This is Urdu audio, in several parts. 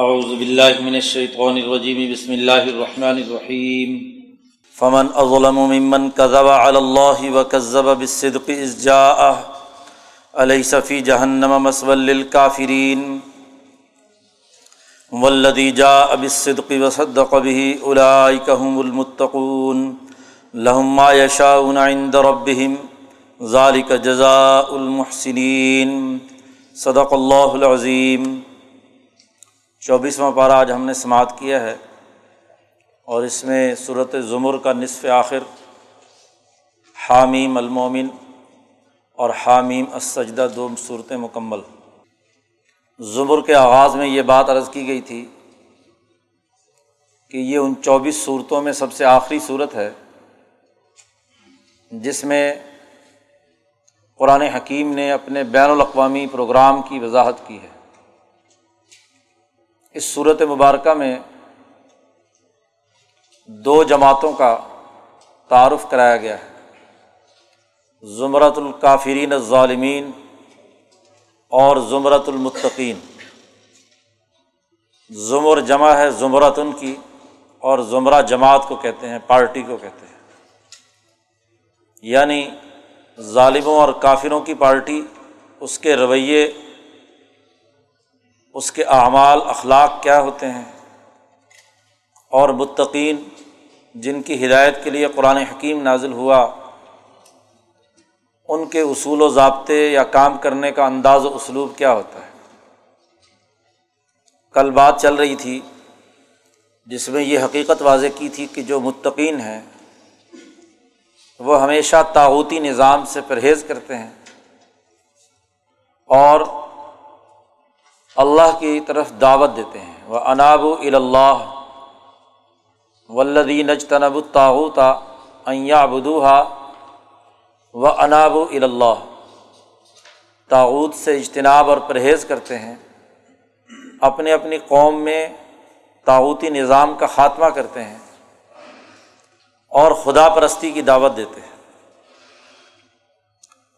اعوذ باللہ من الشیطان الرجیم بسم اللہ الرحمن الرحیم فمن اظلم ممن كذب على الله وكذب بالصدق اذ جاءه. اليس في جهنم مسوى للكافرين؟ والذي جاء بالصدق وصدق به اولئك هم المتقون. لهم ما يشاءون عند ربهم. ذلك جزاء المحسنين. صدق اللہ العظیم چوبیسواں پارہ آج ہم نے سماعت کیا ہے اور اس میں صورت ظمر کا نصف آخر، حامیم المومن اور حامیم السجدہ دو صورتیں مکمل۔ ظمر کے آغاز میں یہ بات عرض کی گئی تھی کہ یہ ان چوبیس صورتوں میں سب سے آخری صورت ہے، جس میں قرآن حکیم نے اپنے بین الاقوامی پروگرام کی وضاحت کی ہے۔ اس صورت مبارکہ میں دو جماعتوں کا تعارف کرایا گیا ہے۔ زمرۃ الکافرین الظالمین اور زمرۃ المطقین زمر جمع ہے زمرت ان کی اور زمرہ جماعت کو کہتے ہیں، پارٹی کو کہتے ہیں۔ یعنی ظالموں اور کافروں کی پارٹی، اس کے رویے اس کے اعمال، اخلاق کیا ہوتے ہیں؟ اور متقین، جن کی ہدایت کے لیے قرآن حکیم نازل ہوا، ان کے اصول و ضابطے یا کام کرنے کا انداز و اسلوب کیا ہوتا ہے؟ کل بات چل رہی تھی، جس میں یہ حقیقت واضح کی تھی کہ جو متقین ہیں، وہ ہمیشہ تاوتی نظام سے پرہیز کرتے ہیں اور اللہ کی طرف دعوت دیتے ہیں۔ وہ اناب الا ولدی نج تنب الطاوتا عیا بدوحا و اناب الا تاوت سے اجتناب اور پرہیز کرتے ہیں۔ اپنے اپنی قوم میں تاوتی نظام کا خاتمہ کرتے ہیں اور خدا پرستی کی دعوت دیتے ہیں۔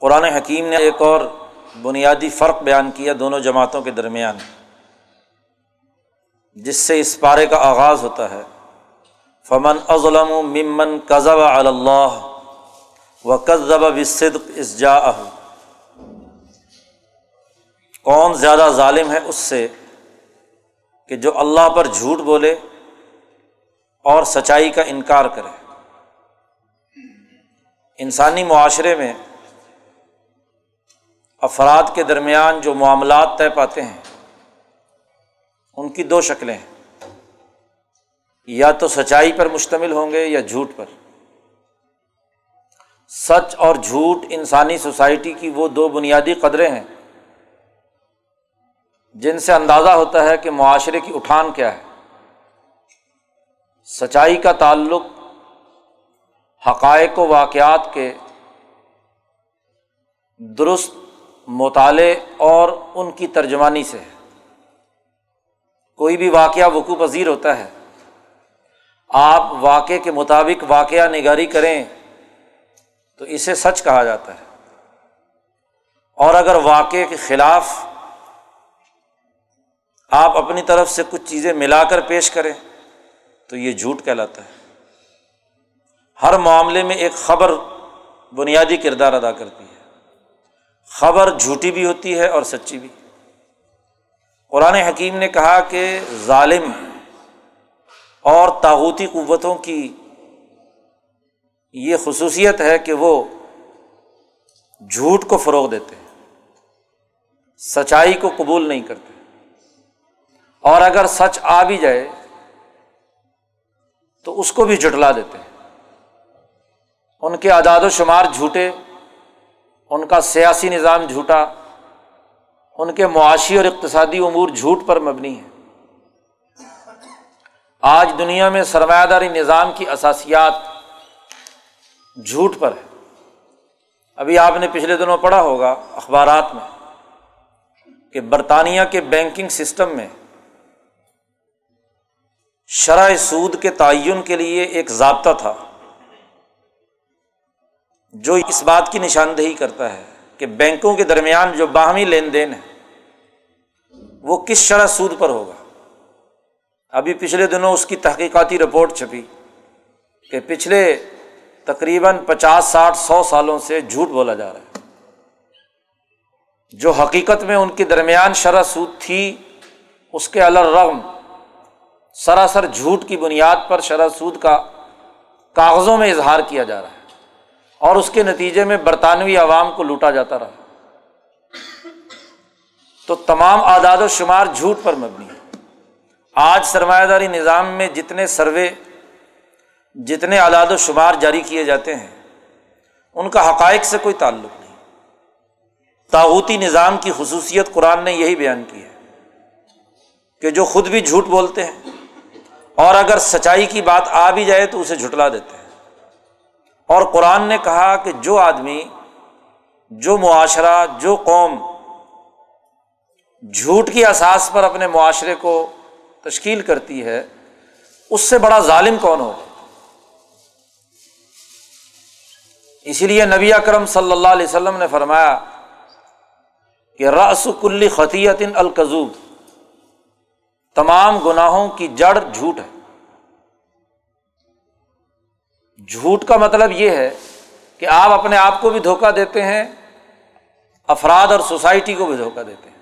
قرآن حکیم نے ایک اور بنیادی فرق بیان کیا دونوں جماعتوں کے درمیان۔ جس سے اس پارے کا آغاز ہوتا ہے۔ فمن ازلم ممن قزب اللہ و قزب صدق اس جا کون زیادہ ظالم ہے اس سے کہ جو اللہ پر جھوٹ بولے اور سچائی کا انکار کرے۔ انسانی معاشرے میں افراد کے درمیان جو معاملات طے پاتے ہیں، ان کی دو شکلیں ہیں۔ یا تو سچائی پر مشتمل ہوں گے یا جھوٹ پر۔ سچ اور جھوٹ انسانی سوسائٹی کی وہ دو بنیادی قدریں ہیں، جن سے اندازہ ہوتا ہے کہ معاشرے کی اٹھان کیا ہے۔ سچائی کا تعلق حقائق و واقعات کے درست مطالعے اور ان کی ترجمانی سے۔ ہے کوئی بھی واقعہ وقوع پذیر ہوتا ہے۔ آپ واقعے کے مطابق واقعہ نگاری کریں تو اسے سچ کہا جاتا ہے۔ اور اگر واقعے کے خلاف آپ اپنی طرف سے کچھ چیزیں ملا کر پیش کریں تو یہ جھوٹ کہلاتا ہے۔ ہر معاملے میں ایک خبر بنیادی کردار ادا کرتی ہے۔ خبر جھوٹی بھی ہوتی ہے اور سچی بھی۔ قرآن حکیم نے کہا کہ ظالم اور تاغوتی قوتوں کی یہ خصوصیت ہے کہ وہ جھوٹ کو فروغ دیتے ہیں، سچائی کو قبول نہیں کرتے۔ اور اگر سچ آ بھی جائے تو اس کو بھی جٹلا دیتے ہیں۔ ان کے اعداد و شمار جھوٹے ان کا سیاسی نظام جھوٹا، ان کے معاشی اور اقتصادی امور جھوٹ پر مبنی ہے آج دنیا میں سرمایہ داری نظام کی اثاسیات جھوٹ پر ہے ابھی آپ نے پچھلے دنوں پڑھا ہوگا اخبارات میں کہ برطانیہ کے بینکنگ سسٹم میں شرح سود کے تعین کے لیے ایک ضابطہ تھا۔ جو اس بات کی نشاندہی کرتا ہے کہ بینکوں کے درمیان جو باہمی لین دین ہے، وہ کس شرح سود پر ہوگا؟ ابھی پچھلے دنوں اس کی تحقیقاتی رپورٹ چھپی کہ پچھلے تقریباً پچاس، ساٹھ، سو سالوں سے جھوٹ بولا جا رہا ہے۔ جو حقیقت میں ان کے درمیان شرح سود تھی، اس کے الرغم سراسر جھوٹ کی بنیاد پر شرح سود کا کاغذوں میں اظہار کیا جا رہا ہے۔ اور اس کے نتیجے میں برطانوی عوام کو لوٹا جاتا رہا۔ تو تمام اعداد و شمار جھوٹ پر مبنی ہے۔ آج سرمایہ داری نظام میں جتنے سروے، جتنے اعداد و شمار جاری کیے جاتے ہیں، ان کا حقائق سے کوئی تعلق نہیں۔ تاوتی نظام کی خصوصیت قرآن نے یہی بیان کی ہے کہ جو خود بھی جھوٹ بولتے ہیں اور اگر سچائی کی بات آ بھی جائے تو اسے جھٹلا دیتے ہیں۔ اور قرآن نے کہا کہ جو آدمی، جو معاشرہ، جو قوم جھوٹ کی احساس پر اپنے معاشرے کو تشکیل کرتی ہے، اس سے بڑا ظالم کون ہوگا؟ اسی لیے نبی اکرم صلی اللہ علیہ وسلم نے فرمایا کہ رس کلی خطیت القزوب تمام گناہوں کی جڑ جھوٹ ہے۔ جھوٹ کا مطلب یہ ہے کہ آپ اپنے آپ کو بھی دھوکہ دیتے ہیں، افراد اور سوسائٹی کو بھی دھوکہ دیتے ہیں۔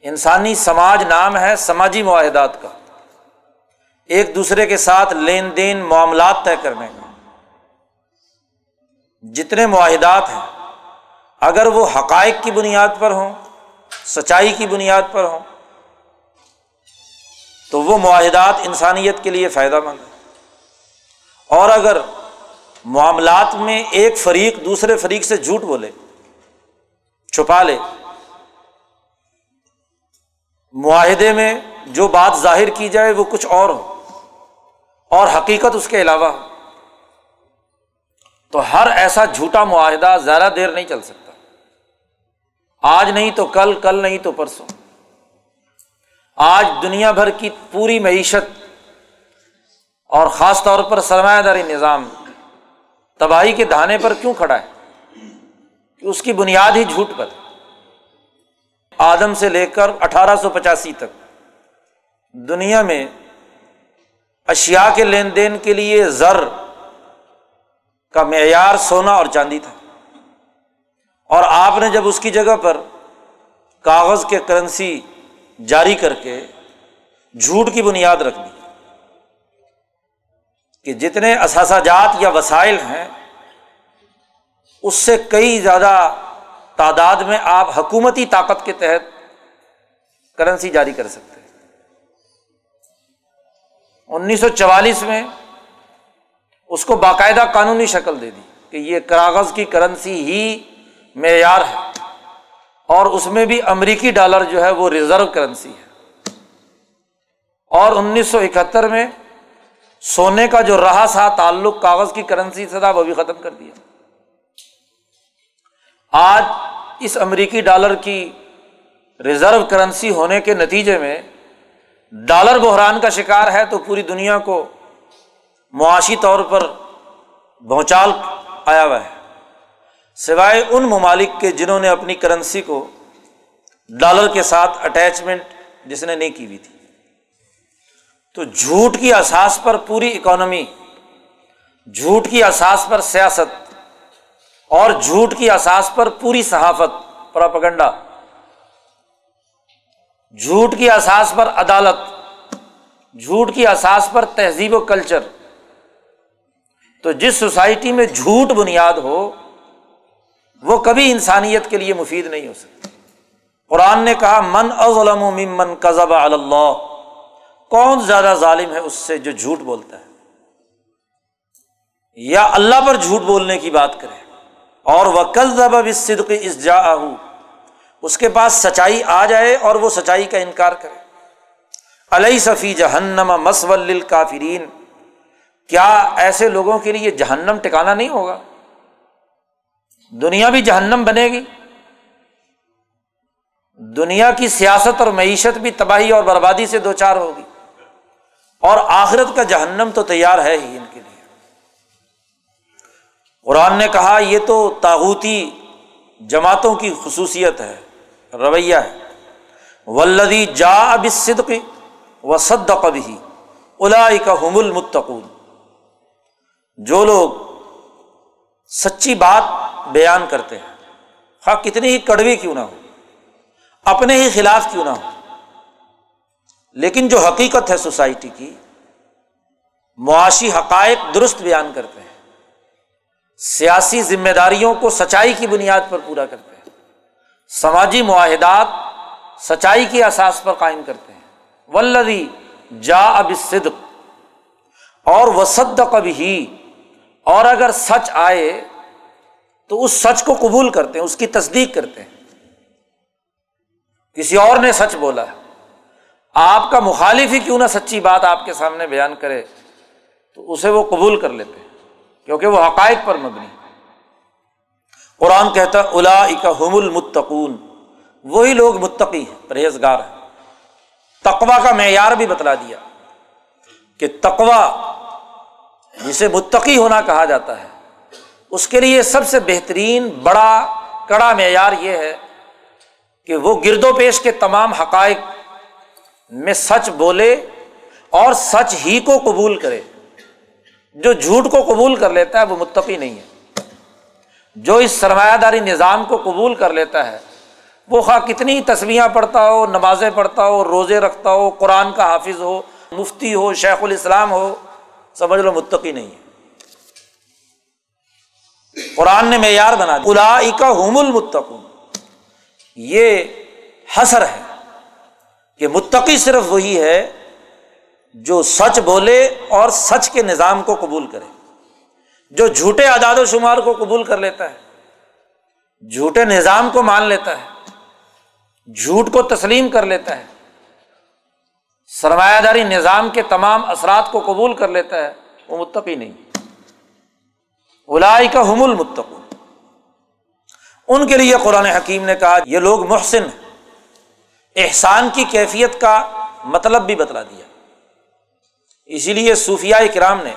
انسانی سماج نام ہے سماجی معاہدات کا۔ ایک دوسرے کے ساتھ لین دین، معاملات طے کرنے کا۔ جتنے معاہدات ہیں، اگر وہ حقائق کی بنیاد پر ہوں، سچائی کی بنیاد پر ہوں، تو وہ معاہدات انسانیت کے لیے فائدہ مند ہے اور اگر معاملات میں ایک فریق دوسرے فریق سے جھوٹ بولے، چھپا لے۔ معاہدے میں جو بات ظاہر کی جائے وہ کچھ اور ہو، اور حقیقت اس کے علاوہ۔ ہو تو ہر ایسا جھوٹا معاہدہ زیادہ دیر نہیں چل سکتا۔ آج نہیں تو کل کل نہیں تو پرسوں۔ آج دنیا بھر کی پوری معیشت اور خاص طور پر سرمایہ داری نظام تباہی کے دھانے پر کیوں کھڑا ہے؟ کہ اس کی بنیاد ہی جھوٹ پر آدم سے لے کر اٹھارہ سو پچاسی تک دنیا میں اشیا کے لین دین کے لیے زر کا معیار سونا اور چاندی تھا۔ اور آپ نے جب اس کی جگہ پر کاغذ کے کرنسی جاری کر کے جھوٹ کی بنیاد رکھ دی کہ جتنے اثاثہ جات یا وسائل ہیں، اس سے کئی زیادہ تعداد میں آپ حکومتی طاقت کے تحت کرنسی جاری کر سکتے انیس سو چوالیس میں اس کو باقاعدہ قانونی شکل دے دی کہ یہ کاغذ کی کرنسی ہی معیار ہے اور اس میں بھی امریکی ڈالر جو ہے وہ ریزرو کرنسی ہے۔ اور انیس سو اکہتر میں سونے کا جو رہا سا تعلق کاغذ کی کرنسی سے تھا، وہ بھی ختم کر دیا۔ آج اس امریکی ڈالر کی ریزرو کرنسی ہونے کے نتیجے میں ڈالر بحران کا شکار ہے تو پوری دنیا کو معاشی طور پر بھونچال آیا ہوا ہے۔ سوائے ان ممالک کے جنہوں نے اپنی کرنسی کو ڈالر کے ساتھ اٹیچمنٹ جس نے نہیں کی ہوئی تھی۔ تو جھوٹ کی احساس پر پوری اکانومی جھوٹ کی احساس پر سیاست، اور جھوٹ کی احساس پر پوری صحافت، پراپگنڈا۔ جھوٹ کی احساس پر عدالت، جھوٹ کی احساس پر تہذیب و کلچر تو جس سوسائٹی میں جھوٹ بنیاد ہو، وہ کبھی انسانیت کے لیے مفید نہیں ہو سکتی۔ قرآن نے کہا، من اظلم ممن کذب اللہ کون زیادہ ظالم ہے اس سے جو جھوٹ بولتا ہے؟ یا اللہ پر جھوٹ بولنے کی بات کرے؟ اور وہ کل اس صدق اس جا اس کے پاس سچائی آ جائے اور وہ سچائی کا انکار کرے۔ علیہ صفی جہنم مسول کافرین کیا ایسے لوگوں کے لیے جہنم ٹکانا نہیں ہوگا؟ دنیا بھی جہنم بنے گی۔ دنیا کی سیاست اور معیشت بھی تباہی اور بربادی سے دو چار ہوگی۔ اور آخرت کا جہنم تو تیار ہے ہی ان کے لیے۔ قرآن نے کہا، یہ تو تاغوتی جماعتوں کی خصوصیت ہے، رویہ ہے۔ ولدی جا اب صدقی وسد کبھی الائی کا حم المتقون۔ جو لوگ سچی بات بیان کرتے ہیں، خواہ کتنی ہی کڑوی کیوں نہ ہو، اپنے ہی خلاف کیوں نہ ہو لیکن جو حقیقت ہے سوسائٹی کی، معاشی حقائق درست بیان کرتے ہیں۔ سیاسی ذمہ داریوں کو سچائی کی بنیاد پر پورا کرتے ہیں۔ سماجی معاہدات سچائی کی احساس پر قائم کرتے ہیں۔ ولدی جا اب صدق اور وسد کبھی اور اگر سچ آئے تو اس سچ کو قبول کرتے ہیں، اس کی تصدیق کرتے ہیں۔ کسی اور نے سچ بولا۔ ہے آپ کا مخالف ہی کیوں نہ سچی بات آپ کے سامنے بیان کرے، تو اسے وہ قبول کر لیتے ہیں، کیونکہ وہ حقائق پر مبنی قرآن کہتا الا حم المتقون، وہی لوگ متقی ہیں، پرہیزگار ہیں۔ تقوا کا معیار بھی بتلا دیا کہ تقوا جسے متقی ہونا کہا جاتا ہے، اس کے لیے سب سے بہترین بڑا کڑا معیار یہ ہے کہ وہ گرد و پیش کے تمام حقائق میں سچ بولے اور سچ ہی کو قبول کرے۔ جو جھوٹ کو قبول کر لیتا ہے وہ متقی نہیں ہے۔ جو اس سرمایہ داری نظام کو قبول کر لیتا ہے، وہ خواہ کتنی تصویریں پڑھتا ہو، نمازیں پڑھتا ہو، روزے رکھتا ہو، قرآن کا حافظ ہو، مفتی ہو، شیخ الاسلام ہو، سمجھ لو متقی نہیں ہے۔ قرآن نے معیار بنا دیا۔ کا حم المتقن یہ حسر ہے۔ کہ متقی صرف وہی ہے جو سچ بولے اور سچ کے نظام کو قبول کرے۔ جو جھوٹے اعداد و شمار کو قبول کر لیتا ہے، جھوٹے نظام کو مان لیتا ہے، جھوٹ کو تسلیم کر لیتا ہے، سرمایہ داری نظام کے تمام اثرات کو قبول کر لیتا ہے، وہ متقی نہیں۔ الائی کا حم المتق ان کے لیے قرآن حکیم نے کہا، یہ لوگ محسن احسان کی کیفیت کا مطلب بھی بتلا دیا۔ اسی لیے صوفیہ کرام نے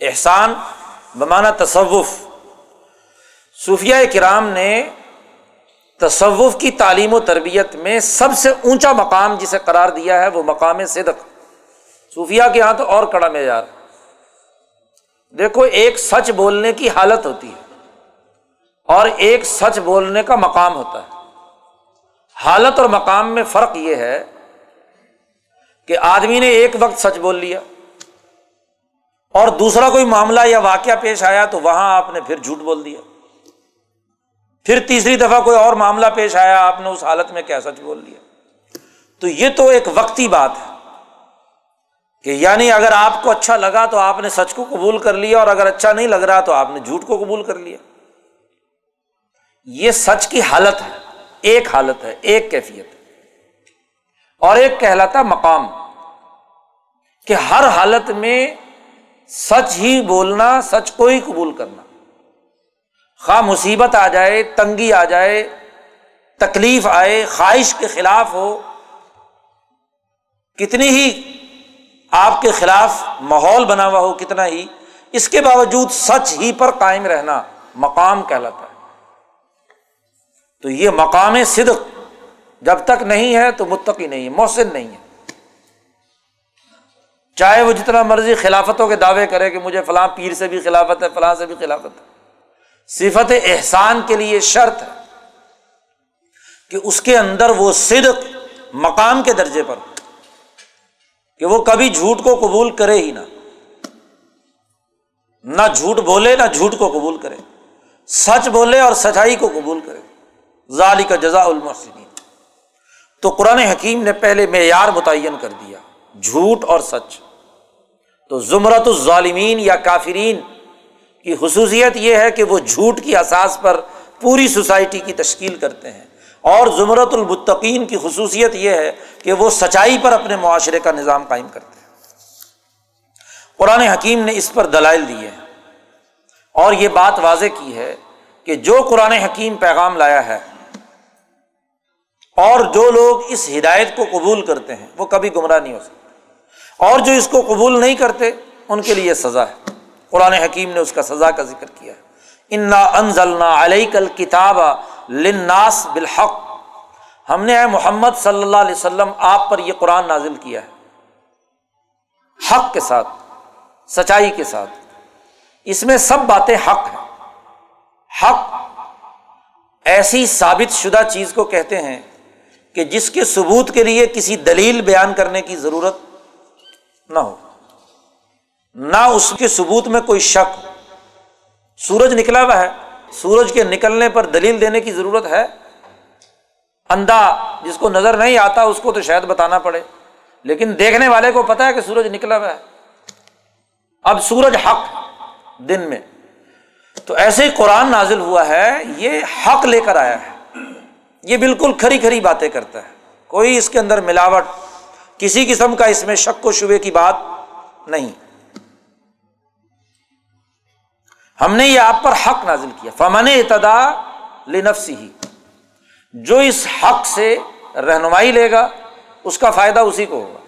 احسان بمانا تصوف صوفیہ کرام نے تصوف کی تعلیم و تربیت میں سب سے اونچا مقام جسے قرار دیا ہے وہ مقام صدق۔ صوفیہ کے یہاں تو اور کڑا معیار۔ دیکھو، ایک سچ بولنے کی حالت ہوتی ہے اور ایک سچ بولنے کا مقام ہوتا ہے۔ حالت اور مقام میں فرق یہ ہے کہ آدمی نے ایک وقت سچ بول لیا اور دوسرا کوئی معاملہ یا واقعہ پیش آیا تو وہاں آپ نے پھر جھوٹ بول دیا۔ پھر تیسری دفعہ کوئی اور معاملہ پیش آیا، آپ نے اس حالت میں کیا سچ بول دیا تو یہ تو ایک وقتی بات ہے کہ یعنی اگر آپ کو اچھا لگا تو آپ نے سچ کو قبول کر لیا اور اگر اچھا نہیں لگ رہا تو آپ نے جھوٹ کو قبول کر لیا۔ یہ سچ کی حالت ہے۔ ایک حالت ہے، ایک کیفیت اور ایک کہلاتا مقام، کہ ہر حالت میں سچ ہی بولنا، سچ کو ہی قبول کرنا۔ خواہ مصیبت آ جائے، تنگی آ جائے، تکلیف آئے، خواہش کے خلاف ہو، کتنی ہی آپ کے خلاف ماحول بنا ہوا ہو، کتنا ہی، اس کے باوجود سچ ہی پر قائم رہنا مقام کہلاتا ہے۔ تو یہ مقام صدق جب تک نہیں ہے تو متقی نہیں ہے، محسن نہیں ہے۔ چاہے وہ جتنا مرضی خلافتوں کے دعوے کرے کہ مجھے فلاں پیر سے بھی خلافت ہے، فلاں سے بھی خلافت ہے۔ صفت احسان کے لیے شرط ہے کہ اس کے اندر وہ صدق مقام کے درجے پر کہ وہ کبھی جھوٹ کو قبول کرے ہی نہ۔ نہ جھوٹ بولے، نہ جھوٹ کو قبول کرے۔ سچ بولے اور سچائی کو قبول کرے۔ ظالی کا جزا المحسنین۔ تو قرآن حکیم نے پہلے معیار متعین کر دیا، جھوٹ اور سچ۔ تو زمرت الظالمین یا کافرین کی خصوصیت یہ ہے کہ وہ جھوٹ کی اثاث پر پوری سوسائٹی کی تشکیل کرتے ہیں۔ اور زمرت المتقین کی خصوصیت یہ ہے کہ وہ سچائی پر اپنے معاشرے کا نظام قائم کرتے ہیں۔ قرآن حکیم نے اس پر دلائل دیے ہیں۔ اور یہ بات واضح کی ہے کہ جو قرآن حکیم پیغام لایا ہے اور جو لوگ اس ہدایت کو قبول کرتے ہیں، وہ کبھی گمراہ نہیں ہو سکتے۔ اور جو اس کو قبول نہیں کرتے، ان کے لیے سزا ہے۔ قرآن حکیم نے اس کا سزا کا ذکر کیا ہے۔ انا انزلنا علیہ کل کتاب لناس بالحق۔ ہم نے اے محمد صلی اللہ علیہ وسلم، آپ پر یہ قرآن نازل کیا ہے۔ حق کے ساتھ، سچائی کے ساتھ۔ اس میں سب باتیں حق ہیں۔ حق ایسی ثابت شدہ چیز کو کہتے ہیں کہ جس کے ثبوت کے لیے کسی دلیل بیان کرنے کی ضرورت نہ ہو۔ نہ اس کے ثبوت میں کوئی شک سورج نکلا ہوا ہے۔ سورج کے نکلنے پر دلیل دینے کی ضرورت ہے۔ اندھا جس کو نظر نہیں آتا، اس کو تو شاید بتانا پڑے۔ لیکن دیکھنے والے کو پتا ہے کہ سورج نکلا ہوا ہے۔ اب سورج حق دن میں۔ تو ایسے ہی قرآن نازل ہوا ہے، یہ حق لے کر آیا ہے۔ یہ بالکل کھری کھری باتیں کرتا ہے۔ کوئی اس کے اندر ملاوٹ، کسی قسم کا اس میں شک و شبے کی بات نہیں۔ ہم نے یہ آپ پر حق نازل کیا۔ فمن اتدا لنفسی ہی جو اس حق سے رہنمائی لے گا، اس کا فائدہ اسی کو ہوگا۔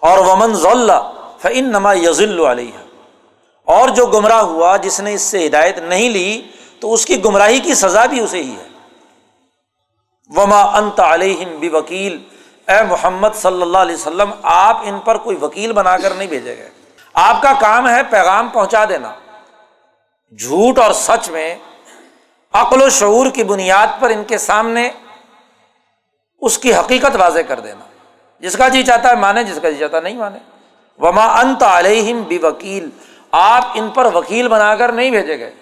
اور ومن ضلع فن نما یزل علیہ اور جو گمراہ ہوا، جس نے اس سے ہدایت نہیں لی، تو اس کی گمراہی کی سزا بھی اسے ہی ہے۔ وما انت علیہم بھی وکیل اے محمد صلی اللہ علیہ وسلم، آپ ان پر کوئی وکیل بنا کر نہیں بھیجے گئے۔ آپ کا کام ہے پیغام پہنچا دینا۔ جھوٹ اور سچ میں عقل و شعور کی بنیاد پر ان کے سامنے اس کی حقیقت واضح کر دینا۔ جس کا جی چاہتا ہے مانے، جس کا جی چاہتا نہیں مانے۔ وما انت علیہم بھی وکیل آپ ان پر وکیل بنا کر نہیں بھیجے گئے۔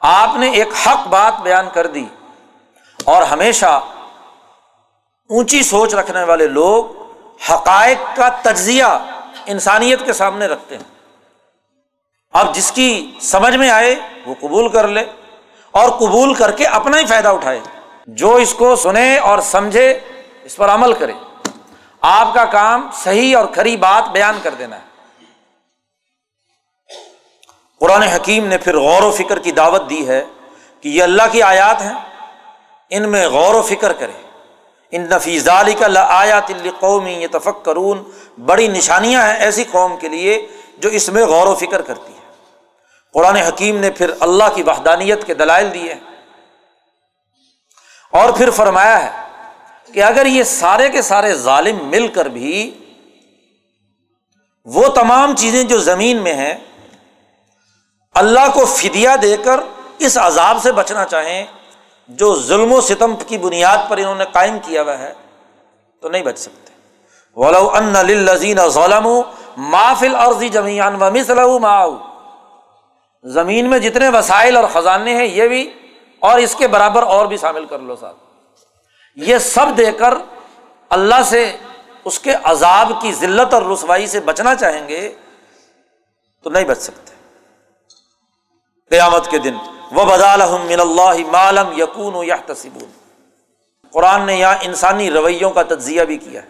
آپ نے ایک حق بات بیان کر دی۔ اور ہمیشہ اونچی سوچ رکھنے والے لوگ حقائق کا تجزیہ انسانیت کے سامنے رکھتے ہیں۔ اب جس کی سمجھ میں آئے وہ قبول کر لے اور قبول کر کے اپنا ہی فائدہ اٹھائے۔ جو اس کو سنے اور سمجھے اس پر عمل کرے۔ آپ کا کام صحیح اور کھری بات بیان کر دینا ہے۔ قرآن حکیم نے پھر غور و فکر کی دعوت دی ہے کہ یہ اللہ کی آیات ہیں۔ ان میں غور و فکر کرے ان نفیز علی کا آیات قومی یہ تفق کرون بڑی نشانیاں ہیں ایسی قوم کے لیے جو اس میں غور و فکر کرتی ہے قرآن حکیم نے پھر اللہ کی وحدانیت کے دلائل دیے۔ اور پھر فرمایا ہے کہ اگر یہ سارے کے سارے ظالم مل کر بھی وہ تمام چیزیں جو زمین میں ہیں، اللہ کو فدیا دے کر اس عذاب سے بچنا چاہیں جو ظلم و ستم کی بنیاد پر انہوں نے قائم کیا ہوا ہے، تو نہیں بچ سکتے۔ ولو ان للذین ظلموا ما فی الارض جميعا ومثله معه۔ زمین میں جتنے وسائل اور خزانے ہیں، یہ بھی اور اس کے برابر اور بھی شامل کر لو صاحب۔ یہ سب دے کر اللہ سے اس کے عذاب کی ذلت اور رسوائی سے بچنا چاہیں گے، تو نہیں بچ سکتے۔ قیامت کے دن۔ وہ من اللہ معلوم یقون و یا قرآن نے یہاں انسانی رویوں کا تجزیہ بھی کیا ہے۔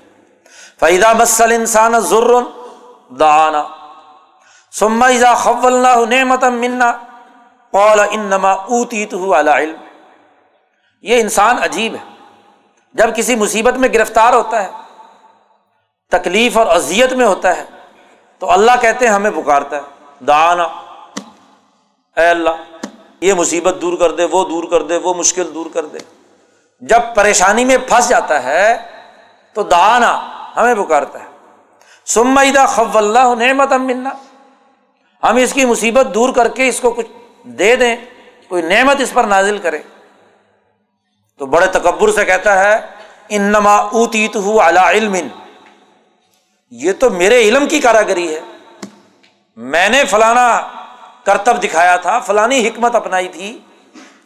فیدا مسل انسان ضرور دانا سما ایزا خب اللہ نعمت منا قول انما اوتی تو علم۔ یہ انسان عجیب ہے۔ جب کسی مصیبت میں گرفتار ہوتا ہے، تکلیف اور اذیت میں ہوتا ہے، تو اللہ کہتے ہیں ہمیں پکارتا ہے۔ دانا اے اللہ یہ مصیبت دور کر دے، وہ دور کر دے، وہ مشکل دور کر دے۔ جب پریشانی میں پھنس جاتا ہے، تو دانا ہمیں پکارتا ہے۔ سمیدہ خب اللہ نعمت ملنا ہم اس کی مصیبت دور کر کے اس کو کچھ دے دیں، کوئی نعمت اس پر نازل کرے۔ تو بڑے تکبر سے کہتا ہے، انما اوتیت ہو علم۔ یہ تو میرے علم کی کاراگری ہے۔ میں نے فلانا کرتب دکھایا تھا، فلانی حکمت اپنائی تھی،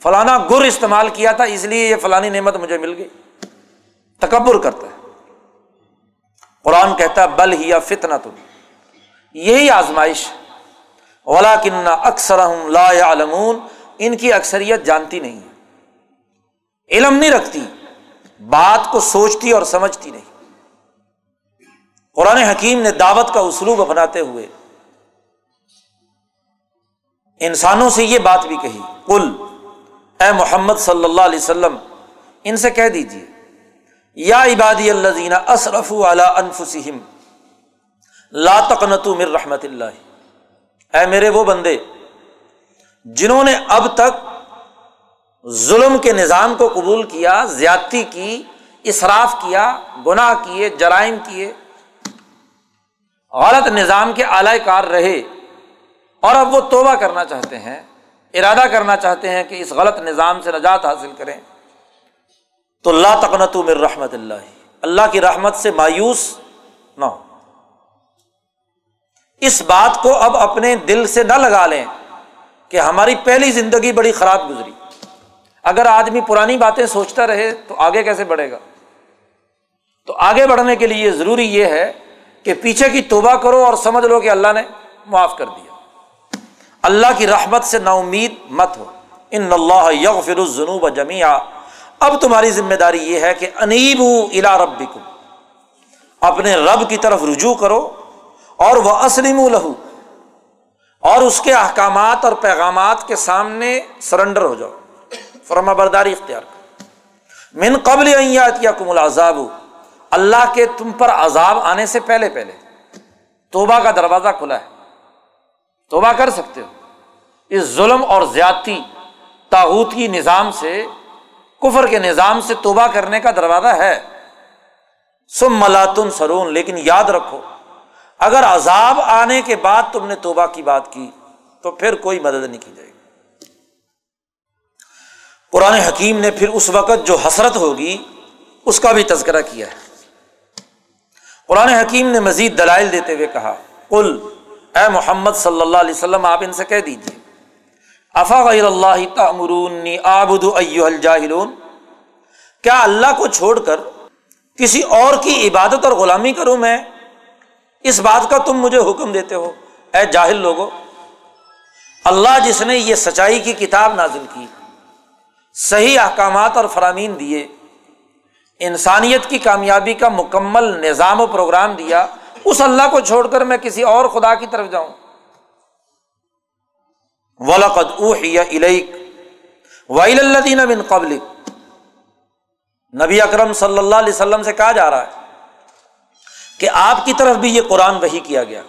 فلانا گر استعمال کیا تھا، اس لیے یہ فلانی نعمت مجھے مل گئی۔ تکبر کرتا ہے۔ قرآن کہتا ہے، بل ہی فتنا تم یہی آزمائش۔ اولا کنہ اکثر لا علمون ان کی اکثریت جانتی نہیں ہے۔ علم نہیں رکھتی، بات کو سوچتی اور سمجھتی نہیں۔ قرآن حکیم نے دعوت کا اسلوب اپناتے ہوئے انسانوں سے یہ بات بھی کہی کل اے محمد صلی اللہ علیہ وسلم، ان سے کہہ دیجیے یا عبادی اللہ زینہ اصرف انفسم لا تقنت مر رحمت اللہ۔ اے میرے وہ بندے، جنہوں نے اب تک ظلم کے نظام کو قبول کیا، زیادتی کی اصراف کیا، گناہ کیے، جرائم کیے، غلط نظام کے اعلی کار رہے۔ اور اب وہ توبہ کرنا چاہتے ہیں، ارادہ کرنا چاہتے ہیں کہ اس غلط نظام سے نجات حاصل کریں۔ تو اللہ تقنت مر رحمت اللہ اللہ کی رحمت سے مایوس نہ ہو۔ اس بات کو اب اپنے دل سے نہ لگا لیں کہ ہماری پہلی زندگی بڑی خراب گزری۔ اگر آدمی پرانی باتیں سوچتا رہے تو آگے کیسے بڑھے گا؟ تو آگے بڑھنے کے لیے ضروری یہ ہے کہ پیچھے کی توبہ کرو اور سمجھ لو کہ اللہ نے معاف کر دیا۔ اللہ کی رحمت سے نا امید مت ہو۔ ان اللہ یغفر الذنوب جميعا اب تمہاری ذمہ داری یہ ہے کہ انیب الا ربکم۔ اپنے رب کی طرف رجوع کرو اور وہ اسلم لہو۔ اور اس کے احکامات اور پیغامات کے سامنے سرنڈر ہو جاؤ۔ فرما برداری اختیار کرو من قبل یا کم العذاب۔ اللہ کے تم پر عذاب آنے سے پہلے پہلے۔ توبہ کا دروازہ کھلا ہے۔ توبہ کر سکتے ہو۔ اس ظلم اور زیادتی تاغوتی نظام سے، کفر کے نظام سے توبہ کرنے کا دروازہ ہے۔ سم ملاتن سرون لیکن یاد رکھو، اگر عذاب آنے کے بعد تم نے توبہ کی بات کی، تو پھر کوئی مدد نہیں کی جائے گی۔ قرآن حکیم نے پھر اس وقت جو حسرت ہوگی، اس کا بھی تذکرہ کیا ہے۔ قرآن حکیم نے مزید دلائل دیتے ہوئے کہا کل اے محمد صلی اللہ علیہ وسلم، آپ ان سے کہہ دیجیے افا غیر اللہ تمرونی آبد الجاہلون؟ کیا اللہ کو چھوڑ کر کسی اور کی عبادت اور غلامی کروں میں؟ اس بات کا تم مجھے حکم دیتے ہو، اے جاہل لوگو۔ اللہ جس نے یہ سچائی کی کتاب نازل کی، صحیح احکامات اور فرامین دیے، انسانیت کی کامیابی کا مکمل نظام و پروگرام دیا، اس اللہ کو چھوڑ کر میں کسی اور خدا کی طرف جاؤں۔ ولقد ویل بن قبل نبی اکرم صلی اللہ علیہ وسلم سے کہا جا رہا ہے کہ آپ کی طرف بھی یہ قرآن وہی کیا گیا۔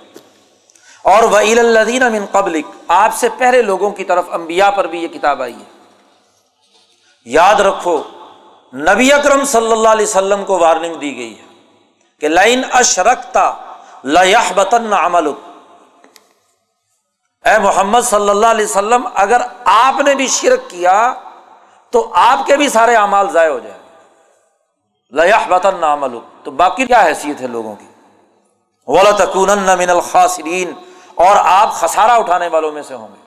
اور ویل الدین من قبل آپ سے پہلے لوگوں کی طرف امبیا پر بھی یہ کتاب آئی ہے۔ یاد رکھو، نبی اکرم صلی اللہ علیہ وسلم کو وارننگ دی گئی ہے کہ لائن اشرکتا لہ بتن عمل اے محمد صلی اللہ علیہ وسلم، اگر آپ نے بھی شرک کیا، تو آپ کے بھی سارے اعمال ضائع ہو جائیں لہ بتن عمل تو باقی کیا حیثیت ہے لوگوں کی؟ ولا تکون من الخاصرین اور آپ خسارہ اٹھانے والوں میں سے ہوں گے۔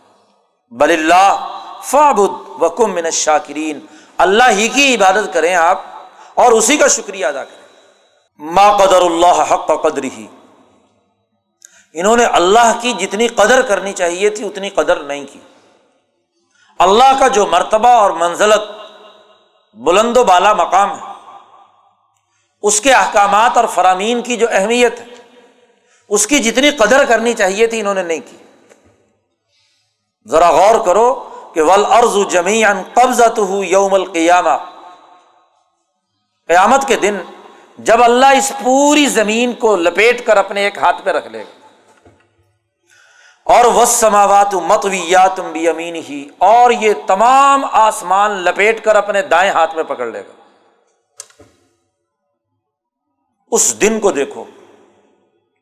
بل اللہ فابد وکم من الشاکرین۔ اللہ ہی کی عبادت کریں آپ، اور اسی کا شکریہ ادا کریں۔ ما قدر اللہ حق قدر ہی انہوں نے اللہ کی جتنی قدر کرنی چاہیے تھی، اتنی قدر نہیں کی۔ اللہ کا جو مرتبہ اور منزلت بلند و بالا مقام ہے، اس کے احکامات اور فرامین کی جو اہمیت ہے، اس کی جتنی قدر کرنی چاہیے تھی انہوں نے نہیں کی۔ ذرا غور کرو کہ ول ارض جمی قبضہ یوم القیامہ۔ قیامت کے دن جب اللہ اس پوری زمین کو لپیٹ کر اپنے ایک ہاتھ پہ رکھ لے گا۔ اور وہ سماوات متویات بھی امین ہی اور یہ تمام آسمان لپیٹ کر اپنے دائیں ہاتھ میں پکڑ لے گا۔ اس دن کو دیکھو،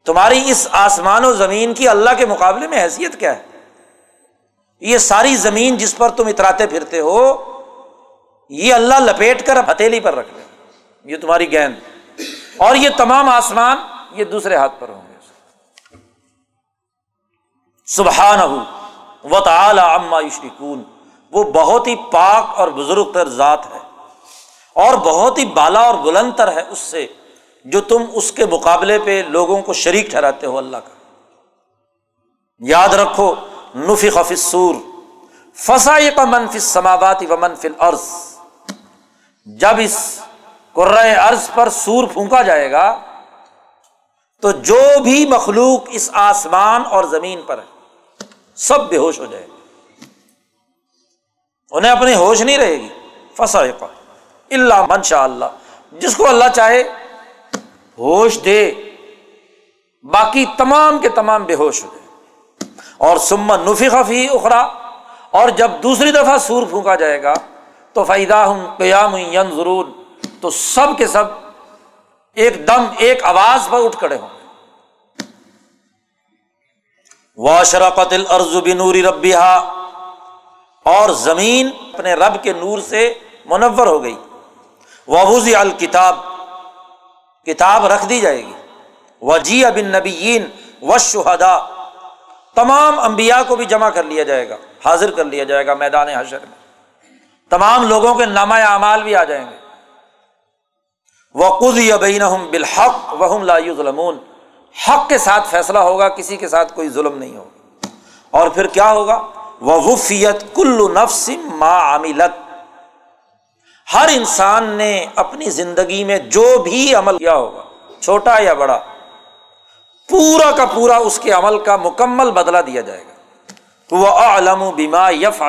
تمہاری اس آسمان و زمین کی اللہ کے مقابلے میں حیثیت کیا ہے؟ یہ ساری زمین جس پر تم اتراتے پھرتے ہو، یہ اللہ لپیٹ کر ہتھیلی پر رکھ لے۔ یہ تمہاری گیند۔ اور یہ تمام آسمان یہ دوسرے ہاتھ پر ہوں۔ سبحان و تعالی اما یشرکون۔ وہ بہت ہی پاک اور بزرگ تر ذات ہے۔ اور بہت ہی بالا اور بلند تر ہے اس سے جو تم اس کے مقابلے پہ لوگوں کو شریک ٹھہراتے ہو اللہ کا۔ یاد رکھو نفی خفصور فسائی کا منفی سماواتی و منفی عرض جب اس قرۂ عرض پر سور پھونکا جائے گا، تو جو بھی مخلوق اس آسمان اور زمین پر ہے سب بے ہوش ہو جائے گا انہیں اپنی ہوش نہیں رہے گی۔ فسا اللہ من شاء اللہ جس کو اللہ چاہے، ہوش دے۔ باقی تمام کے تمام بے ہوش ہو جائے۔ اور سما نفی خفی اخرا اور جب دوسری دفعہ سور پھونکا جائے گا، تو فائدہ ہوں قیام ضرور تو سب کے سب ایک دم، ایک آواز پر اٹھ کھڑے ہوں۔ واشرقت الارض بنور ربیہ اور زمین اپنے رب کے نور سے منور ہو گئی۔ وبوز الکتاب کتاب رکھ دی جائے گی۔ وجی بن نبیین و شہدا تمام انبیاء کو بھی جمع کر لیا جائے گا، حاضر کر لیا جائے گا میدان حشر میں۔ تمام لوگوں کے نامہ اعمال بھی آ جائیں گے۔ وقز یا بین بالحق وہم لا ظلمون حق کے ساتھ فیصلہ ہوگا، کسی کے ساتھ کوئی ظلم نہیں ہوگا۔ اور پھر کیا ہوگا؟ وہ وفیت کل نفس ما عاملت ہر انسان نے اپنی زندگی میں جو بھی عمل کیا ہوگا، چھوٹا یا بڑا، پورا کا پورا اس کے عمل کا مکمل بدلا دیا جائے گا۔ وہ علم بیما یف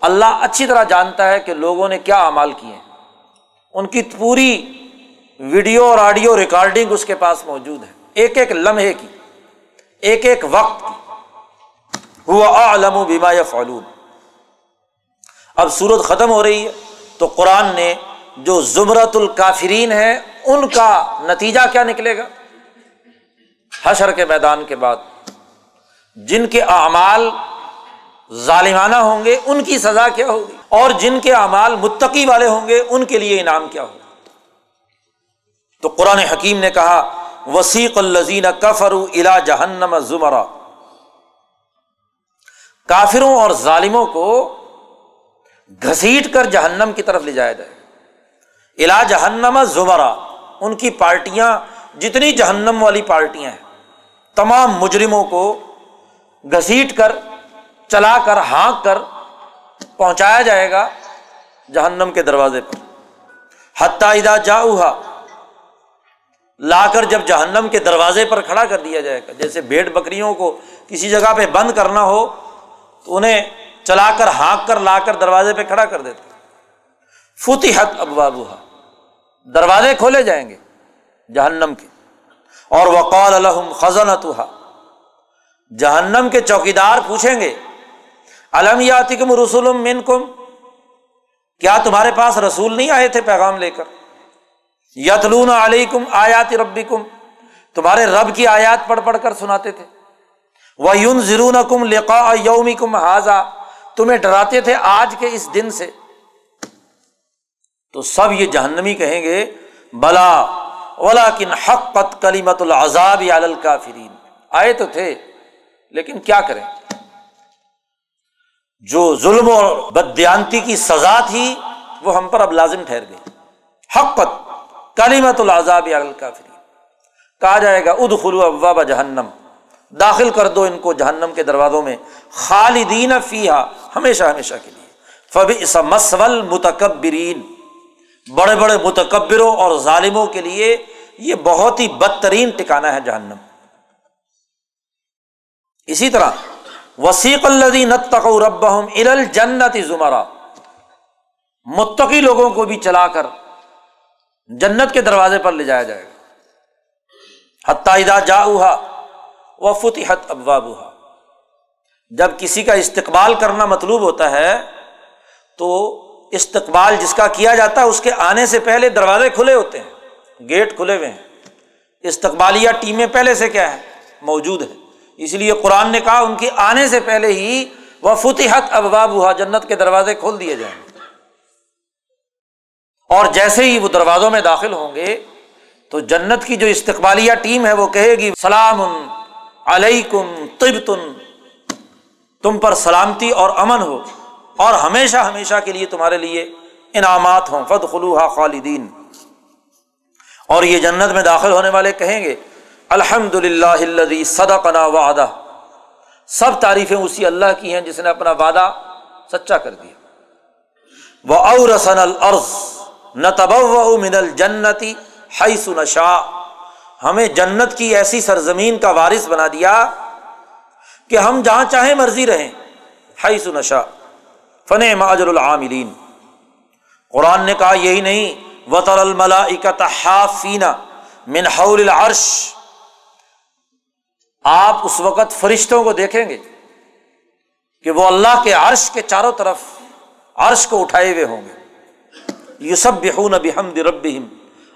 اللہ اچھی طرح جانتا ہے کہ لوگوں نے کیا امال کیے ہیں۔ ان کی پوری ویڈیو اور آڈیو ریکارڈنگ اس کے پاس موجود ہے۔ ایک ایک لمحے کی، ایک ایک وقت کی۔ ہوا علم بیما یا فعلون اب سورت ختم ہو رہی ہے تو قرآن نے جو زمرت الکافرین ہے ان کا نتیجہ کیا نکلے گا؟ حشر کے میدان کے بعد۔ جن کے اعمال ظالمانہ ہوں گے، ان کی سزا کیا ہوگی؟ اور جن کے اعمال متقی والے ہوں گے، ان کے لیے انعام کیا ہوگا؟ تو قرآن حکیم نے کہا وسیق الزین کفر الا جہنم زمرا۔ کافروں اور ظالموں کو گھسیٹ کر جہنم کی طرف لے جایا جائے۔ الا جہنم زمرا۔ ان کی پارٹیاں، جتنی جہنم والی پارٹیاں ہیں، تمام مجرموں کو گھسیٹ کر، چلا کر، ہانک کر پہنچایا جائے گا جہنم کے دروازے پر۔ حتیٰ ادا جاؤ لا کر جب جہنم کے دروازے پر کھڑا کر دیا جائے گا، جیسے بھیڑ بکریوں کو کسی جگہ پہ بند کرنا ہو، تو انہیں چلا کر، ہانک کر، لا کر دروازے پہ کھڑا کر دیتے فوتی حق ابوابہ دروازے کھولے جائیں گے جہنم کے۔ اور وقال الحم خزن جہنم کے چوکیدار پوچھیں گے علم یاتکم رسول من کم کیا تمہارے پاس رسول نہیں آئے تھے پیغام لے کر؟ یتلون علیکم آیات ربی کم تمہارے رب کی آیات پڑھ پڑھ کر سناتے تھے۔ وہ یون ضرون کم لقا یومی کم حاضا تمہیں ڈراتے تھے آج کے اس دن سے۔ تو سب یہ جہنمی کہیں گے، بلا اولا کن حق پت کلیمت العذاب الکافرین۔ آئے تو تھے، لیکن کیا کریں؟ جو ظلم اور بدیانتی کی سزا تھی، وہ ہم پر اب لازم ٹھہر گئی۔ حق پت کلیمت العذاب الکافرین۔ کہا جائے گا اد خلو ابا جہنم۔ داخل کر دو ان کو جہنم کے دروازوں میں۔ خالدین فیحا ہمیشہ ہمیشہ کے لیے۔ فبی مسول متکبرین بڑے بڑے متکبروں اور ظالموں کے لیے یہ بہت ہی بدترین ٹکانا ہے جہنم۔ اسی طرح، وسیق رب ارل جنت زمرا۔ متقی لوگوں کو بھی چلا کر جنت کے دروازے پر لے جایا جائے گا۔ حتائدہ جا و فتحت ابواب جب کسی کا استقبال کرنا مطلوب ہوتا ہے، تو استقبال جس کا کیا جاتا ہے، اس کے آنے سے پہلے دروازے کھلے ہوتے ہیں، گیٹ کھلے ہوئے ہیں۔ استقبالیہ ٹیمیں پہلے سے کیا ہے موجود ہے اس لیے قرآن نے کہا، ان کے آنے سے پہلے ہی وہ فتحت ابواب ہوا جنت کے دروازے کھول دیے جائیں۔ اور جیسے ہی وہ دروازوں میں داخل ہوں گے تو جنت کی جو استقبالیہ ٹیم ہے وہ کہے گی، سلام علیکم طب تم پر سلامتی اور امن ہو اور ہمیشہ ہمیشہ کے لیے تمہارے لیے انعامات ہوں۔ فد خلوہ خالدین۔ اور یہ جنت میں داخل ہونے والے کہیں گے الحمد للہ صدقنا وعدہ۔ سب تعریفیں اسی اللہ کی ہیں جس نے اپنا وعدہ سچا کر دیا۔ وہ اورسن العرض نہ تب من الجنتی حیث نشا ہمیں جنت کی ایسی سرزمین کا وارث بنا دیا کہ ہم جہاں چاہیں مرضی رہیں۔ حیث نشا فن ماجر العاملین۔ قرآن نے کہا یہی نہیں وطر الملا حافینا من حول العرش۔ آپ اس وقت فرشتوں کو دیکھیں گے کہ وہ اللہ کے عرش کے چاروں طرف عرش کو اٹھائے ہوئے ہوں گے۔ یو بحون بحمد رب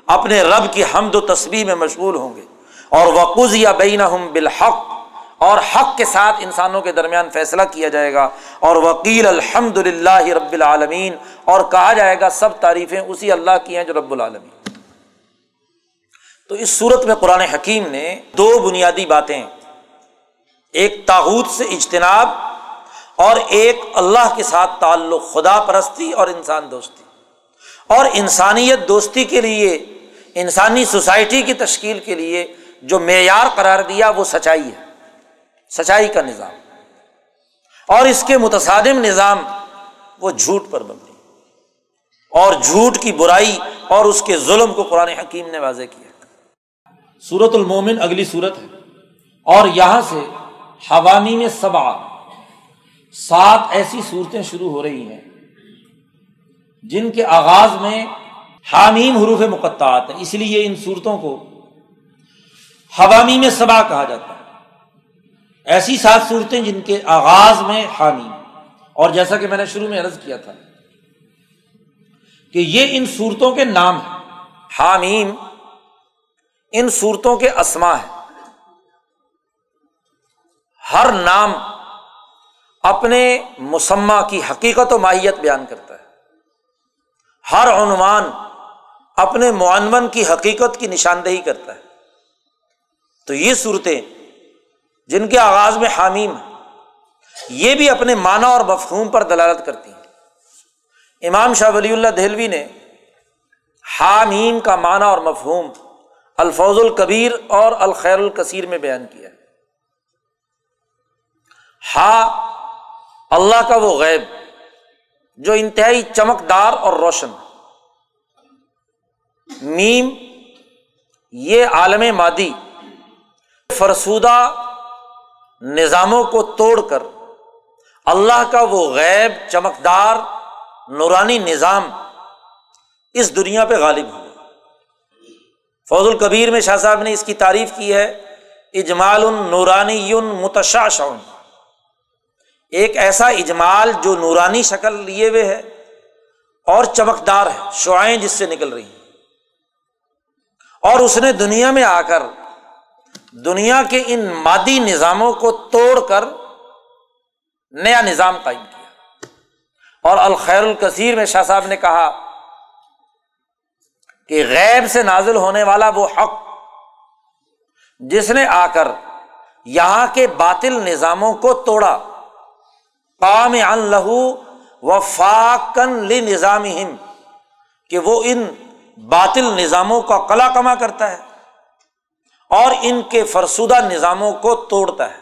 اپنے رب کی حمد و تصویر میں مشغول ہوں گے۔ اور وقوض یا بین بالحق۔ اور حق کے ساتھ انسانوں کے درمیان فیصلہ کیا جائے گا۔ اور وکیل الحمد للہ رب العالمین۔ اور کہا جائے گا سب تعریفیں اسی اللہ کی ہیں جو رب العالمین۔ تو اس صورت میں قرآن حکیم نے دو بنیادی باتیں۔ ایک تاحود سے اجتناب اور ایک اللہ کے ساتھ تعلق خدا پرستی اور انسان دوستی۔ اور انسانیت دوستی کے لیے، انسانی سوسائٹی کی تشکیل کے لیے جو معیار قرار دیا، وہ سچائی ہے۔ سچائی کا نظام۔ اور اس کے متصادم نظام وہ جھوٹ پر مبنی۔ اور جھوٹ کی برائی اور اس کے ظلم کو قرآن حکیم نے واضح کیا۔ سورت المومن اگلی صورت ہے۔ اور یہاں سے حوامی میں سبا سات ایسی صورتیں شروع ہو رہی ہیں۔ جن کے آغاز میں حامیم حروف مقطعات ہیں، اس لیے ان صورتوں کو حوامی میں سبا کہا جاتا ہے۔ ایسی سات صورتیں جن کے آغاز میں حامیم۔ اور جیسا کہ میں نے شروع میں عرض کیا تھا کہ یہ ان صورتوں کے نام ہیں۔ حامیم ان صورتوں کے اسما ہے ہر نام اپنے مسمہ کی حقیقت و ماہیت بیان کرتا ہے۔ ہر عنوان اپنے معنون کی حقیقت کی نشاندہی کرتا ہے۔ تو یہ صورتیں جن کے آغاز میں حامیم یہ بھی اپنے معنی اور مفہوم پر دلالت کرتی ہیں۔ امام شاہ ولی اللہ دہلوی نے حامیم کا معنی اور مفہوم الفوظ الکبیر اور الخیر الکثیر میں بیان کیا ہا، اللہ کا وہ غیب۔ جو انتہائی چمکدار اور روشن میم، یہ عالم مادی فرسودہ نظاموں کو توڑ کر اللہ کا وہ غیب، چمکدار، نورانی نظام اس دنیا پہ غالب ہوا۔ فوز القبیر میں شاہ صاحب نے اس کی تعریف کی ہے، اجمال نورانی متشاشن ایک ایسا اجمال جو نورانی شکل لیے ہوئے ہے اور چمکدار ہے، شعائیں جس سے نکل رہی ہیں۔ اور اس نے دنیا میں آ کر، دنیا کے ان مادی نظاموں کو توڑ کر نیا نظام قائم کیا۔ اور الخیر الکثیر میں شاہ صاحب نے کہا کہ غیب سے نازل ہونے والا وہ حق جس نے آ کر یہاں کے باطل نظاموں کو توڑا قام ان لہو و فاقن لی نظام کہ وہ ان باطل نظاموں کا کلا کما کرتا ہے اور ان کے فرسودہ نظاموں کو توڑتا ہے۔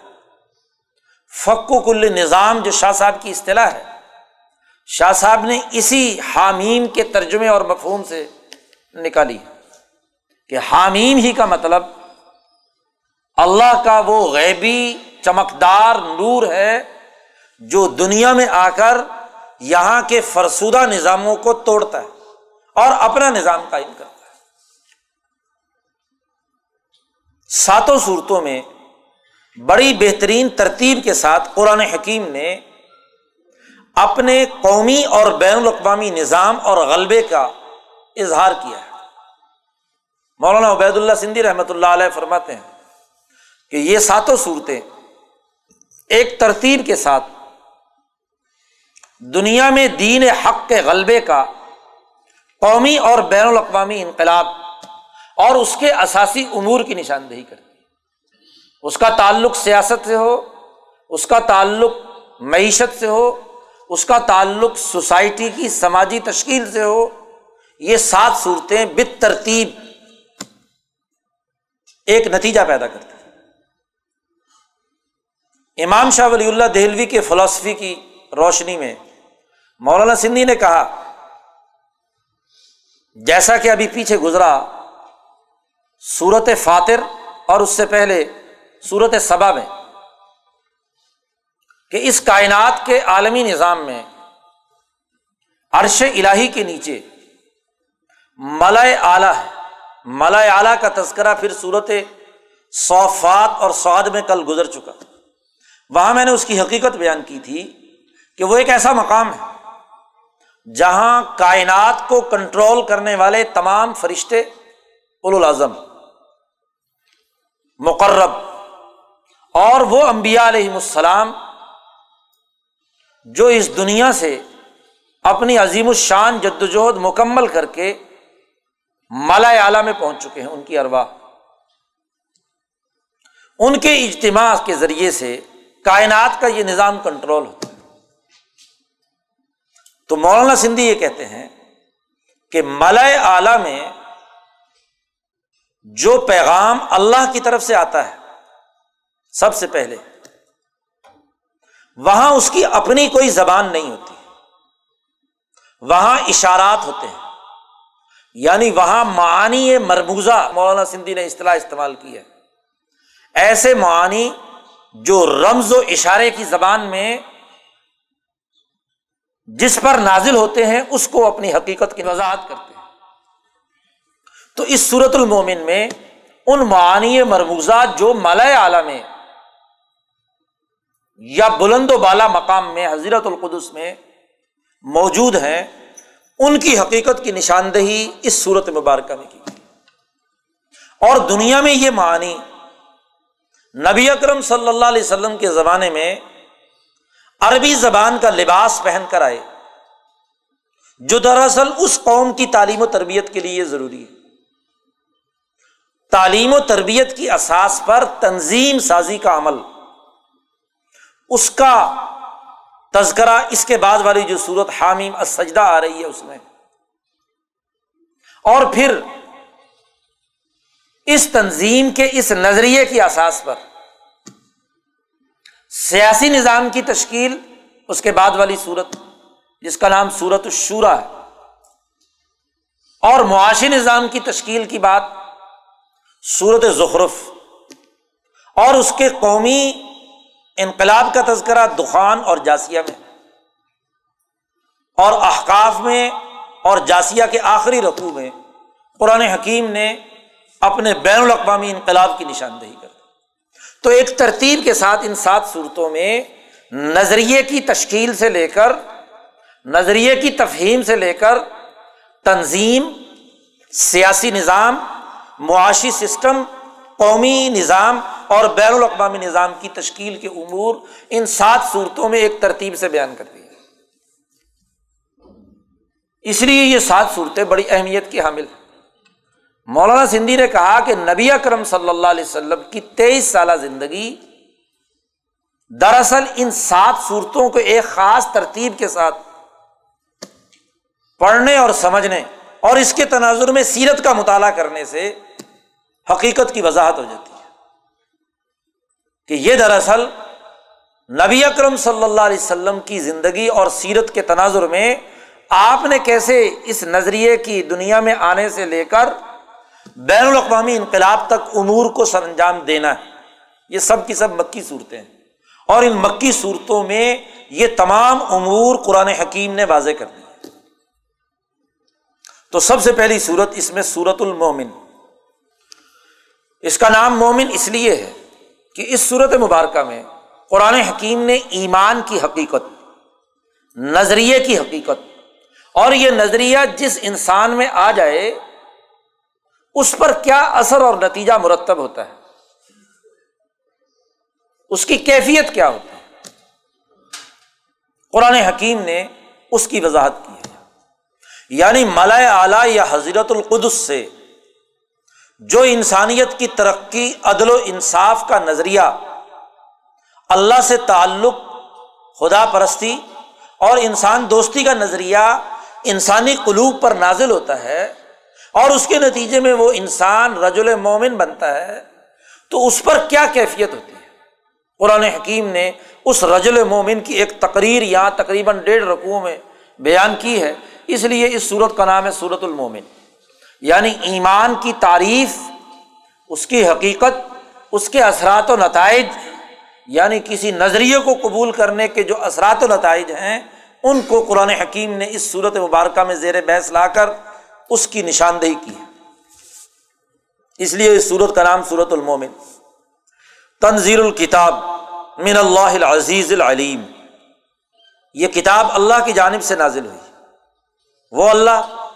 فکو کل نظام، جو شاہ صاحب کی اصطلاح ہے۔ شاہ صاحب نے اسی حامیم کے ترجمے اور مفہوم سے نکالی۔ کہ حامیم ہی کا مطلب اللہ کا وہ غیبی چمکدار نور ہے جو دنیا میں آ کر یہاں کے فرسودہ نظاموں کو توڑتا ہے اور اپنا نظام قائم کرتا ہے۔ ساتوں صورتوں میں بڑی بہترین ترتیب کے ساتھ قرآن حکیم نے اپنے قومی اور بین الاقوامی نظام اور غلبے کا اظہار کیا ہے۔ مولانا عبید اللہ سندھی رحمۃ اللہ علیہ فرماتے ہیں کہ یہ ساتوں صورتیں ایک ترتیب کے ساتھ دنیا میں دین حق کے غلبے کا قومی اور بین الاقوامی انقلاب اور اس کے اثاثی امور کی نشاندہی کرتی ہے۔ اس کا تعلق سیاست سے ہو، اس کا تعلق معیشت سے ہو، اس کا تعلق سوسائٹی کی سماجی تشکیل سے ہو، یہ سات صورتیں بت ترتیب ایک نتیجہ پیدا کرتی امام شاہ ولی اللہ دہلوی کے فلاسفی کی روشنی میں مولانا سندھی نے کہا، جیسا کہ ابھی پیچھے گزرا سورت فاتر اور اس سے پہلے سورت صبا میں، کہ اس کائنات کے عالمی نظام میں عرش الہی کے نیچے ملائے اعلیٰ ہے۔ ملائے اعلیٰ کا تذکرہ پھر صورت صوفات اور سعد میں کل گزر چکا۔ وہاں میں نے اس کی حقیقت بیان کی تھی کہ وہ ایک ایسا مقام ہے جہاں کائنات کو کنٹرول کرنے والے تمام فرشتے الاظم مقرب، اور وہ امبیا علیہم السلام جو اس دنیا سے اپنی عظیم الشان جد وجہد مکمل کر کے مالا اعلیٰ میں پہنچ چکے ہیں، ان کی اروا ان کے اجتماع کے ذریعے سے کائنات کا یہ نظام کنٹرول ہوتا ہے۔ تو مولانا سندھی یہ کہتے ہیں کہ مالا اعلی میں جو پیغام اللہ کی طرف سے آتا ہے، سب سے پہلے، وہاں اس کی اپنی کوئی زبان نہیں ہوتی۔ وہاں اشارات ہوتے ہیں۔ یعنی وہاں معانی مرموزہ مولانا سندھی نے اصطلاح استعمال کی ہے۔ ایسے معانی جو رمز و اشارے کی زبان میں جس پر نازل ہوتے ہیں، اس کو اپنی حقیقت کی وضاحت کرتے ہیں۔ تو اس صورت المومن میں ان معانی مرموزہ جو مالا اعلی میں یا بلند و بالا مقام میں حضرت القدس میں موجود ہیں، ان کی حقیقت کی نشاندہی اس صورت مبارکہ میں کی اور دنیا میں یہ معنی نبی اکرم صلی اللہ علیہ وسلم کے زمانے میں عربی زبان کا لباس پہن کر آئے۔ جو دراصل اس قوم کی تعلیم و تربیت کے لیے ضروری ہے۔ تعلیم و تربیت کی اساس پر تنظیم سازی کا عمل۔ اس کا تذکرہ اس کے بعد والی جو سورت حامیم السجدہ آ رہی ہے اس میں۔ اور پھر اس تنظیم کے اس نظریے کی اساس پر۔ سیاسی نظام کی تشکیل، اس کے بعد والی صورت، جس کا نام سورت الشورا ہے۔ اور معاشی نظام کی تشکیل کی بات سورت زخرف۔ اور اس کے قومی انقلاب کا تذکرہ دخان اور جاسیہ میں۔ اور احکاف میں اور جاسیہ کے آخری رقو میں، قرآن حکیم نے اپنے بین الاقوامی انقلاب کی نشاندہی۔ تو ایک ترتیب کے ساتھ ان سات صورتوں میں نظریے کی تشکیل سے لے کر، نظریے کی تفہیم سے لے کر تنظیم، سیاسی نظام، معاشی سسٹم، قومی نظام اور بین الاقوامی نظام کی تشکیل کے امور ان سات صورتوں میں ایک ترتیب سے بیان کر دی اس لیے یہ سات صورتیں بڑی اہمیت کی حامل ہیں۔ مولانا سندھی نے کہا کہ نبی اکرم صلی اللہ علیہ وسلم کی تیئیس سالہ زندگی دراصل ان سات صورتوں کو ایک خاص ترتیب کے ساتھ پڑھنے اور سمجھنے اور اس کے تناظر میں سیرت کا مطالعہ کرنے سے حقیقت کی وضاحت ہو جاتی ہے کہ یہ دراصل نبی اکرم صلی اللہ علیہ وسلم کی زندگی اور سیرت کے تناظر میں آپ نے کیسے اس نظریے کی دنیا میں آنے سے لے کر بین الاقوامی انقلاب تک امور کو سر انجام دینا ہے۔ یہ سب کی سب مکی صورتیں ہیں۔ اور ان مکی صورتوں میں یہ تمام امور قرآن حکیم نے واضح کر دی تو سب سے پہلی صورت اس میں سورت المومن۔ اس کا نام مومن اس لیے ہے کہ اس صورت مبارکہ میں قرآن حکیم نے ایمان کی حقیقت، نظریے کی حقیقت اور یہ نظریہ جس انسان میں آ جائے اس پر کیا اثر اور نتیجہ مرتب ہوتا ہے؟ اس کی کیفیت کیا ہوتی ہے؟ قرآن حکیم نے اس کی وضاحت کی ہے۔ یعنی ملائے اعلی یا حضرت القدس سے جو انسانیت کی ترقی، عدل و انصاف کا نظریہ، اللہ سے تعلق، خدا پرستی اور انسان دوستی کا نظریہ انسانی قلوب پر نازل ہوتا ہے اور اس کے نتیجے میں وہ انسان رجل مومن بنتا ہے، تو اس پر کیا کیفیت ہوتی ہے؟ قرآن حکیم نے اس رجل مومن کی ایک تقریر یہاں تقریباً ڈیڑھ رقوع میں بیان کی ہے، اس لیے اس صورت کا نام ہے صورت المومن۔ یعنی ایمان کی تعریف، اس کی حقیقت، اس کے اثرات و نتائج یعنی کسی نظریے کو قبول کرنے کے جو اثرات و نتائج ہیں، ان کو قرآن حکیم نے اس صورت مبارکہ میں زیر بحث لا کر اس کی نشاندہی کی ہے۔ اس لیے اس صورت کا نام صورت المومن۔ تنظیر الکتاب من اللہ العزیز العلیم۔ یہ کتاب اللہ کی جانب سے نازل ہوئی۔ وہ اللہ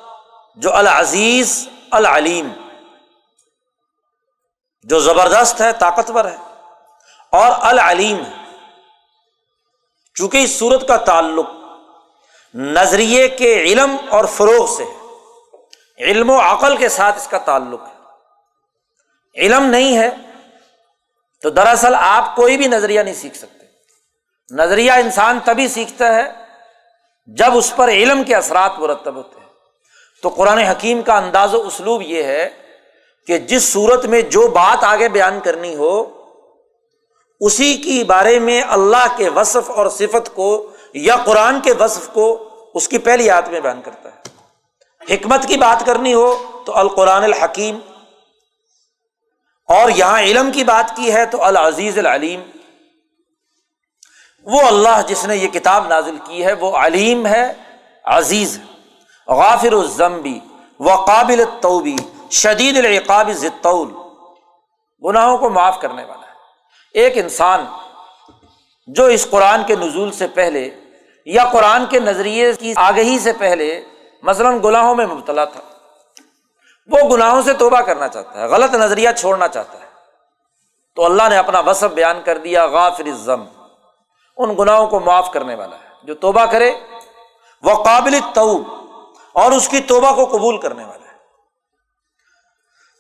جو العزیز العلیم، جو زبردست ہے، طاقتور ہے، اور العلیم ہے۔ چونکہ اس صورت کا تعلق نظریے کے علم اور فروغ سے ہے۔ علم و عقل کے ساتھ اس کا تعلق ہے۔ علم نہیں ہے تو دراصل آپ کوئی بھی نظریہ نہیں سیکھ سکتے۔ نظریہ انسان تبھی سیکھتا ہے جب اس پر علم کے اثرات مرتب ہوتے ہیں۔ تو قرآن حکیم کا انداز و اسلوب یہ ہے کہ جس صورت میں جو بات آگے بیان کرنی ہو، اسی کی بارے میں اللہ کے وصف اور صفت کو یا قرآن کے وصف کو اس کی پہلی یاد میں بیان کرتا حکمت کی بات کرنی ہو تو القرآن الحکیم، اور یہاں علم کی بات کی ہے تو العزیز العلیم۔ وہ اللہ جس نے یہ کتاب نازل کی ہے، وہ علیم ہے، عزیز۔ غافر الزمبی و قابل توبی شدید العقاب ضطول گناہوں کو معاف کرنے والا ہے۔ ایک انسان جو اس قرآن کے نزول سے پہلے یا قرآن کے نظریے کی آگہی سے پہلے مثلاً گناہوں میں مبتلا تھا۔ وہ گناہوں سے توبہ کرنا چاہتا ہے، غلط نظریہ چھوڑنا چاہتا ہے۔ تو اللہ نے اپنا وصف بیان کر دیا غافر ضم ان گناہوں کو معاف کرنے والا ہے، جو توبہ کرے وہ قابل توب اور اس کی توبہ کو قبول کرنے والا ہے۔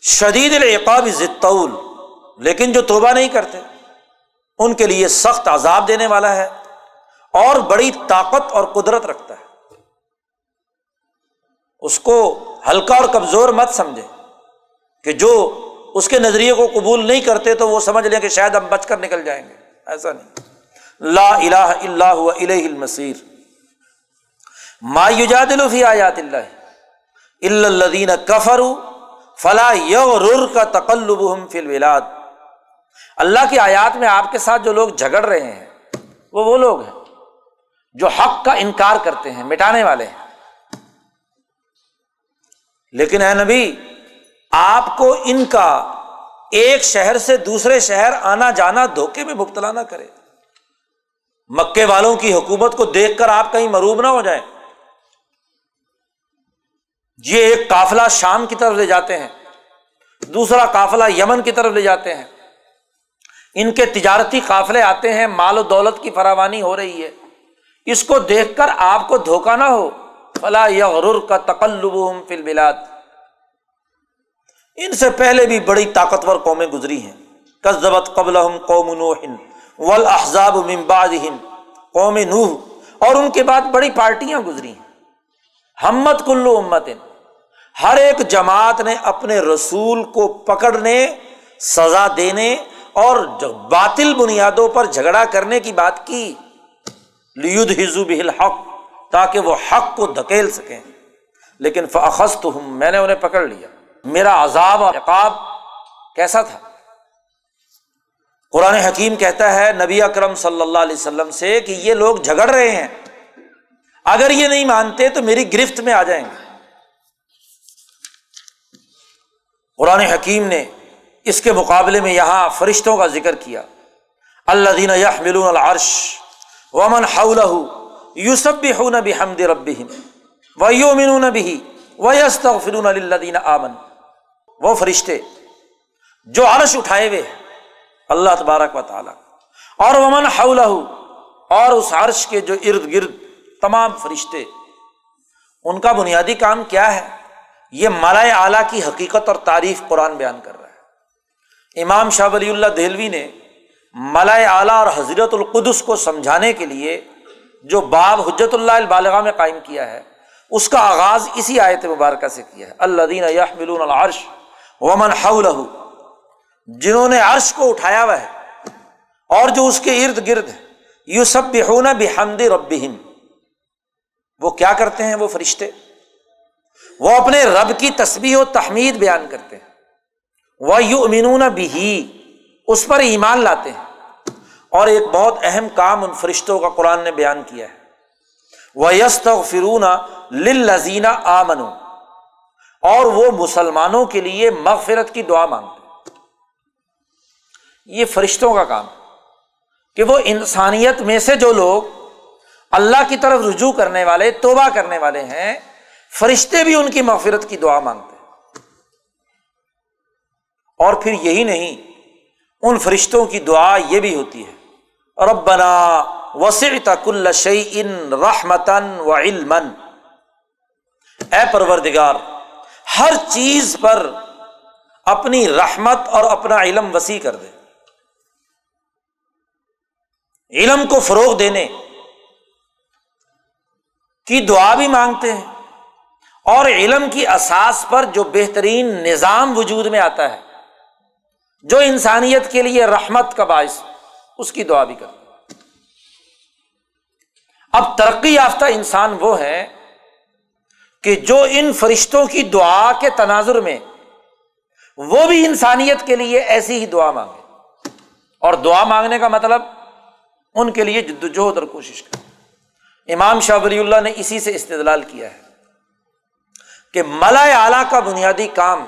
شدید العقاب ضطول لیکن جو توبہ نہیں کرتے، ان کے لیے سخت عذاب دینے والا ہے، اور بڑی طاقت اور قدرت رکھتا ہے۔ اس کو ہلکا اور کمزور مت سمجھے کہ جو اس کے نظریے کو قبول نہیں کرتے تو وہ سمجھ لیں کہ شاید ہم بچ کر نکل جائیں گے۔ ایسا نہیں۔ لا الہ اللہ الہ المسیر ما یجادل فی آیات اللہ الا الذین کفروا فلا یغرر کا تقلب فی الولاد۔ اللہ کی آیات میں آپ کے ساتھ جو لوگ جھگڑ رہے ہیں، وہ وہ لوگ ہیں جو حق کا انکار کرتے ہیں، مٹانے والے ہیں۔ لیکن اے نبی، آپ کو ان کا ایک شہر سے دوسرے شہر آنا جانا دھوکے میں مبتلا نہ کرے۔ مکے والوں کی حکومت کو دیکھ کر آپ کہیں مروب نہ ہو جائیں۔ یہ ایک قافلہ شام کی طرف لے جاتے ہیں، دوسرا قافلہ یمن کی طرف لے جاتے ہیں۔ ان کے تجارتی قافلے آتے ہیں، مال و دولت کی فراوانی ہو رہی ہے۔ اس کو دیکھ کر آپ کو دھوکہ نہ ہو۔ فلا یغرر کا تقلب فی البلاد۔ ان سے پہلے بھی بڑی طاقتور قومیں گزری ہیں۔ کزبت قبل قوم نوح والاحزاب من بعدہم۔ قوم نوح اور ان کے بعد بڑی پارٹیاں گزری ہیں۔ ہمت کلو امت ہر ایک جماعت نے اپنے رسول کو پکڑنے، سزا دینے اور باطل بنیادوں پر جھگڑا کرنے کی بات کی۔ لیود ہزو بہل حق۔ تاکہ وہ حق کو دھکیل سکیں۔ لیکن فخص تو ہوں میں نے انہیں پکڑ لیا۔ میرا عذاب اور عقاب کیسا تھا؟ قرآن حکیم کہتا ہے، نبی اکرم صلی اللہ علیہ وسلم سے کہ یہ لوگ جھگڑ رہے ہیں۔ اگر یہ نہیں مانتے تو میری گرفت میں آ جائیں گے۔ قرآن حکیم نے اس کے مقابلے میں یہاں فرشتوں کا ذکر کیا۔ اللہ دین ملون العرش ومن حولہ یوسف بھی ہوں نبی حمد رب و یو من بھی وہ یستغفرون للذین آمن. وہ فرشتے جو عرش اٹھائے ہوئے اللہ تبارک و تعالیٰ۔ اور ومن حولہ، اور اس عرش کے جو ارد گرد تمام فرشتے۔ ان کا بنیادی کام کیا ہے؟ یہ مالائے اعلیٰ کی حقیقت اور تعریف قرآن بیان کر رہا ہے۔ امام شاہ ولی اللہ دہلوی نے ملائے اعلیٰ اور حضرت القدس کو سمجھانے کے لیے جو باب حجت اللہ البالغ میں قائم کیا ہے، اس کا آغاز اسی آیت مبارکہ سے کیا ہے۔ اللہ دین ملون العرش ومن حول جنہوں نے عرش کو اٹھایا ہوا ہے اور جو اس کے ارد گرد یو سب بحون بحمد رب وہ کیا کرتے ہیں؟ وہ فرشتے۔ وہ اپنے رب کی تصویر و تحمید بیان کرتے ہیں۔ وہ یو امین بھی اس پر ایمان لاتے ہیں۔ اور ایک بہت اہم کام ان فرشتوں کا قرآن نے بیان کیا ہے۔ وہ یست فرون لذینہ آمن اور وہ مسلمانوں کے لیے مغفرت کی دعا مانگتے یہ فرشتوں کا کام کہ وہ انسانیت میں سے جو لوگ اللہ کی طرف رجوع کرنے والے، توبہ کرنے والے ہیں، فرشتے بھی ان کی مغفرت کی دعا مانگتے اور پھر یہی نہیں، ان فرشتوں کی دعا یہ بھی ہوتی ہے ربنا وسیع کل شعی ان رحمتن و علم اے پروردگار، ہر چیز پر اپنی رحمت اور اپنا علم وسیع کر دے۔ علم کو فروغ دینے کی دعا بھی مانگتے ہیں۔ اور علم کی اساس پر جو بہترین نظام وجود میں آتا ہے، جو انسانیت کے لیے رحمت کا باعث۔ اس کی دعا بھی کرتے اب ترقی یافتہ انسان وہ ہے کہ جو ان فرشتوں کی دعا کے تناظر میں وہ بھی انسانیت کے لیے ایسی ہی دعا مانگے۔ اور دعا مانگنے کا مطلب ان کے لیے جد وجہد اور کوشش کرے امام شاہ ولی اللہ نے اسی سے استدلال کیا ہے کہ ملا اعلیٰ کا بنیادی کام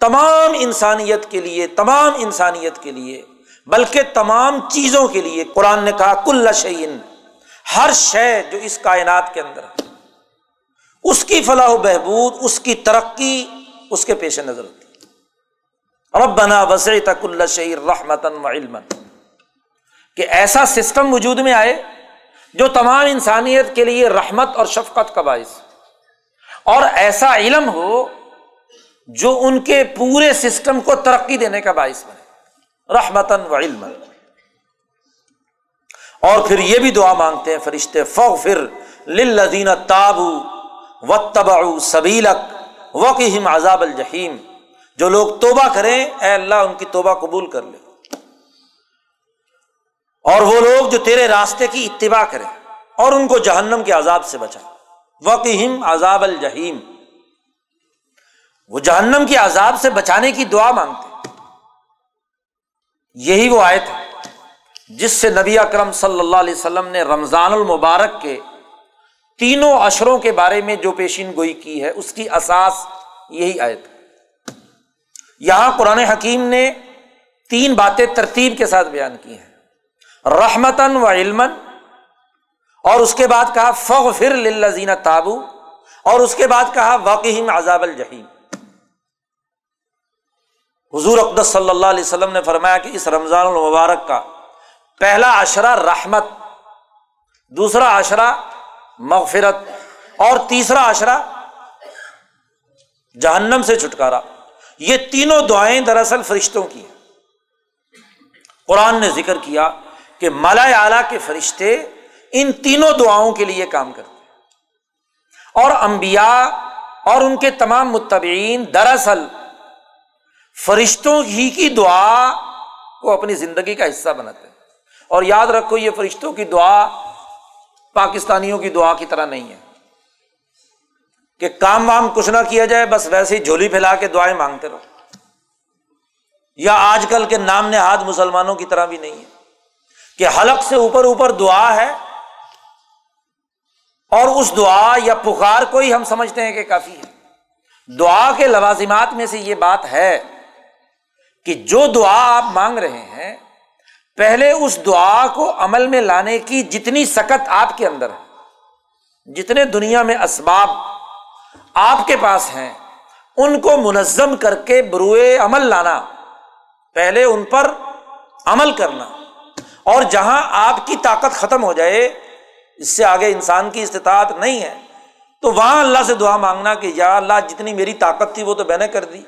تمام انسانیت کے لیے، تمام انسانیت کے لیے بلکہ تمام چیزوں کے لیے قرآن نے کہا، کل شعین ہر شے جو اس کائنات کے اندر ہے، اس کی فلاح و بہبود، اس کی ترقی، اس کے پیش نظر ہوتی ربنا وسیع تک اللہ شعر رحمتن و علم کہ ایسا سسٹم وجود میں آئے جو تمام انسانیت کے لیے رحمت اور شفقت کا باعث اور ایسا علم ہو جو ان کے پورے سسٹم کو ترقی دینے کا باعث بنے۔ رحمتن و علم اور پھر یہ بھی دعا مانگتے ہیں، فرشتے فو فر لدین تابو و تبا سبیلک وقیم عذاب الجحیم۔ جو لوگ توبہ کریں، اے اللہ، ان کی توبہ قبول کر لے۔ اور وہ لوگ جو تیرے راستے کی اتباع کریں، اور ان کو جہنم کے عذاب سے بچا وقیم عذاب الجحیم۔ وہ جہنم کے عذاب سے بچانے کی دعا مانگتے یہی وہ آئے تھے جس سے نبی اکرم صلی اللہ علیہ وسلم نے رمضان المبارک کے تینوں اشروں کے بارے میں جو پیشین گوئی کی ہے، اس کی اساس یہی آیت ہے۔ یہاں قرآن حکیم نے تین باتیں ترتیب کے ساتھ بیان کی ہیں۔ رحمتن و علم اور اس کے بعد کہا فغ فر لذین تابو، اور اس کے بعد کہا واقعیم عذاب الجحیم۔ حضور اقدس صلی اللہ علیہ وسلم نے فرمایا کہ اس رمضان المبارک کا پہلا اشرا رحمت، دوسرا اشرا مغفرت، اور تیسرا اشرا جہنم سے چھٹکارا۔ یہ تینوں دعائیں دراصل فرشتوں کی ہیں۔ قرآن نے ذکر کیا کہ مالا اعلیٰ کے فرشتے ان تینوں دعاؤں کے لیے کام کرتے ہیں۔ اور امبیا اور ان کے تمام متبعین دراصل فرشتوں ہی کی دعا کو اپنی زندگی کا حصہ بناتے ہیں۔ اور یاد رکھو، یہ فرشتوں کی دعا پاکستانیوں کی دعا کی طرح نہیں ہے۔ کہ کام وام کچھ نہ کیا جائے، بس ویسے ہی جھولی پھیلا کے دعائیں مانگتے رہو۔ یا آج کل کے نام نہاد مسلمانوں کی طرح بھی نہیں ہے۔ کہ حلق سے اوپر اوپر دعا ہے اور اس دعا یا پکار کو ہی ہم سمجھتے ہیں کہ کافی ہے۔ دعا کے لوازمات میں سے یہ بات ہے۔ کہ جو دعا آپ مانگ رہے ہیں، پہلے اس دعا کو عمل میں لانے کی جتنی سکت آپ کے اندر ہے، جتنے دنیا میں اسباب آپ کے پاس ہیں، ان کو منظم کر کے بروئے عمل لانا، پہلے ان پر عمل کرنا۔ اور جہاں آپ کی طاقت ختم ہو جائے، اس سے آگے انسان کی استطاعت نہیں ہے، تو وہاں اللہ سے دعا مانگنا کہ یا اللہ جتنی میری طاقت تھی وہ تو میں نے کر دی۔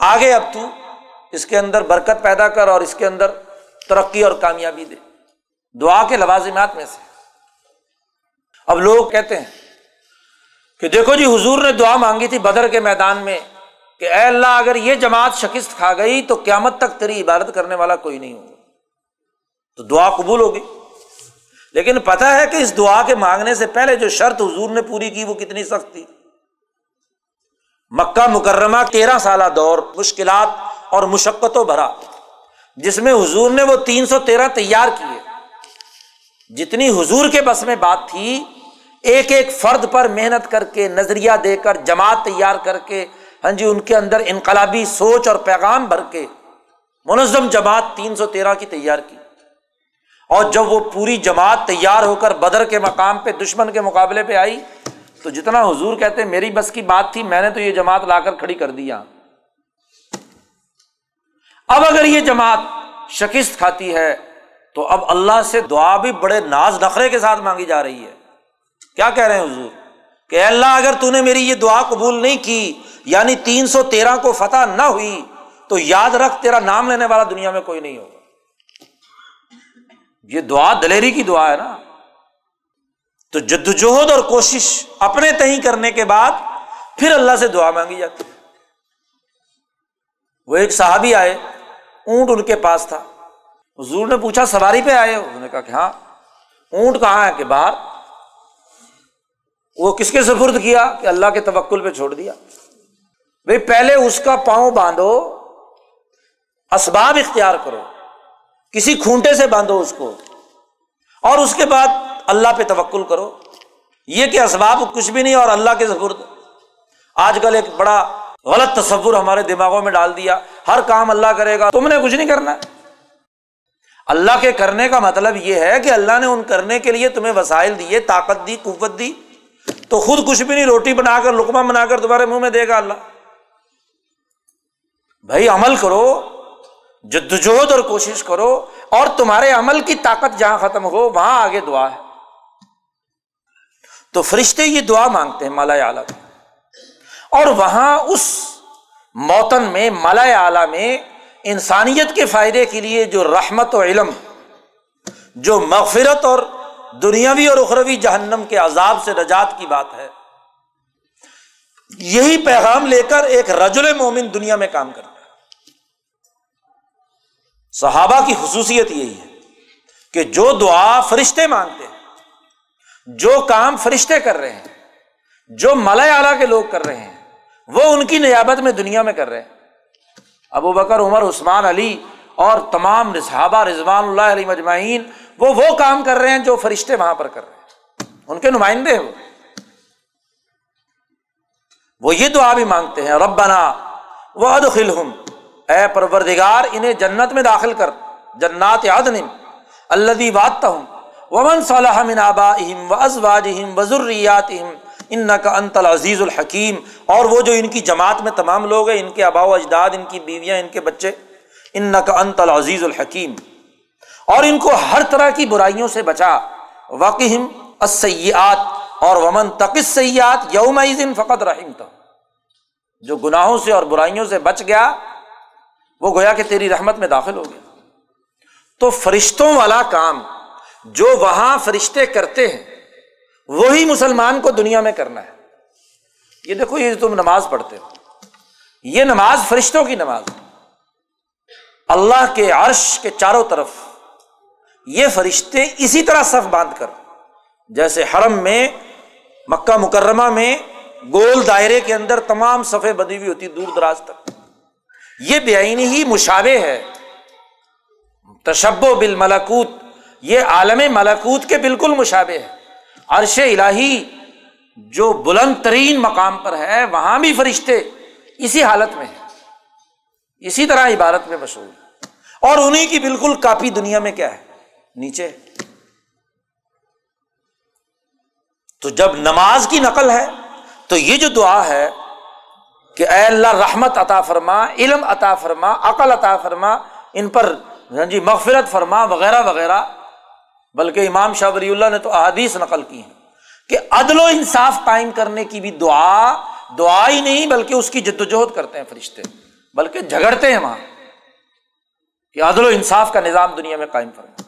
آگے اب تو اس کے اندر برکت پیدا کر اور اس کے اندر ترقی اور کامیابی دے۔ دعا کے لوازمات میں سے۔ اب لوگ کہتے ہیں کہ دیکھو جی حضور نے دعا مانگی تھی بدر کے میدان میں کہ اے اللہ، اگر یہ جماعت شکست کھا گئی تو قیامت تک تیری عبادت کرنے والا کوئی نہیں ہوگا۔ تو دعا قبول ہوگی۔ لیکن پتا ہے کہ اس دعا کے مانگنے سے پہلے جو شرط حضور نے پوری کی وہ کتنی سخت تھی۔ مکہ مکرمہ تیرہ سالہ دور، مشکلات اور مشقتوں بھرا، جس میں حضور نے وہ تین سو تیرہ تیار کیے۔ جتنی حضور کے بس میں بات تھی، ایک ایک فرد پر محنت کر کے، نظریہ دے کر، جماعت تیار کر کے ہاں جی ان کے اندر انقلابی سوچ اور پیغام بھر کے منظم جماعت تین سو تیرہ کی تیار کی۔ اور جب وہ پوری جماعت تیار ہو کر بدر کے مقام پہ، دشمن کے مقابلے پہ آئی، تو جتنا حضور کہتے میری بس کی بات تھی، میں نے تو یہ جماعت لا کر کھڑی کر دیا اب اگر یہ جماعت شکست کھاتی ہے، تو اب اللہ سے دعا بھی بڑے ناز نخرے کے ساتھ مانگی جا رہی ہے۔ کیا کہہ رہے ہیں حضور؟ کہ اللہ، اگر تو نے میری یہ دعا قبول نہیں کی یعنی تین سو تیرہ کو فتح نہ ہوئی، تو یاد رکھ تیرا نام لینے والا دنیا میں کوئی نہیں ہوگا۔ یہ دعا دلیری کی دعا ہے نا۔ تو جدوجہد اور کوشش اپنے تہی کرنے کے بعد پھر اللہ سے دعا مانگی جاتی۔ وہ ایک صحابی آئے اونٹ ان کے پاس تھا۔ حضور نے پوچھا، سواری پہ آئے انہوں نے کہا کہ ہاں۔ اونٹ کہاں ہے؟ کہ باہر۔ وہ کس کے سفرد کیا؟ کہ اللہ کے توکل پہ چھوڑ دیا۔ بھائی پہلے اس کا پاؤں باندھو، اسباب اختیار کرو۔ کسی کھونٹے سے باندھو اس کو۔ اور اس کے بعد اللہ پہ توکل کرو۔ یہ کہ اسباب کچھ بھی نہیں اور اللہ کے سفرد آج کل ایک بڑا غلط تصور ہمارے دماغوں میں ڈال دیا۔ ہر کام اللہ کرے گا۔ تم نے کچھ نہیں کرنا۔ اللہ کے کرنے کا مطلب یہ ہے کہ اللہ نے ان کرنے کے لیے تمہیں وسائل دیے، طاقت دی، قوت دی۔ تو خود کچھ بھی نہیں، روٹی بنا کر لکما بنا کر تمہارے منہ میں دے گا اللہ۔ بھائی، عمل کرو جدوجہد اور کوشش کرو۔ اور تمہارے عمل کی طاقت جہاں ختم ہو، وہاں آگے دعا ہے۔ تو فرشتے یہ دعا مانگتے ہیں مالا اعلیٰ اور وہاں اس موتن میں مالا اعلیٰ میں انسانیت کے فائدے کے لیے جو رحمت و علم، جو مغفرت اور دنیاوی اور اخروی جہنم کے عذاب سے نجات کی بات ہے۔ یہی پیغام لے کر ایک رجل مومن دنیا میں کام کرتا ہے۔ صحابہ کی خصوصیت یہی ہے کہ جو دعا فرشتے مانگتے ہیں، جو کام فرشتے کر رہے ہیں، جو ملئے اعلیٰ کے لوگ کر رہے ہیں وہ ان کی نیابت میں دنیا میں کر رہے ہیں۔ ابو بکر، عمر، عثمان، علی اور تمام صحابہ رضوان اللہ علی مجمعین وہ وہ کام کر رہے ہیں جو فرشتے وہاں پر کر رہے ہیں۔ ان کے نمائندے ہیں وہ۔ یہ دعا بھی مانگتے ہیں، ربنا وہ اے پروردگار، انہیں جنت میں داخل کر، جنات یاد اللہ وادتا ہوں ومن صلاح من آبائہم و ازواجہم و ذریاتہم ان کا انتل عزیز الحکیم۔ اور وہ جو ان کی جماعت میں تمام لوگ ہیں، ان کے آبا و اجداد، ان کی بیویاں، ان کے بچے ان نہ کا انتل عزیز الحکیم۔ اور ان کو ہر طرح کی برائیوں سے بچا۔ واقعم السیات اور ومن تقس سیات یوم فقط رحیم تھا جو گناہوں سے اور برائیوں سے بچ گیا، وہ گویا کہ تیری رحمت میں داخل ہو گیا۔ تو فرشتوں والا کام، جو وہاں فرشتے کرتے ہیں وہی مسلمان کو دنیا میں کرنا ہے۔ یہ دیکھو، یہ تم نماز پڑھتے ہو۔ یہ نماز فرشتوں کی نماز اللہ کے عرش کے چاروں طرف یہ فرشتے اسی طرح صف باندھ کر، جیسے حرم میں، مکہ مکرمہ میں گول دائرے کے اندر تمام صفے بدی ہوئی ہوتی، دور دراز تک۔ یہ بے آئینی ہی مشابے ہے۔ تشب و بال ملکوت یہ عالم ملکوت کے بالکل مشابے ہے۔ عرش الہی جو بلند ترین مقام پر ہے، وہاں بھی فرشتے اسی حالت میں ہے اسی طرح عبارت میں مشہور اور انہیں کی بالکل کاپی دنیا میں کیا ہے؟ نیچے۔ تو جب نماز کی نقل ہے، تو یہ جو دعا ہے کہ اے اللہ رحمت عطا فرما، علم عطا فرما، عقل عطا فرما، ان پر جی مغفرت فرما، وغیرہ وغیرہ۔ بلکہ امام شاہ ولی اللہ نے تو احادیث نقل کی ہے کہ عدل و انصاف قائم کرنے کی بھی دعا دعا ہی نہیں بلکہ اس کی جدوجہد کرتے ہیں فرشتے، بلکہ جھگڑتے ہیں وہاں کہ عدل و انصاف کا نظام دنیا میں قائم کرنا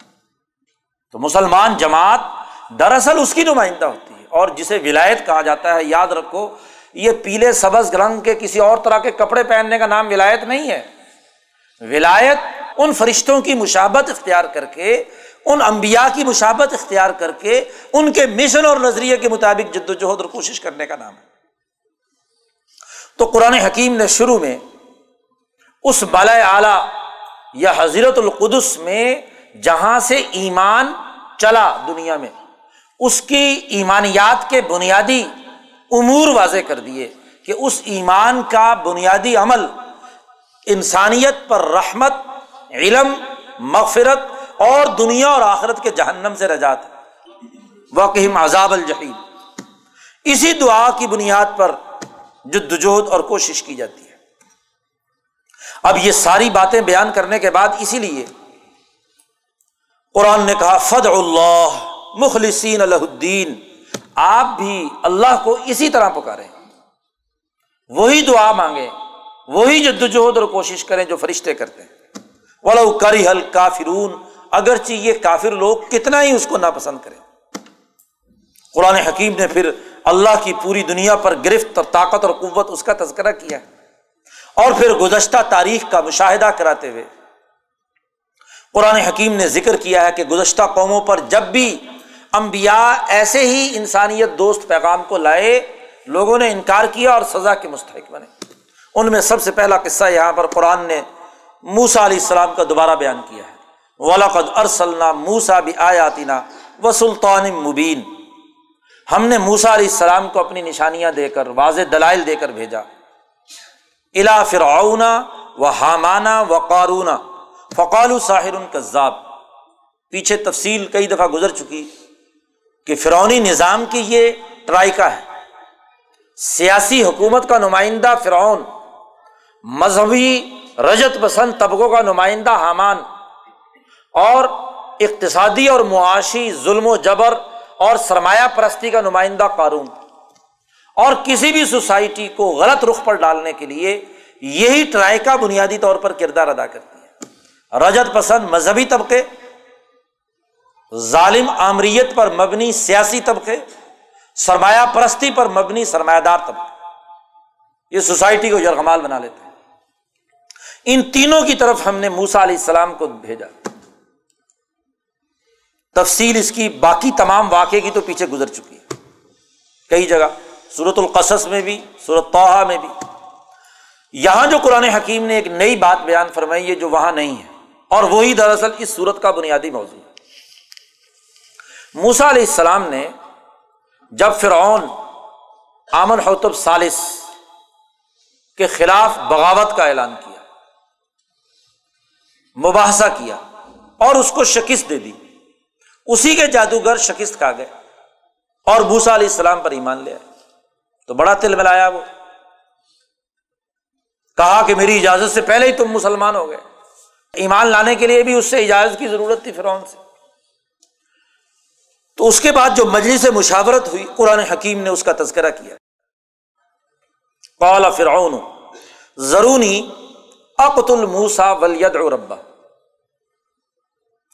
تو مسلمان جماعت دراصل اس کی نمائندہ ہوتی ہے اور جسے ولایت کہا جاتا ہے، یاد رکھو، یہ پیلے سبز رنگ کے کسی اور طرح کے کپڑے پہننے کا نام ولایت نہیں ہے۔ ولایت ان فرشتوں کی مشابت اختیار کر کے ان امبیا کی مشابت اختیار کر کے ان کے مشن اور نظریے کے مطابق جد و جہد اور کوشش کرنے کا نام ہے۔ تو قرآن حکیم نے شروع میں اس بالا اعلی یا حضرت القدس میں جہاں سے ایمان چلا دنیا میں، اس کی ایمانیات کے بنیادی امور واضح کر دیے کہ اس ایمان کا بنیادی عمل انسانیت پر رحمت، علم، مغفرت اور دنیا اور آخرت کے جہنم سے رجات واقعی عذاب الجحیم اسی دعا کی بنیاد پر جدوجہد اور کوشش کی جاتی ہے۔ اب یہ ساری باتیں بیان کرنے کے بعد اسی لیے قرآن نے کہا فد اللہ مخلصین الدین آپ بھی اللہ کو اسی طرح پکارے وہی دعا مانگے وہی جدوجہد اور کوشش کریں جو فرشتے کرتے ہیں۔ ولو کری حل کافرون اگرچہ یہ کافر لوگ کتنا ہی اس کو ناپسند کریں۔ قرآن حکیم نے پھر اللہ کی پوری دنیا پر گرفت اور طاقت اور قوت اس کا تذکرہ کیا۔ اور پھر گزشتہ تاریخ کا مشاہدہ کراتے ہوئے قرآن حکیم نے ذکر کیا ہے کہ گزشتہ قوموں پر جب بھی امبیا ایسے ہی انسانیت دوست پیغام کو لائے، لوگوں نے انکار کیا اور سزا کے مستحق بنے۔ ان میں سب سے پہلا قصہ یہاں پر قرآن نے موسا علیہ السلام کا دوبارہ بیان کیا ہے۔ ولاقد ارسلنا موسا بھی آیاتینہ و سلطان مبین ہم نے موسا علیہ السلام کو اپنی نشانیاں دے کر، واضح دلائل دے کر بھیجا۔ الا فرعون و حامانہ و قارون فقال ساحر کذاب پیچھے تفصیل کئی دفعہ گزر چکی کہ فرونی نظام کی یہ ٹرائکا ہے۔ سیاسی حکومت کا نمائندہ فرعون، مذہبی رجت پسند طبقوں کا نمائندہ حامان۔ اور اقتصادی اور معاشی ظلم و جبر اور سرمایہ پرستی کا نمائندہ قارون۔ اور کسی بھی سوسائٹی کو غلط رخ پر ڈالنے کے لیے یہی ٹرائکا بنیادی طور پر کردار ادا کرتی ہے۔ رجت پسند مذہبی طبقے، ظالم آمریت پر مبنی سیاسی طبقے، سرمایہ پرستی پر مبنی سرمایہ دار طبقے۔ یہ سوسائٹی کو یرغمال بنا لیتے ہیں۔ ان تینوں کی طرف ہم نے موسا علیہ السلام کو بھیجا۔ تفصیل اس کی باقی تمام واقعے کی تو پیچھے گزر چکی ہے۔ کئی جگہ صورت القصص میں بھی صورت توحا میں بھی۔ یہاں جو قرآن حکیم نے ایک نئی بات بیان فرمائی ہے جو وہاں نہیں ہے۔ اور وہی دراصل اس صورت کا بنیادی موضوع ہے۔ موسا علیہ السلام نے جب فرعون آمن حوتب سالس کے خلاف بغاوت کا اعلان کیا، مباحثہ کیا اور اس کو شکست دے دی۔ اسی کے جادوگر شکست کھا گئے اور بھوسا علیہ السلام پر ایمان لے آئے۔ تو بڑا تل ملایا وہ۔ کہا کہ میری اجازت سے پہلے ہی تم مسلمان ہو گئے۔ ایمان لانے کے لیے بھی اس سے اجازت کی ضرورت تھی فرعون سے۔ تو اس کے بعد جو مجلس سے مشاورت ہوئی، قرآن حکیم نے اس کا تذکرہ کیا۔ قال فرعون ضرونی اقت الموسا ولید ربا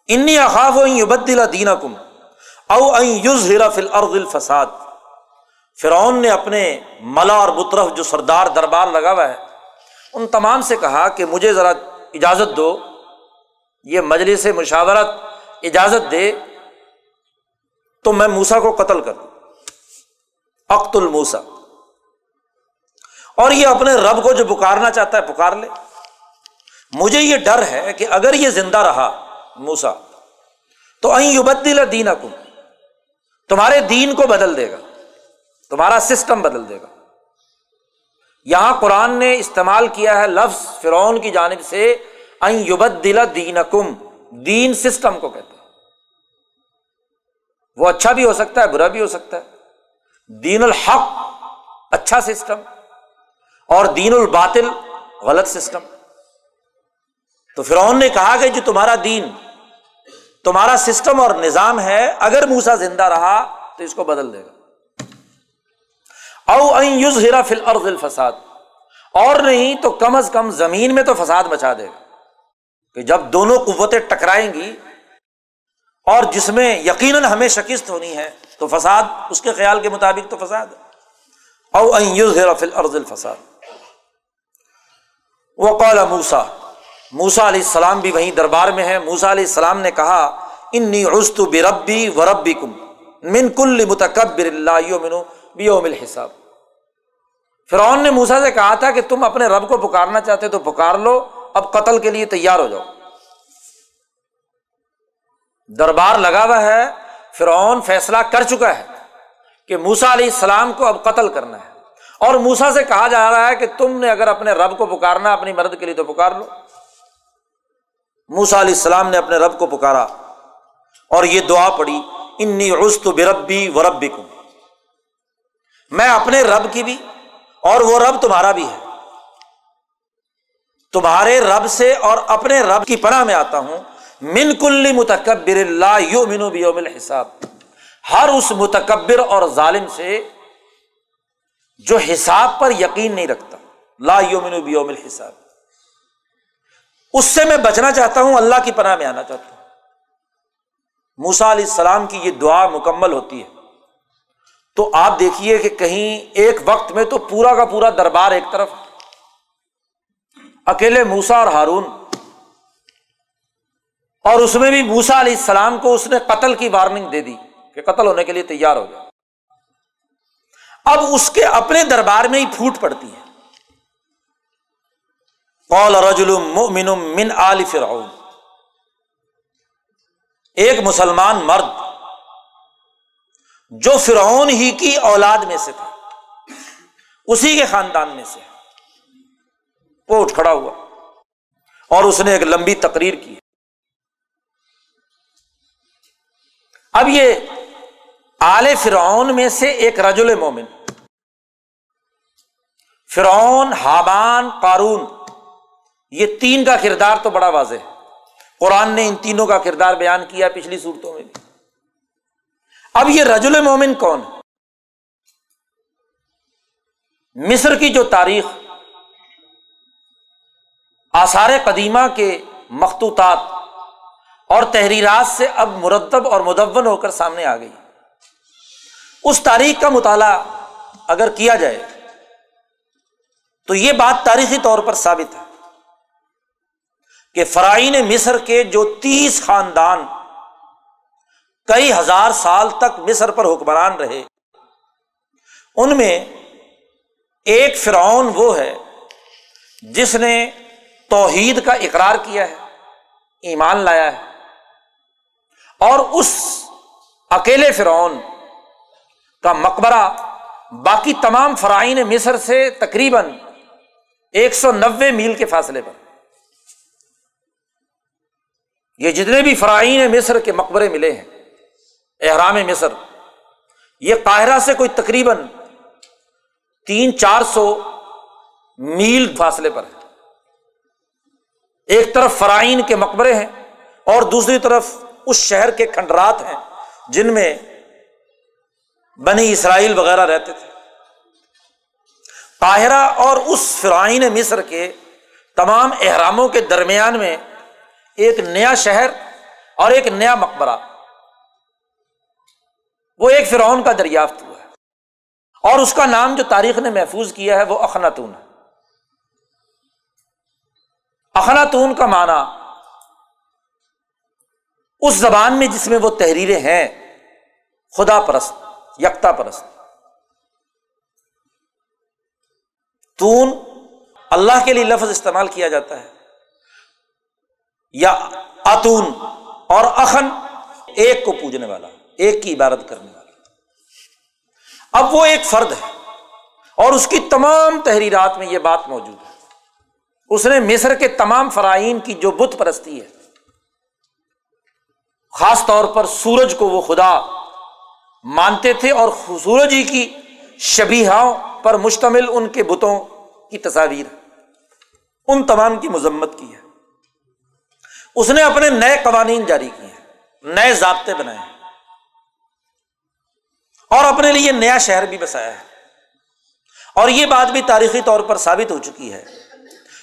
انی اخاف یبدل دین کم او یوز ہرا فل ارد الفساد. فرعون نے اپنے ملا اور بطرف جو سردار دربار لگا ہوا ہے، ان تمام سے کہا کہ مجھے ذرا اجازت دو، یہ مجلس مشاورت اجازت دے، تو میں موسا کو قتل کر دوں۔ اخت الموسا اور یہ اپنے رب کو جو پکارنا چاہتا ہے، پکار لے۔ مجھے یہ ڈر ہے کہ اگر یہ زندہ رہا موسا تو این دینا کم تمہارے دین کو بدل دے گا، تمہارا سسٹم بدل دے گا۔ یہاں قرآن نے استعمال کیا ہے لفظ فرعون کی جانب سے این دین کم دین سسٹم کو کہتے ہیں۔ وہ اچھا بھی ہو سکتا ہے، برا بھی ہو سکتا ہے۔ دین الحق اچھا سسٹم اور دین الباطل، غلط سسٹم تو فرعون نے کہا کہ جو تمہارا دین تمہارا سسٹم اور نظام ہے، اگر موسا زندہ رہا تو اس کو بدل دے گا۔ او یوز ہیرا فل ارض الفساد۔ اور نہیں تو کم از کم زمین میں تو فساد مچا دے گا۔ کہ جب دونوں قوتیں ٹکرائیں گی اور جس میں یقیناً ہمیں شکست ہونی ہے، تو فساد، اس کے خیال کے مطابق تو فساد۔ او یوز ہیرا فل ارض الفساد۔ وہ قال موسا موسا علیہ السلام بھی وہیں دربار میں ہے۔ موسا علیہ السلام نے کہا، انی عزت بے ربی و ربی کم من کل متکبر اللہ منو بیوم الحساب. فرعون نے موسا سے کہا تھا کہ تم اپنے رب کو پکارنا چاہتے تو پکار لو، اب قتل کے لیے تیار ہو جاؤ۔ دربار لگا ہوا ہے، فرعون فیصلہ کر چکا ہے کہ موسا علیہ السلام کو اب قتل کرنا ہے۔ اور موسا سے کہا جا رہا ہے کہ تم نے اگر اپنے رب کو پکارنا، اپنی مرد کے لیے تو پکار لو۔ موسا علیہ السلام نے اپنے رب کو پکارا اور یہ دعا پڑی انی عزت بربی و ربی کو میں اپنے رب کی بھی اور وہ رب تمہارا بھی ہے۔ تمہارے رب سے اور اپنے رب کی پناہ میں آتا ہوں۔ من کل متکبر اللہ یو منو بیوم الحساب۔ ہر اس متکبر اور ظالم سے جو حساب پر یقین نہیں رکھتا۔ لا یو منو بیوم الحساب۔ اس سے میں بچنا چاہتا ہوں، اللہ کی پناہ میں آنا چاہتا ہوں۔ موسا علیہ السلام کی یہ دعا مکمل ہوتی ہے۔ تو آپ دیکھیے کہ کہیں ایک وقت میں تو پورا کا پورا دربار ایک طرف اکیلے موسا اور ہارون۔ اور اس میں بھی موسا علیہ السلام کو اس نے قتل کی وارننگ دے دی کہ قتل ہونے کے لیے تیار ہو گیا اب اس کے اپنے دربار میں ہی پھوٹ پڑتی ہے۔ قول رجل مؤمن من آل فرعون۔ ایک مسلمان مرد جو فرعون ہی کی اولاد میں سے تھا، اسی کے خاندان میں سے۔ وہ اٹھ کھڑا ہوا اور اس نے ایک لمبی تقریر کی۔ اب یہ آل فرعون میں سے ایک رجل مومن۔ فرعون، حابان، قارون۔ یہ تین کا کردار تو بڑا واضح ہے۔ قرآن نے ان تینوں کا کردار بیان کیا پچھلی صورتوں میں بھی۔ اب یہ رجل مومن کون ہے؟ مصر کی جو تاریخ، آثار قدیمہ کے مختوطات اور تحریرات سے اب مرتب اور مدون ہو کر سامنے آ گئی۔ اس تاریخ کا مطالعہ اگر کیا جائے تو یہ بات تاریخی طور پر ثابت ہے۔ کہ فرائین مصر کے جو تیس خاندان کئی ہزار سال تک مصر پر حکمران رہے، ان میں ایک فرعون وہ ہے جس نے توحید کا اقرار کیا ہے، ایمان لایا ہے۔ اور اس اکیلے فرعون کا مقبرہ باقی تمام فرائین مصر سے تقریباً ایک سو نوے میل کے فاصلے پر۔ یہ جتنے بھی فرائین مصر کے مقبرے ملے ہیں، احرام مصر، یہ قاہرہ سے کوئی تقریباً تین چار سو میل فاصلے پر ہے۔ ایک طرف فرائین کے مقبرے ہیں اور دوسری طرف اس شہر کے کھنڈرات ہیں جن میں بنی اسرائیل وغیرہ رہتے تھے۔ قاہرہ اور اس فرائین مصر کے تمام احراموں کے درمیان میں ایک نیا شہر اور ایک نیا مقبرہ۔ وہ ایک فرعون کا دریافت ہوا ہے۔ اور اس کا نام جو تاریخ نے محفوظ کیا ہے وہ اخناتون ہے۔ اخناتون کا معنی اس زبان میں جس میں وہ تحریریں ہیں، خدا پرست، یکتا پرست۔ تون اللہ کے لیے لفظ استعمال کیا جاتا ہے۔ یا اتون اور اخن، ایک کو پوجنے والا، ایک کی عبادت کرنے والا۔ اب وہ ایک فرد ہے اور اس کی تمام تحریرات میں یہ بات موجود ہے۔ اس نے مصر کے تمام فرائین کی جو بت پرستی ہے، خاص طور پر سورج کو وہ خدا مانتے تھے اور سورج ہی کی شبیہاؤں پر مشتمل ان کے بتوں کی تصاویر ان تمام کی مذمت کی ہے۔ اس نے اپنے نئے قوانین جاری کیے ہیں، نئے ضابطے بنائے ہیں۔ اور اپنے لیے نیا شہر بھی بسایا ہے۔ اور یہ بات بھی تاریخی طور پر ثابت ہو چکی ہے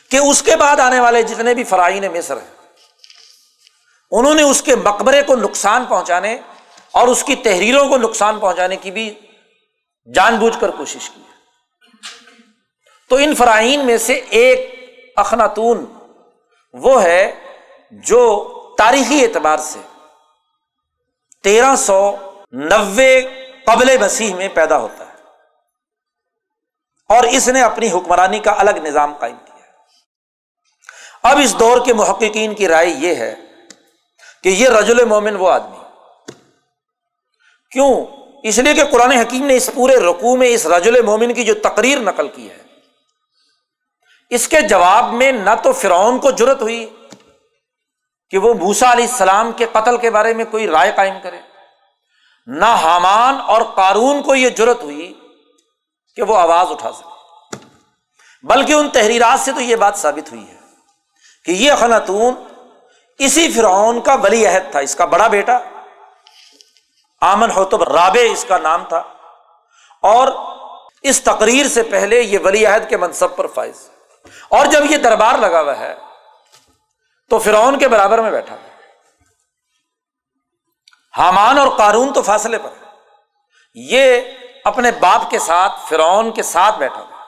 کہ اس کے بعد آنے والے جتنے بھی فرائین مصر ہیں، انہوں نے اس کے مقبرے کو نقصان پہنچانے اور اس کی تحریروں کو نقصان پہنچانے کی بھی جان بوجھ کر کوشش کی تو ان فرائین میں سے ایک اخناتون وہ ہے جو تاریخی اعتبار سے تیرہ سو نوے قبل مسیح میں پیدا ہوتا ہے اور اس نے اپنی حکمرانی کا الگ نظام قائم کیا اب اس دور کے محققین کی رائے یہ ہے کہ یہ رجل مومن وہ آدمی کیوں؟ اس لیے کہ قرآن حکیم نے اس پورے رقو میں اس رجل مومن کی جو تقریر نقل کی ہے، اس کے جواب میں نہ تو فرعون کو ضرورت ہوئی کہ وہ موسا علیہ السلام کے قتل کے بارے میں کوئی رائے قائم کرے۔ نہ حامان اور قارون کو یہ ضرورت ہوئی کہ وہ آواز اٹھا سکے۔ بلکہ ان تحریرات سے تو یہ بات ثابت ہوئی ہے کہ یہ اخناتون اسی فرعون کا ولی عہد تھا، اس کا بڑا بیٹا۔ آمن ہو تو رابع اس کا نام تھا۔ اور اس تقریر سے پہلے یہ ولی عہد کے منصب پر فائز۔ اور جب یہ دربار لگا ہوا ہے تو فرعون کے برابر میں بیٹھا۔ حامان اور قارون تو فاصلے پر۔ یہ اپنے باپ کے ساتھ، فرعون کے ساتھ بیٹھا۔ ہوا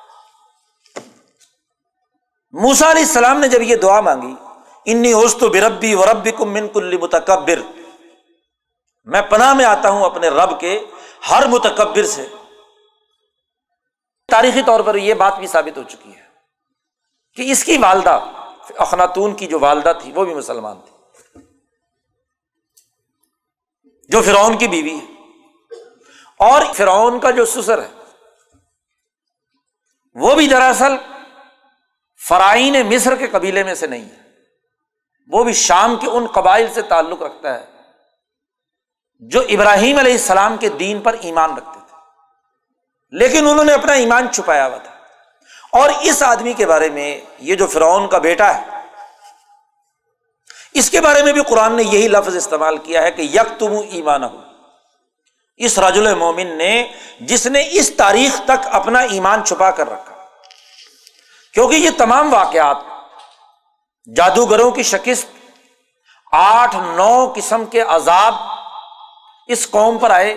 موسا علیہ السلام نے جب یہ دعا مانگی، انی ہوش تو بربی و ربی کم من کل متکبر میں پناہ میں آتا ہوں اپنے رب کے ہر متکبر سے۔ تاریخی طور پر یہ بات بھی ثابت ہو چکی ہے کہ اس کی والدہ اخناتون کی جو والدہ تھی، وہ بھی مسلمان تھی۔ جو فرعون کی بیوی ہے۔ اور فرعون کا جو سسر ہے، وہ بھی دراصل فرائین مصر کے قبیلے میں سے نہیں ہے۔ وہ بھی شام کے ان قبائل سے تعلق رکھتا ہے، جو ابراہیم علیہ السلام کے دین پر ایمان رکھتے تھے۔ لیکن انہوں نے اپنا ایمان چھپایا ہوا تھا۔ اور اس آدمی کے بارے میں یہ جو فرعون کا بیٹا ہے، اس کے بارے میں بھی قرآن نے یہی لفظ استعمال کیا ہے کہ یک تم ایمان ہو اس رج المومن نے، جس نے اس تاریخ تک اپنا ایمان چھپا کر رکھا۔ کیونکہ یہ تمام واقعات جادوگروں کی شکست، آٹھ نو قسم کے عذاب اس قوم پر آئے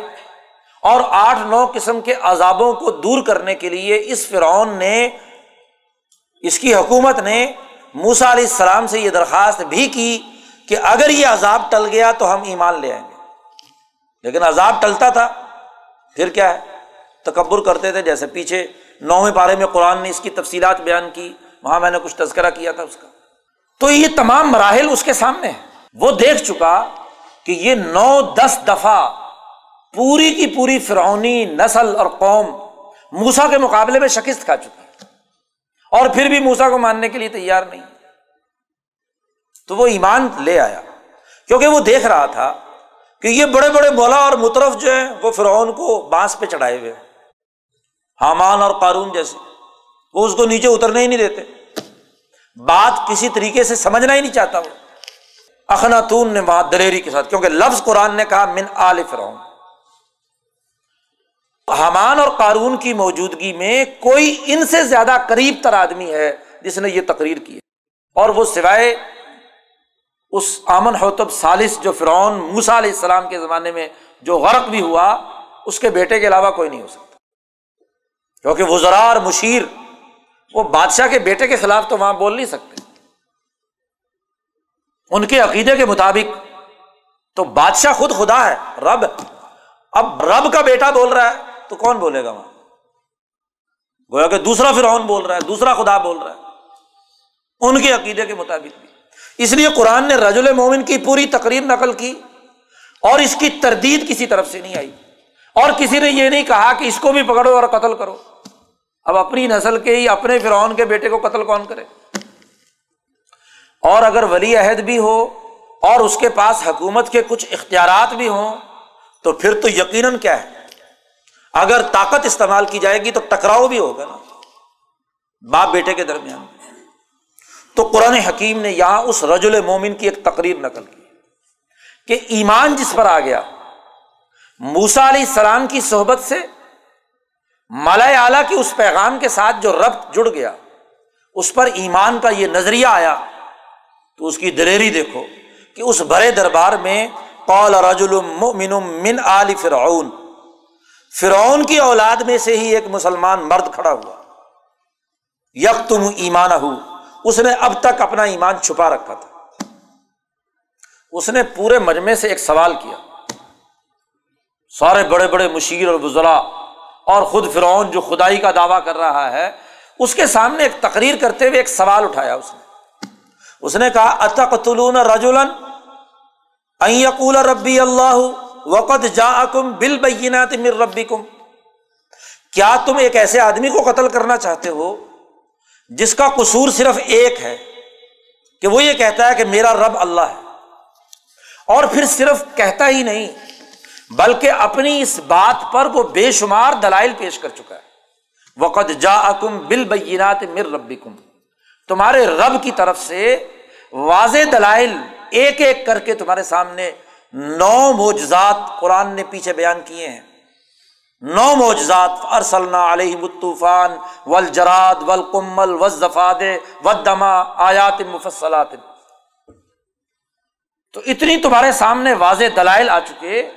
اور آٹھ نو قسم کے عذابوں کو دور کرنے کے لیے اس فرعون نے اس کی حکومت نے موسا علیہ السلام سے یہ درخواست بھی کی کہ اگر یہ عذاب ٹل گیا تو ہم ایمان لے آئیں گے۔ لیکن عذاب ٹلتا تھا۔ پھر کیا ہے؟ تکبر کرتے تھے۔ جیسے پیچھے نویں پارے میں قرآن نے اس کی تفصیلات بیان کی۔ وہاں میں نے کچھ تذکرہ کیا تھا اس کا۔ تو یہ تمام مراحل اس کے سامنے وہ دیکھ چکا کہ یہ نو دس دفعہ پوری کی پوری فرونی نسل اور قوم موسا کے مقابلے میں شکست کھا چکی اور پھر بھی موسا کو ماننے کے لیے تیار نہیں۔ تو وہ ایمان لے آیا، کیونکہ وہ دیکھ رہا تھا کہ یہ بڑے بڑے مولا اور مترف جو ہیں، وہ فرعون کو بانس پہ چڑھائے ہوئے حامان اور قارون جیسے، وہ اس کو نیچے اترنے ہی نہیں دیتے۔ بات کسی طریقے سے سمجھنا ہی نہیں چاہتا وہ۔ اخناتون نے وہاں دلیری کے ساتھ، کیونکہ لفظ قرآن نے کہا، من آل فرعون۔ حمان اور قارون کی موجودگی میں کوئی ان سے زیادہ قریب تر آدمی ہے جس نے یہ تقریر کی اور وہ سوائے اس آمن ہوتب سالس جو فرعون موسا علیہ السلام کے زمانے میں جو غرق بھی ہوا، اس کے بیٹے کے علاوہ کوئی نہیں ہو سکتا۔ کیونکہ وزرا اور مشیر، وہ بادشاہ کے بیٹے کے خلاف تو وہاں بول نہیں سکتے۔ ان کے عقیدے کے مطابق تو بادشاہ خود خدا ہے، رب۔ اب رب کا بیٹا بول رہا ہے۔ تو کون بولے گا وہاں؟ گویا کہ دوسرا فرعون بول رہا ہے، دوسرا خدا بول رہا ہے۔ ان کے عقیدے کے مطابق بھی۔ اس لیے قرآن نے رج المومن کی پوری تقریر نقل کی اور اس کی تردید کسی طرف سے نہیں آئی۔ اور کسی نے یہ نہیں کہا کہ اس کو بھی پکڑو اور قتل کرو۔ اب اپنی نسل کے ہی، اپنے فرعون کے بیٹے کو قتل کون کرے؟ اور اگر ولی عہد بھی ہو اور اس کے پاس حکومت کے کچھ اختیارات بھی ہوں، تو پھر تو یقیناً کیا ہے؟ اگر طاقت استعمال کی جائے گی تو ٹکراؤ بھی ہوگا نا۔ باپ بیٹے کے درمیان۔ تو قرآن حکیم نے یہاں اس رجل مومن کی ایک تقریر نقل کی۔ کہ ایمان جس پر آ گیا موسا علیہ السلام کی صحبت سے مالا اعلیٰ کی اس پیغام کے ساتھ جو ربط جڑ گیا، اس پر ایمان کا یہ نظریہ آیا۔ تو اس کی دلیری دیکھو کہ اس بڑے دربار میں قول رجل من آل فرعون۔ فرعون کی اولاد میں سے ہی ایک مسلمان مرد کھڑا ہوا۔ یک تم ایمان ہو اس نے اب تک اپنا ایمان چھپا رکھا تھا۔ اس نے پورے مجمے سے ایک سوال کیا۔ سارے بڑے بڑے مشیر اور بزرا اور خود فرعون جو خدائی کا دعویٰ کر رہا ہے، اس کے سامنے ایک تقریر کرتے ہوئے ایک سوال اٹھایا اس نے۔ اس نے کہا اتق تلون رجولن ایقول ربی اللہ وقت جا کم بل بینات مر ربی کم کیا تم ایک ایسے آدمی کو قتل کرنا چاہتے ہو جس کا قصور صرف ایک ہے کہ وہ یہ کہتا ہے کہ میرا رب اللہ ہے؟ اور پھر صرف کہتا ہی نہیں، بلکہ اپنی اس بات پر وہ بے شمار دلائل پیش کر چکا ہے۔ وقت جا کم بل بینات مر ربی کم تمہارے رب کی طرف سے واضح دلائل ایک ایک کر کے تمہارے سامنے نو موجزات قرآن نے پیچھے بیان کیے ہیں۔ نو موجزات ارسلنا علیہ مطوفان ول جراد ول کمل آیات مفصلات۔ تو اتنی تمہارے سامنے واضح دلائل آ چکے،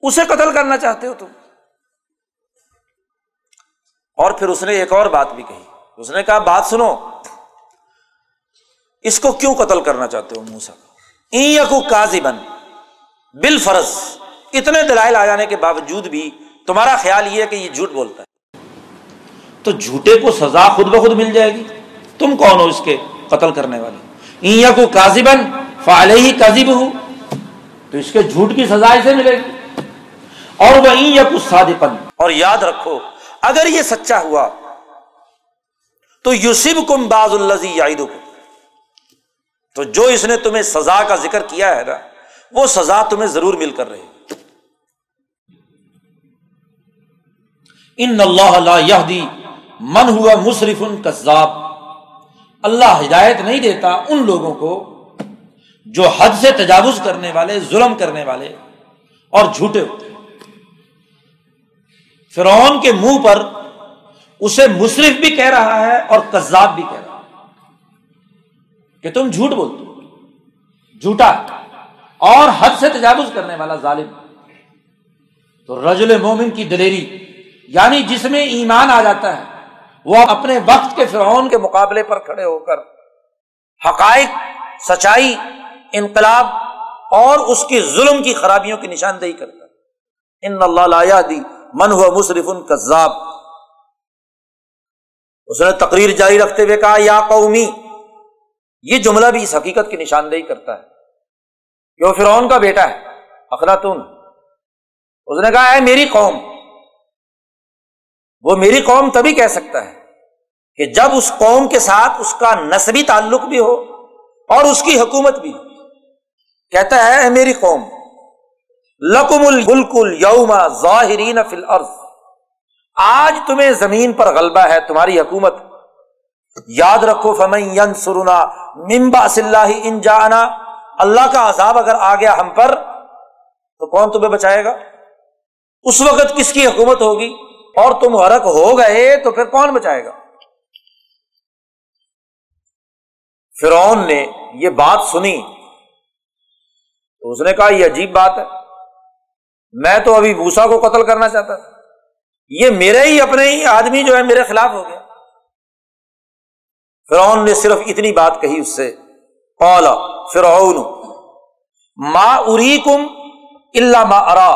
اسے قتل کرنا چاہتے ہو تم۔ اور پھر اس نے ایک اور بات بھی کہی۔ اس نے کہا، بات سنو، اس کو کیوں قتل کرنا چاہتے ہو موسا کو کازی بن بال فرض اتنے دلائل آ جانے کے باوجود بھی تمہارا خیال یہ ہے کہ یہ جھوٹ بولتا ہے۔ تو جھوٹے کو سزا خود بخود مل جائے گی۔ تم کون ہو اس کے قتل کرنے والے؟ کو کازی بن ہی کازیب ہو تو اس کے جھوٹ کی سزا اسے ملے گی۔ اور وہ یا کچھ سادے اور یاد رکھو، اگر یہ سچا ہوا، تو یوسف کم باز الزی تو جو اس نے تمہیں سزا کا ذکر کیا ہے نا وہ سزا تمہیں ضرور مل کر رہی ان اللہ من ہوا مصرف ان کذاب۔ اللہ ہدایت نہیں دیتا ان لوگوں کو جو حد سے تجاوز کرنے والے، ظلم کرنے والے اور جھوٹے ہوتے فرعون کے منہ پر اسے مصرف بھی کہہ رہا ہے اور کذاب بھی کہہ رہا ہے۔ کہ تم جھوٹ بولتے جھوٹا۔ اور حد سے تجاوز کرنے والا ظالم۔ تو رجل مومن کی دلیری یعنی جس میں ایمان آ جاتا ہے، وہ اپنے وقت کے فرعون کے مقابلے پر کھڑے ہو کر حقائق، سچائی، انقلاب اور اس کی ظلم کی خرابیوں کی نشاندہی کرتا ہے۔ ان اللہ دی من ہوا مصرف ان کذاب۔ اس نے تقریر جاری رکھتے ہوئے کہا، یا قومی، یہ جملہ بھی اس حقیقت کی نشاندہی کرتا ہے۔ کہ وہ فرعون کا بیٹا ہے اخلاطون اس نے کہا ہے میری قوم، وہ میری قوم تبھی کہہ سکتا ہے کہ جب اس قوم کے ساتھ اس کا نسبی تعلق بھی ہو اور اس کی حکومت بھی کہتا ہے، اے میری قوم، لکم الملک یوما ظاہرین فی الارض۔ آج تمہیں زمین پر غلبہ ہے، تمہاری حکومت۔ یاد رکھو، فمن سرنا ممبا صلاح ان جانا اللہ کا عذاب اگر آ گیا ہم پر، تو کون تمہیں بچائے گا؟ اس وقت کس کی حکومت ہوگی؟ اور تم غرق ہو گئے تو پھر کون بچائے گا؟ فرعون نے یہ بات سنی۔ تو اس نے کہا، یہ عجیب بات ہے۔ میں تو ابھی بھوسا کو قتل کرنا چاہتا تھا۔ یہ میرے ہی اپنے ہی آدمی جو ہے میرے خلاف ہو گیا۔ فرعون نے صرف اتنی بات کہی اس سے۔ اولا فرعون. ما اری کم اللہ ما ارا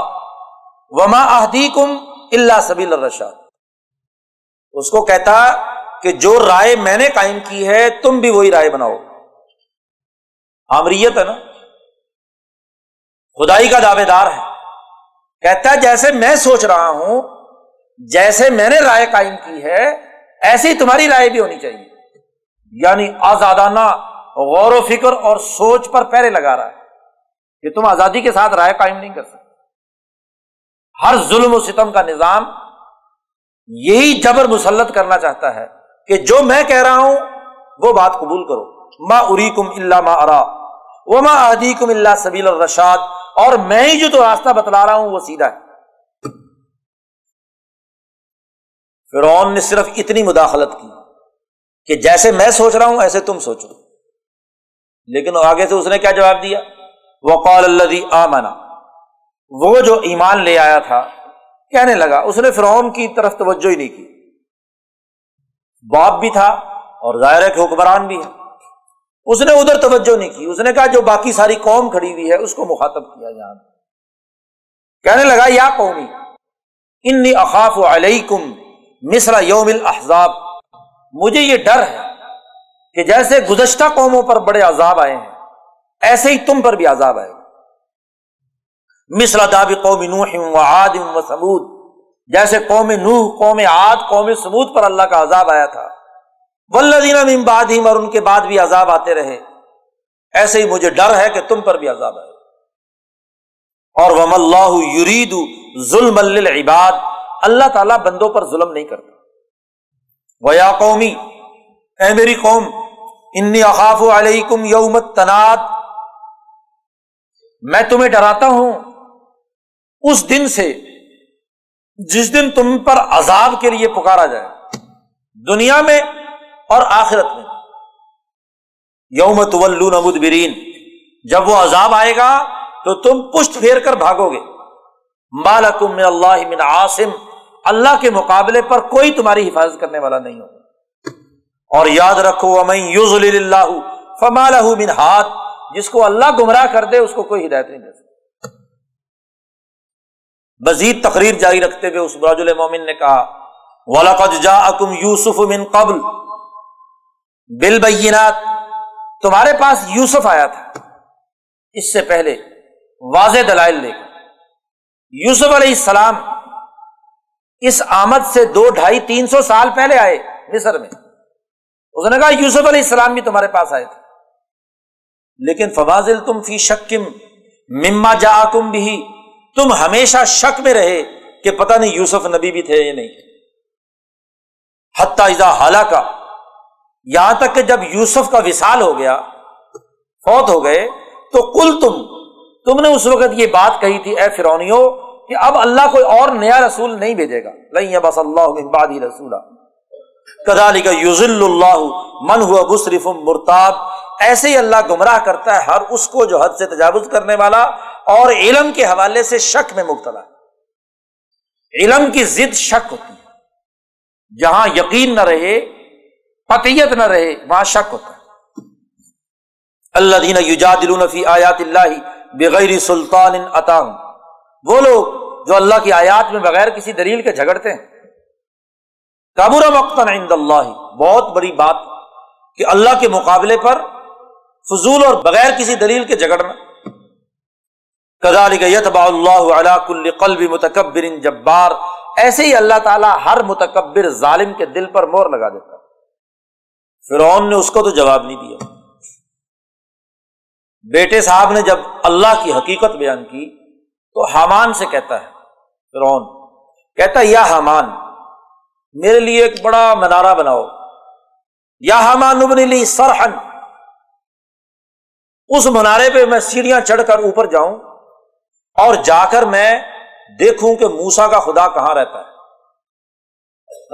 وما اہدی کم اللہ سبیل الرشاد. اس کو کہتا کہ جو رائے میں نے قائم کی ہے، تم بھی وہی رائے بناؤ۔ آمریت ہے نا؟ خدائی کا دعوے دار ہے۔ کہتا ہے، جیسے میں سوچ رہا ہوں، جیسے میں نے رائے قائم کی ہے، ایسی تمہاری رائے بھی ہونی چاہیے۔ یعنی آزادانہ غور و فکر اور سوچ پر پہرے لگا رہا ہے کہ تم آزادی کے ساتھ رائے قائم نہیں کر سکتے۔ ہر ظلم و ستم کا نظام یہی جبر مسلط کرنا چاہتا ہے کہ جو میں کہہ رہا ہوں، وہ بات قبول کرو۔ ما اری کم اللہ ما ارا وہ ماں ادی کم اللہ سبیل الرشاد۔ اور میں ہی جو تو راستہ بتلا رہا ہوں، وہ سیدھا ہے۔ فرعون نے صرف اتنی مداخلت کی کہ جیسے میں سوچ رہا ہوں، ایسے تم سوچو۔ لیکن آگے سے اس نے کیا جواب دیا؟ وقال اللہ آمنا وہ جو ایمان لے آیا تھا، کہنے لگا، اس نے فرعون کی طرف توجہ ہی نہیں کی۔ باپ بھی تھا اور ظاہر ہے کہ حکمران بھی ہے۔ اس نے ادھر توجہ نہیں کی۔ اس نے کہا، جو باقی ساری قوم کھڑی ہوئی ہے، اس کو مخاطب کیا جہاں کہنے لگا، یا قومی، انی اخاف علیکم مصر یوم الحضاب مجھے یہ ڈر ہے۔ کہ جیسے گزشتہ قوموں پر بڑے عذاب آئے ہیں، ایسے ہی تم پر بھی عذاب آئے گا۔ مصر داب قوم نوح و عاد و سمود جیسے قوم نوح، قوم عاد، قوم سمود پر اللہ کا عذاب آیا تھا۔ ولدینہ بعد اور ان کے بعد بھی عذاب آتے رہے۔ ایسے ہی مجھے ڈر ہے کہ تم پر بھی عذاب آئے۔ اور وم اللہ یرید ظلم العباد اللہ تعالیٰ بندوں پر ظلم نہیں کرتا۔ ویا قومی اے میری قوم انی اخاف علیکم یوم تناد میں تمہیں ڈراتا ہوں۔ اس دن سے جس دن تم پر عذاب کے لیے پکارا جائے۔ دنیا میں اور آخرت میں۔ یوم تولون مدبرین۔ جب وہ عذاب آئے گا تو تم پشت پھیر کر بھاگو گے۔ مالکم من اللہ من عاصم۔ اللہ کے مقابلے پر کوئی تمہاری حفاظت کرنے والا نہیں ہوگا۔ اور یاد رکھو اللہ فمال من ہاتھ جس کو اللہ گمراہ کر دے، اس کو کوئی ہدایت نہیں دے سکتا۔ مزید تقریر جاری رکھتے ہوئے اس براج مومن نے کہا ولاقد جا اکم یوسف من قبل۔ بل بینات تمہارے پاس یوسف آیا تھا۔ اس سے پہلے واضح دلائل لے کر۔ یوسف علیہ السلام اس آمد سے دو ڈھائی تین سو سال پہلے آئے مصر میں۔ اس نے کہا، یوسف علیہ السلام بھی تمہارے پاس آئے تھے۔ لیکن فواضل تم فی شکم مما جا کم بھی تم ہمیشہ شک میں رہے کہ پتہ نہیں یوسف نبی بھی تھے یا نہیں حتیٰ حالہ کا یہاں تک کہ جب یوسف کا وصال ہو گیا، فوت ہو گئے، تو کل تم تم نے اس وقت یہ بات کہی تھی، اے فرونیو کہ اب اللہ کوئی اور نیا رسول نہیں بھیجے گا۔ نہیں بس اللہ رسولہ کدالی کا یوزل اللہ من ہوا بصرف مرتاب۔ ایسے ہی اللہ گمراہ کرتا ہے ہر اس کو جو حد سے تجاوز کرنے والا اور علم کے حوالے سے شک میں مبتلا۔ ہے علم کی ضد شک ہوتی ہے۔ جہاں یقین نہ رہے پتیت نہ رہے، وہاں شک ہوتا ہے۔ اللہ دین یوجاد فی آیات اللہ بغیر سلطان عطام وہ لوگ جو اللہ کی آیات میں بغیر کسی دلیل کے جھگڑتے ہیں۔ کابورا مقتن عند اللہ۔ بہت بڑی بات کہ اللہ کے مقابلے پر فضول اور بغیر کسی دلیل کے جھگڑنا۔ کدال یتبا اللہ علا کل قلب متکبر جبار۔ ایسے ہی اللہ تعالیٰ ہر متکبر ظالم کے دل پر مور لگا دیتا۔ فرعون نے اس کو تو جواب نہیں دیا۔ بیٹے صاحب نے جب اللہ کی حقیقت بیان کی تو حامان سے کہتا ہے، فرعون، کہتا ہے، یا حامان میرے لیے ایک بڑا منارہ بناؤ۔ یا ہمان ابن لی سرحن اس منارے پہ میں سیڑھیاں چڑھ کر اوپر جاؤں اور جا کر میں دیکھوں کہ موسا کا خدا کہاں رہتا ہے۔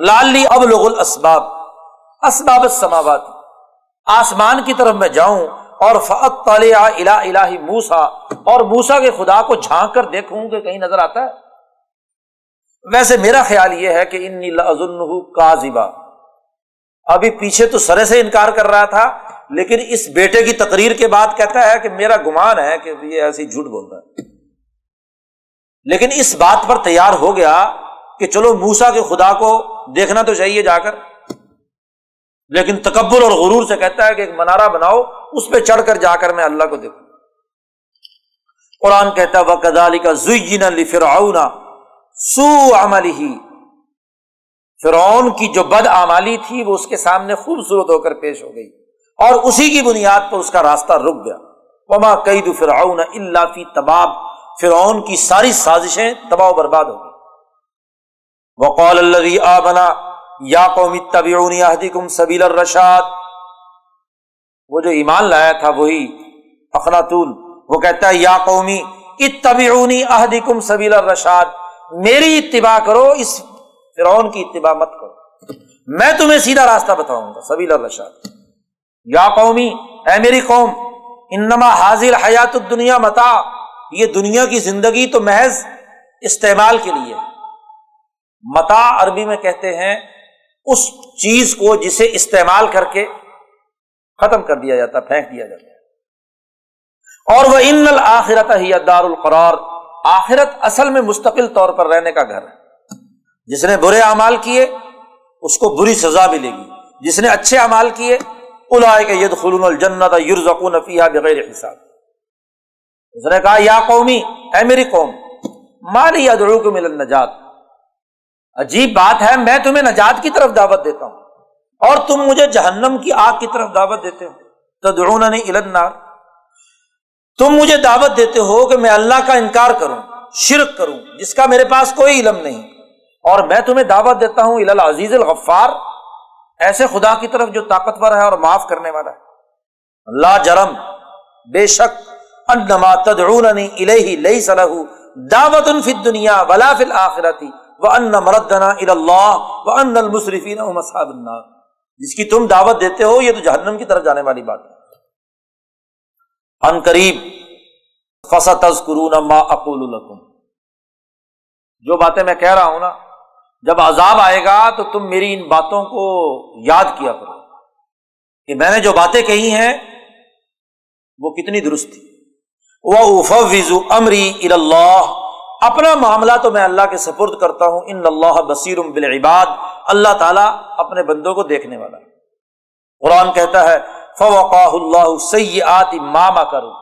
لالی اب لغ الاسباب۔ اسباب سماوات آسمان کی طرف میں جاؤں اور فعت طالع الا الہی موسا اور موسا کے خدا کو جھانک کر دیکھوں کہ کہیں نظر آتا ہے۔ ویسے میرا خیال یہ ہے کہ ان کا ابھی پیچھے تو سرے سے انکار کر رہا تھا، لیکن اس بیٹے کی تقریر کے بعد کہتا ہے کہ میرا گمان ہے کہ یہ ایسی جھوٹ بولتا ہے۔ لیکن اس بات پر تیار ہو گیا کہ چلو موسا کے خدا کو دیکھنا تو چاہیے جا کر۔ لیکن تکبر اور غرور سے کہتا ہے کہ ایک منارہ بناؤ، اس پہ چڑھ کر جا کر میں اللہ کو دیکھوں۔ قرآن کہتا ہے وہ کدالی کا زئی نہ سو عملی ہی۔ فرعون کی جو بد آمالی تھی، وہ اس کے سامنے خوبصورت ہو کر پیش ہو گئی۔ اور اسی کی بنیاد پر اس کا راستہ رک گیا۔ وما قید فرعون اللہ فی تباب۔ فرعون کی ساری سازشیں تباہ و برباد ہو گئی۔ وقال اللہ آ بنا یا قومی طبیعونی کم سبیل الرشاد۔ وہ جو ایمان لایا تھا، وہی اخناتون۔ وہ کہتا ہے، یا قومی اتبعونی احدی کم سبیل الرشاد۔ میری اتباع کرو، اس فرعون کی اتباع مت کرو۔ میں تمہیں سیدھا راستہ بتاؤں گا، سبیل الرشاد یا قومی، اے میری قوم، انما حاضر حیات الدنیا متا یہ دنیا کی زندگی تو محض استعمال کے لیے۔ متا عربی میں کہتے ہیں، اس چیز کو جسے استعمال کر کے ختم کر دیا جاتا، پھینک دیا جاتا۔ اور وہ ان الآخرت ہی دار القرار۔ آخرت اصل میں مستقل طور پر رہنے کا گھر ہے۔ جس نے برے اعمال کیے، اس کو بری سزا ملے گی۔ جس نے اچھے اعمال کیے الائے کے ید خلون الجنت یورزکون فیحا بغیر حساب۔ اس نے کہا، یا قومی، اے میری قوم مالی ادڑو کو مل نجات عجیب بات ہے، میں تمہیں نجات کی طرف دعوت دیتا ہوں اور تم مجھے جہنم کی آگ کی طرف دعوت دیتے ہو۔ تو نہیں النار۔ تم مجھے دعوت دیتے ہو کہ میں اللہ کا انکار کروں، شرک کروں، جس کا میرے پاس کوئی علم نہیں۔ اور میں تمہیں دعوت دیتا ہوں عزیز الغفار، ایسے خدا کی طرف جو طاقتور ہے اور معاف کرنے والا ہے۔ لا جرم، بے شک، انما تدعوننی الیہ لیس لہو دعوت فی الدنیا ولا فی الاخرتی وان مردنا الی اللہ، وان المصرفین هم اصحاب النار۔ جس کی تم دعوت دیتے ہو، یہ تو جہنم کی طرف جانے والی بات ہے۔ ان قریب فسا تذکرون ما اقول لکم۔ جو باتیں میں کہہ رہا ہوں نا، جب عذاب آئے گا تو تم میری ان باتوں کو یاد کیا کرو۔ کہ میں نے جو باتیں کہی ہیں، وہ کتنی درست تھی۔ وہ امری اللہ اپنا معاملہ تو میں اللہ کے سپرد کرتا ہوں۔ ان اللہ بصیر بالعباد۔ اللہ تعالیٰ اپنے بندوں کو دیکھنے والا ہے۔ قرآن کہتا ہے فوقاہ اللہ سیات ماما کرو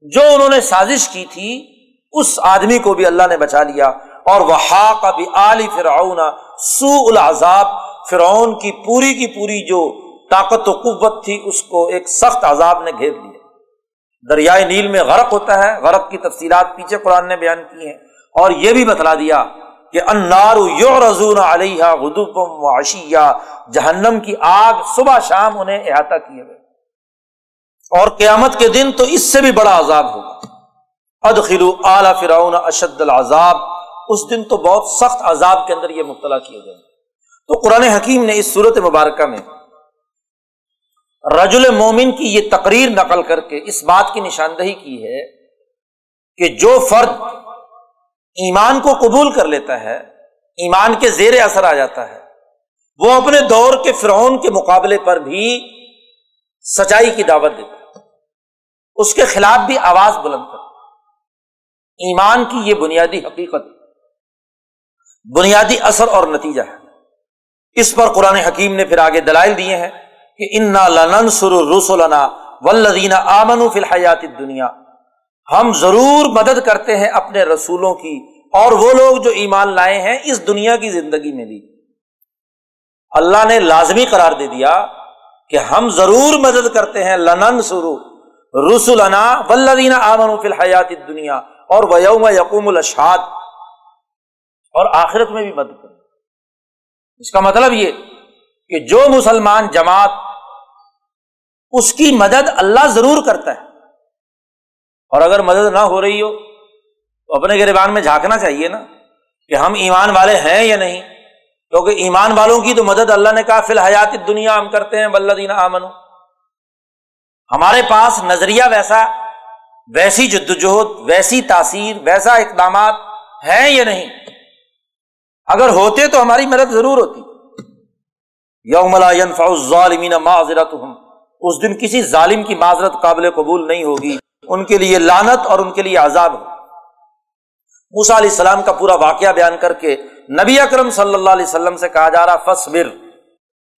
جو انہوں نے سازش کی تھی، اس آدمی کو بھی اللہ نے بچا لیا۔ اور وہ کا بھی علی فرعون سو العذاب۔ فرعون کی پوری کی پوری جو طاقت و قوت تھی، اس کو ایک سخت عذاب نے گھیر لیا۔ دریائے نیل میں غرق ہوتا ہے۔ غرق کی تفصیلات پیچھے قرآن نے بیان کی ہیں۔ اور یہ بھی بتلا دیا کہ انار یعرضون علیہ غدوبم و اشیا جہنم کی آگ صبح شام انہیں احاطہ کیے گئے۔ اور قیامت کے دن تو اس سے بھی بڑا عذاب ہوگا۔ ادخلو اعلی فرعون اشد العذاب۔ اس دن تو بہت سخت عذاب کے اندر یہ مبتلا کیے گئے۔ تو قرآن حکیم نے اس صورت مبارکہ میں رجل مومن کی یہ تقریر نقل کر کے اس بات کی نشاندہی کی ہے کہ جو فرد ایمان کو قبول کر لیتا ہے، ایمان کے زیر اثر آ جاتا ہے۔ وہ اپنے دور کے فرعون کے مقابلے پر بھی سچائی کی دعوت دیتا ہے۔ اس کے خلاف بھی آواز بلند کرتا ایمان کی یہ بنیادی حقیقت، بنیادی اثر اور نتیجہ ہے۔ اس پر قرآن حکیم نے پھر آگے دلائل دیے ہیں کہ انا لنن سر رسولنا ولدینہ آمن فی الحیات دنیا ہم ضرور مدد کرتے ہیں اپنے رسولوں کی اور وہ لوگ جو ایمان لائے ہیں اس دنیا کی زندگی میں بھی۔ اللہ نے لازمی قرار دے دیا کہ ہم ضرور مدد کرتے ہیں۔ لنن سرو رسولنا ولدینہ آمن فی الحیات دنیا اور ویوم یقوم الشاد اور آخرت میں بھی مدد کریں اس کا مطلب یہ کہ جو مسلمان جماعت اس کی مدد اللہ ضرور کرتا ہے۔ اور اگر مدد نہ ہو رہی ہو، تو اپنے گربان میں جھانکنا چاہیے نا کہ ہم ایمان والے ہیں یا نہیں؟ کیونکہ ایمان والوں کی تو مدد اللہ نے کہا، فی الحیات دنیا ہم کرتے ہیں بلدین آمن ہمارے پاس نظریہ ویسا، ویسی جدوجہد، ویسی تاثیر، ویسا اقدامات ہیں یا نہیں؟ اگر ہوتے تو ہماری مدد ضرور ہوتی۔ یوم لا ينفع الظالمین معذرتهم اس دن کسی ظالم کی معذرت قابل قبول نہیں ہوگی۔ ان کے لیے لانت اور ان کے لیے عذاب ہو موسا علیہ السلام کا پورا واقعہ بیان کر کے نبی اکرم صلی اللہ علیہ وسلم سے کہا جا رہا فصبر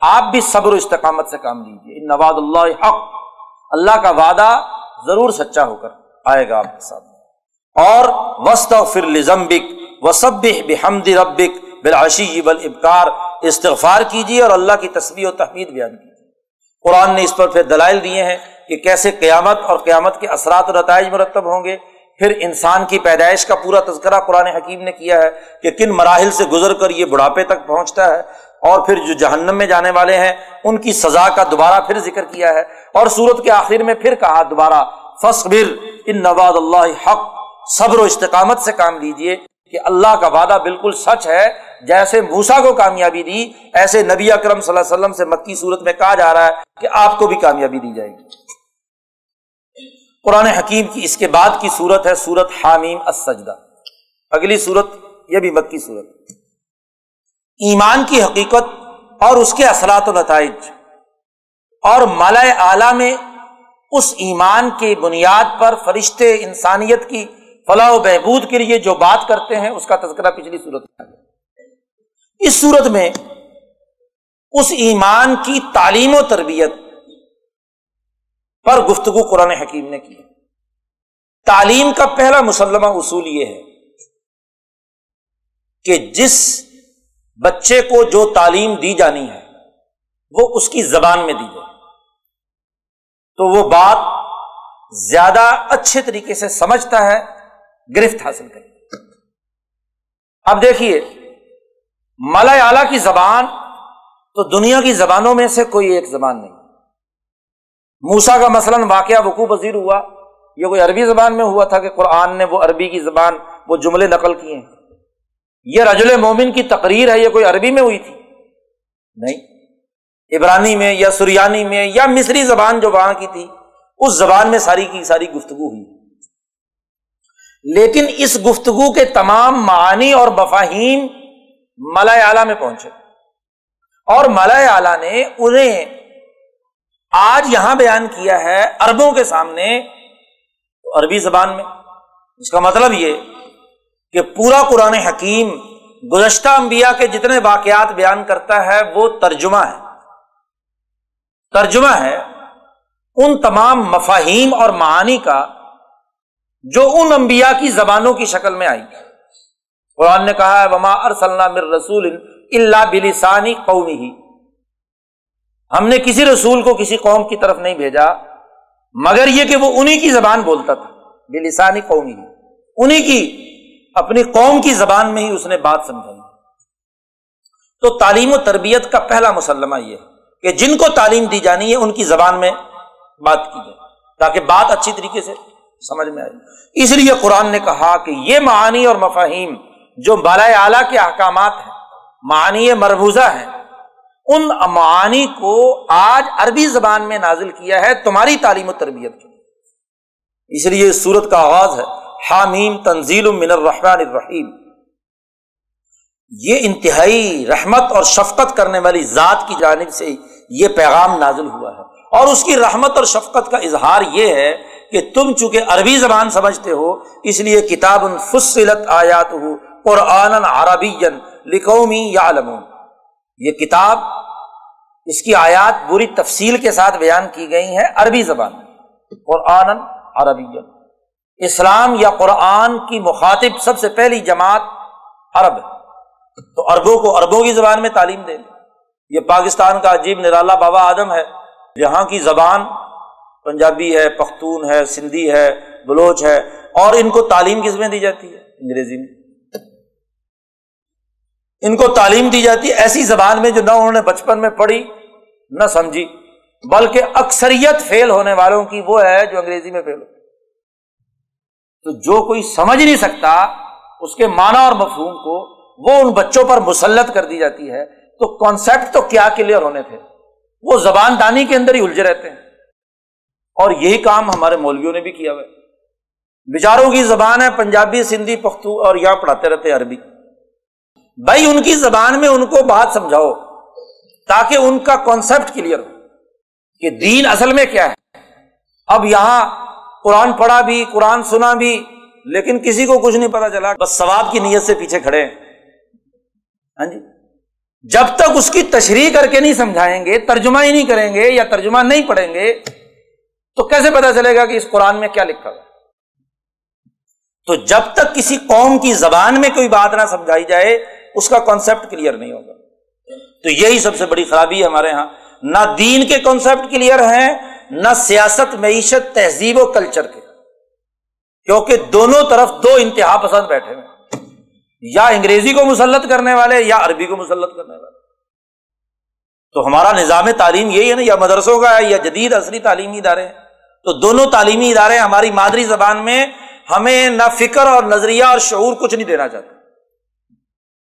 آپ بھی صبر و استقامت سے کام لیجیے نواد اللہ حق۔ اللہ کا وعدہ ضرور سچا ہو کر آئے گا آپ کے ساتھ اور وسط فر لزمبک وسب بحمد ربک بالعشی بل ابکار استغفار کیجیے اور اللہ کی تصویر و تحمید بیان کیجیے قرآن نے اس پر پھر دلائل دیے ہیں کہ کیسے قیامت اور قیامت کے اثرات و نتائج مرتب ہوں گے۔ پھر انسان کی پیدائش کا پورا تذکرہ قرآن حکیم نے کیا ہے کہ کن مراحل سے گزر کر یہ بڑھاپے تک پہنچتا ہے اور پھر جو جہنم میں جانے والے ہیں، ان کی سزا کا دوبارہ پھر ذکر کیا ہے۔ اور سورت کے آخر میں پھر کہا دوبارہ فصبر ان نواد اللہ حق، صبر و استقامت سے کام لیجیے کہ اللہ کا وعدہ بالکل سچ ہے، جیسے موسا کو کامیابی دی، ایسے نبی اکرم صلی اللہ علیہ وسلم سے مکی صورت میں کہا جا رہا ہے کہ آپ کو بھی کامیابی دی جائے گی۔ قرآن حکیم کی اس کے بعد کی صورت ہے سورت حامیم السجدہ۔ اگلی صورت یہ بھی مکی صورت۔ ایمان کی حقیقت اور اس کے اثرات و نتائج۔ اور مالا اعلی میں اس ایمان کی بنیاد پر فرشتے انسانیت کی فلاح و بہبود کے لیے جو بات کرتے ہیں، اس کا تذکرہ پچھلی صورت میں اس صورت میں اس ایمان کی تعلیم و تربیت پر گفتگو قرآن حکیم نے کی تعلیم کا پہلا مسلمہ اصول یہ ہے کہ جس بچے کو جو تعلیم دی جانی ہے، وہ اس کی زبان میں دی جائے۔ تو وہ بات زیادہ اچھے طریقے سے سمجھتا ہے گرفت حاصل کریں۔ اب دیکھیے مالا اعلی کی زبان تو دنیا کی زبانوں میں سے کوئی ایک زبان نہیں۔ موسا کا مثلاً واقعہ وقوع پذیر ہوا۔ یہ کوئی عربی زبان میں ہوا تھا کہ قرآن نے وہ عربی کی زبان، وہ جملے نقل کیے ہیں۔ یہ رجل مومن کی تقریر ہے، یہ کوئی عربی میں ہوئی تھی؟ نہیں۔ عبرانی میں یا سریانی میں یا مصری زبان جو وہاں کی تھی، اس زبان میں ساری کی ساری گفتگو ہوئی۔ لیکن اس گفتگو کے تمام معانی اور مفاہیم ملا اعلیٰ میں پہنچے۔ اور ملا اعلیٰ نے انہیں آج یہاں بیان کیا ہے اربوں کے سامنے عربی زبان میں۔ اس کا مطلب یہ کہ پورا قرآن حکیم گزشتہ انبیاء کے جتنے واقعات بیان کرتا ہے وہ ترجمہ ہے۔ ترجمہ ہے ان تمام مفاہیم اور معانی کا جو ان انبیاء کی زبانوں کی شکل میں آئی۔ قرآن نے کہا ہے، وما مر رسول اللہ بلسانی قومی ہی ہم نے کسی رسول کو کسی قوم کی طرف نہیں بھیجا، مگر یہ کہ وہ انہیں کی زبان بولتا تھا بلسانی قومی ہی انہیں کی، اپنی قوم کی زبان میں ہی اس نے بات سمجھائی۔ تو تعلیم و تربیت کا پہلا مسلمہ یہ ہے کہ جن کو تعلیم دی جانی ہے، ان کی زبان میں بات کی جائے، تاکہ بات اچھی طریقے سے سمجھ میں آئے اس لیے قرآن نے کہا کہ یہ معانی اور مفاہیم جو بالا اعلیٰ کے احکامات ہیں، معانی مربوزہ ہیں، ان معانی کو آج عربی زبان میں نازل کیا ہے تمہاری تعلیم و تربیت کی اس لیے اس صورت کا آغاز ہے، حامیم تنزیل من الرحمن الرحیم۔ یہ انتہائی رحمت اور شفقت کرنے والی ذات کی جانب سے یہ پیغام نازل ہوا ہے۔ اور اس کی رحمت اور شفقت کا اظہار یہ ہے کہ تم چونکہ عربی زبان سمجھتے ہو، اس لیے کتاب فصلت آیات ہو قرآن عربی لکھومی یا یہ کتاب، اس کی آیات بری تفصیل کے ساتھ بیان کی گئی ہیں عربی زبان قرآن عربی اسلام یا قرآن کی مخاطب سب سے پہلی جماعت عرب تو عربوں کو عربوں کی زبان میں تعلیم دے یہ پاکستان کا عجیب نرالا بابا آدم ہے یہاں کی زبان پنجابی ہے، پختون ہے، سندھی ہے، بلوچ ہے، اور ان کو تعلیم کس میں دی جاتی ہے؟ انگریزی میں۔ ان کو تعلیم دی جاتی ہے ایسی زبان میں جو نہ انہوں نے بچپن میں پڑھی، نہ سمجھی، بلکہ اکثریت فیل ہونے والوں کی وہ ہے جو انگریزی میں فیل ہو تو جو کوئی سمجھ نہیں سکتا اس کے معنی اور مفہوم کو، وہ ان بچوں پر مسلط کر دی جاتی ہے۔ تو کانسیپٹ تو کیا کلیئر ہونے تھے؟ وہ زبان دانی کے اندر ہی الجھے رہتے ہیں۔ اور یہی کام ہمارے مولویوں نے بھی کیا ہوا بچاروں کی زبان ہے، پنجابی، سندھی، پختو اور یہاں پڑھاتے رہتے عربی۔ بھائی، ان کی زبان میں ان کو بات سمجھاؤ، تاکہ ان کا کانسیپٹ کلیئر ہو کہ دین اصل میں کیا ہے۔ اب یہاں قرآن پڑھا بھی، قرآن سنا بھی، لیکن کسی کو کچھ نہیں پتا چلا۔ بس ثواب کی نیت سے پیچھے کھڑے ہیں۔ ہاں جی؟ جب تک اس کی تشریح کر کے نہیں سمجھائیں گے، ترجمہ ہی نہیں کریں گے یا ترجمہ نہیں پڑھیں گے تو کیسے پتا چلے گا کہ اس قرآن میں کیا لکھا ہوا تو جب تک کسی قوم کی زبان میں کوئی بات نہ سمجھائی جائے، اس کا کانسیپٹ کلیئر نہیں ہوگا۔ تو یہی سب سے بڑی خرابی ہے ہمارے یہاں نہ دین کے کانسیپٹ کلیئر ہیں، نہ سیاست، معیشت، تہذیب و کلچر کے۔ کیونکہ دونوں طرف دو انتہا پسند بیٹھے ہوئے یا انگریزی کو مسلط کرنے والے یا عربی کو مسلط کرنے والے۔ تو ہمارا نظام تعلیم یہی ہے نا، یا مدرسوں کا ہے، یا جدید اصلی تعلیمی ادارے ہیں۔ تو دونوں تعلیمی ادارے ہماری مادری زبان میں ہمیں نہ فکر اور نظریہ اور شعور کچھ نہیں دینا چاہتے۔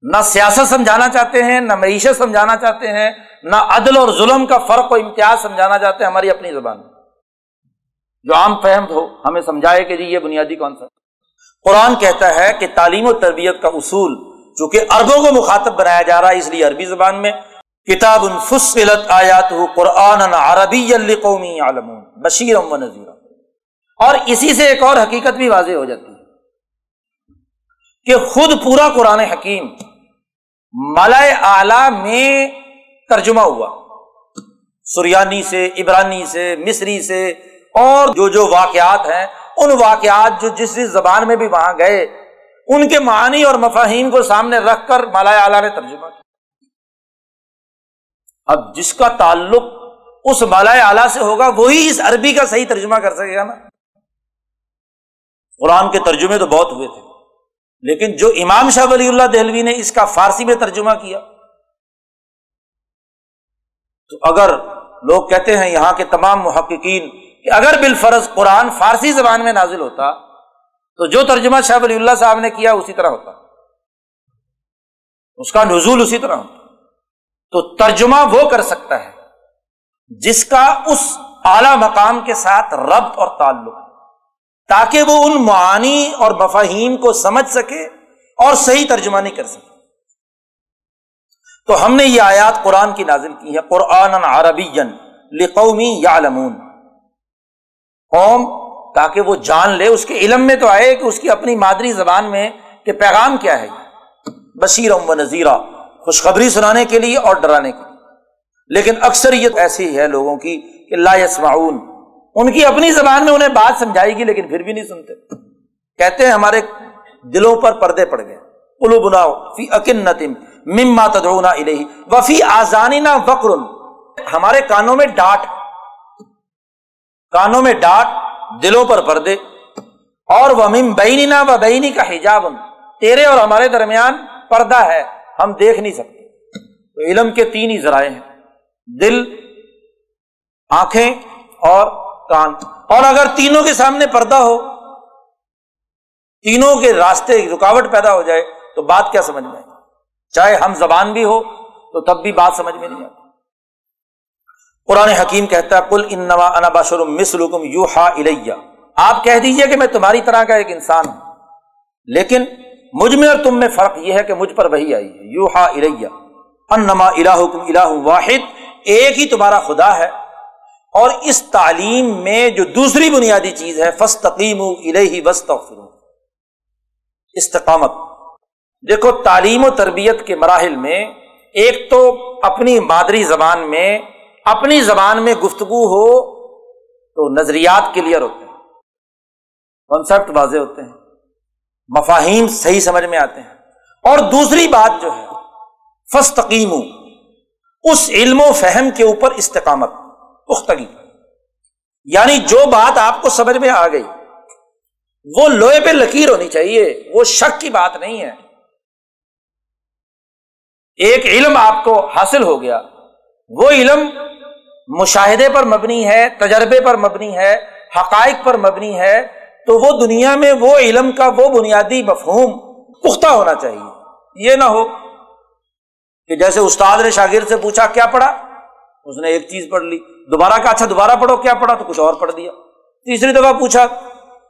نہ سیاست سمجھانا چاہتے ہیں، نہ معیشت سمجھانا چاہتے ہیں، نہ عدل اور ظلم کا فرق و امتیاز سمجھانا چاہتے ہیں ہماری اپنی زبان میں۔ جو عام فہم ہو، ہمیں سمجھائے کہ جی یہ بنیادی کون قرآن کہتا ہے کہ تعلیم و تربیت کا اصول چونکہ اربوں کو مخاطب بنایا جا رہا ہے، اس لیے عربی زبان میں کتاب الفصلت آیات قرآن عربی قومی عالم بشیر و نذیر اور اسی سے ایک اور حقیقت بھی واضح ہو جاتی ہے کہ خود پورا قرآن حکیم ملائے اعلی میں ترجمہ ہوا۔ سریانی سے، عبرانی سے، مصری سے اور جو جو واقعات ہیں، ان واقعات جو جس جس زبان میں بھی وہاں گئے، ان کے معنی اور مفاہیم کو سامنے رکھ کر مالا اعلیٰ نے ترجمہ کیا۔ اب جس کا تعلق اس مالا اعلیٰ سے ہوگا، وہی اس عربی کا صحیح ترجمہ کر سکے گا نا۔ قرآن کے ترجمے تو بہت ہوئے تھے۔ لیکن جو امام شاہ ولی اللہ دہلوی نے اس کا فارسی میں ترجمہ کیا، تو اگر لوگ کہتے ہیں یہاں کے تمام محققین کہ اگر بالفرض قرآن فارسی زبان میں نازل ہوتا، تو جو ترجمہ شاہ ولی اللہ صاحب نے کیا اسی طرح ہوتا۔ اس کا نزول اسی طرح ہوتا۔ تو ترجمہ وہ کر سکتا ہے جس کا اس اعلی مقام کے ساتھ ربط اور تعلق تاکہ وہ ان معانی اور مفاہیم کو سمجھ سکے اور صحیح ترجمہ نہیں کر سکے۔ تو ہم نے یہ آیات قرآن کی نازل کی ہے قرآن عربی لقومی یا قوم، تاکہ وہ جان لے، اس کے علم میں تو آئے کہ اس کی اپنی مادری زبان میں کہ پیغام کیا ہے۔ بشیر و نذیرہ خوشخبری سنانے کے لیے اور ڈرانے کے لیے۔ لیکن اکثریت ایسی ہے لوگوں کی کہ لا یسمعون۔ ان کی اپنی زبان میں انہیں بات سمجھائے گی لیکن پھر بھی نہیں سنتے۔ کہتے ہیں ہمارے دلوں پر پردے پڑ گئے۔ کلو بناؤ فی اکن نتم مما تدعونا الیہ۔ وفی آزانی نہ وقر ہمارے کانوں میں ڈانٹ کانوں میں ڈانٹ دلوں پر پردے۔ اور وہ مم بینی نہ و بینی کا حجاب تیرے اور ہمارے درمیان پردہ ہے۔ ہم دیکھ نہیں سکتے۔ تو علم کے تین ہی ذرائع ہیں۔ دل، آنکھیں اور کان۔ اور اگر تینوں کے سامنے پردہ ہو، تینوں کے راستے رکاوٹ پیدا ہو جائے، تو بات کیا سمجھ میں چاہے ہم زبان بھی ہو، تو تب بھی بات سمجھ میں نہیں آتی۔ قرآن حکیم کہتا ہے کل ان نوا انا باشر مسلکم یو ہا آپ کہہ دیجیے کہ میں تمہاری طرح کا ایک انسان ہوں، لیکن مجھ میں اور تم میں فرق یہ ہے کہ مجھ پر وہی آئی ہے۔ یو ہا انما الہکم الہ واحد۔ ایک ہی تمہارا خدا ہے اور اس تعلیم میں جو دوسری بنیادی چیز ہے فستقیم الہی وسط استقامت۔ دیکھو، تعلیم و تربیت کے مراحل میں ایک تو اپنی مادری زبان میں، اپنی زبان میں گفتگو ہو تو نظریات کلیئر ہوتے ہیں کانسیپٹ واضح ہوتے ہیں، مفاہیم صحیح سمجھ میں آتے ہیں۔ اور دوسری بات جو ہے فستقیم اس علم و فہم کے اوپر استقامت، پختگی۔ یعنی جو بات آپ کو سمجھ میں آ گئی، وہ لوہے پہ لکیر ہونی چاہیے، وہ شک کی بات نہیں ہے۔ ایک علم آپ کو حاصل ہو گیا، وہ علم مشاہدے پر مبنی ہے، تجربے پر مبنی ہے، حقائق پر مبنی ہے، تو وہ دنیا میں وہ علم کا وہ بنیادی مفہوم پختہ ہونا چاہیے۔ یہ نہ ہو کہ جیسے استاد نے شاگرد سے پوچھا کیا پڑھا؟ اس نے ایک چیز پڑھ لی۔ دوبارہ کہا اچھا دوبارہ پڑھو، کیا پڑھا؟ تو کچھ اور پڑھ دیا۔ تیسری دفعہ پوچھا،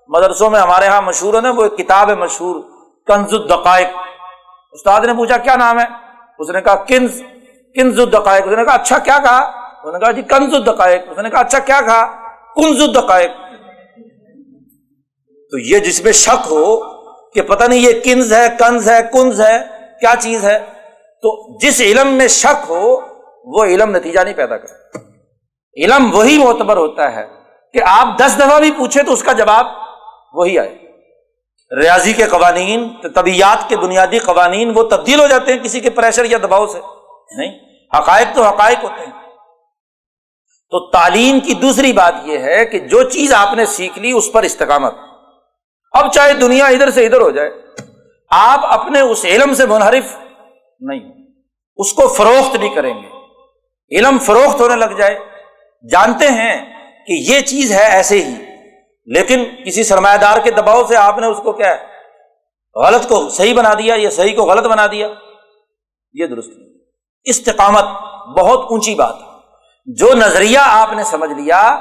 مدرسوں میں ہمارے یہاں مشہور ہے نا، وہ ایک کتاب ہے مشہور، کنز الدقائق۔ استاد نے پوچھا، کیا نام ہے؟ اس نے کہا، کنز کنز الدقائق۔ اس نے کہا اچھا کیا کہا؟ اس نے کہا جی کنز الدقائق۔ اس نے کہا اچھا کیا کہا؟ کنز الدقائق۔ تو یہ جس میں شک ہو کہ پتہ نہیں یہ کنز ہے کنز ہے کنز ہے، کیا چیز ہے؟ تو جس علم میں شک ہو، وہ علم نتیجہ نہیں پیدا کر علم وہی معتبر ہوتا ہے کہ آپ دس دفعہ بھی پوچھے تو اس کا جواب وہی آئے۔ ریاضی کے قوانین طبیعت کے بنیادی قوانین وہ تبدیل ہو جاتے ہیں کسی کے پریشر یا دباؤ سے۔ نہیں، حقائق تو حقائق ہوتے ہیں۔ تو تعلیم کی دوسری بات یہ ہے کہ جو چیز آپ نے سیکھ لی، اس پر استقامت۔ اب چاہے دنیا ادھر سے ادھر ہو جائے، آپ اپنے اس علم سے منحرف نہیں اس کو فروخت نہیں کریں گے۔ علم فروخت ہونے لگ جائے۔ جانتے ہیں کہ یہ چیز ہے ایسے ہی۔ لیکن کسی سرمایہ دار کے دباؤ سے آپ نے اس کو کیا ہے؟ غلط کو صحیح بنا دیا یا صحیح کو غلط بنا دیا؟ یہ درست نہیں۔ استقامت بہت اونچی بات ہے۔ جو نظریہ آپ نے سمجھ لیا،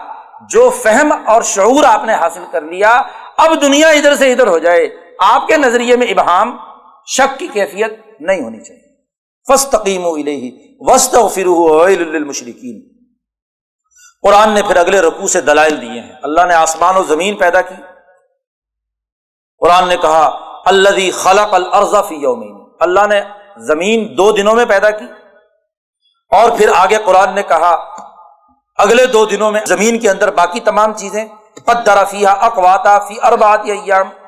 جو فہم اور شعور آپ نے حاصل کر لیا، اب دنیا ادھر سے ادھر ہو جائے۔ آپ کے نظریے میں ابہام شک کی کیفیت نہیں ہونی چاہیے۔ فس تقیم وسط مشرقین قرآن نے پھر اگلے رقو سے دلائل دیے ہیں۔ اللہ نے آسمان و زمین پیدا کی۔ قرآن نے کہا اللہ خلق الرضا فی یومین۔ اللہ نے زمین دو دنوں میں پیدا کی۔ اور پھر آگے قرآن نے کہا، اگلے دو دنوں میں زمین کے اندر باقی تمام چیزیں، قدر فیہ اقواتا فی اربات ایام۔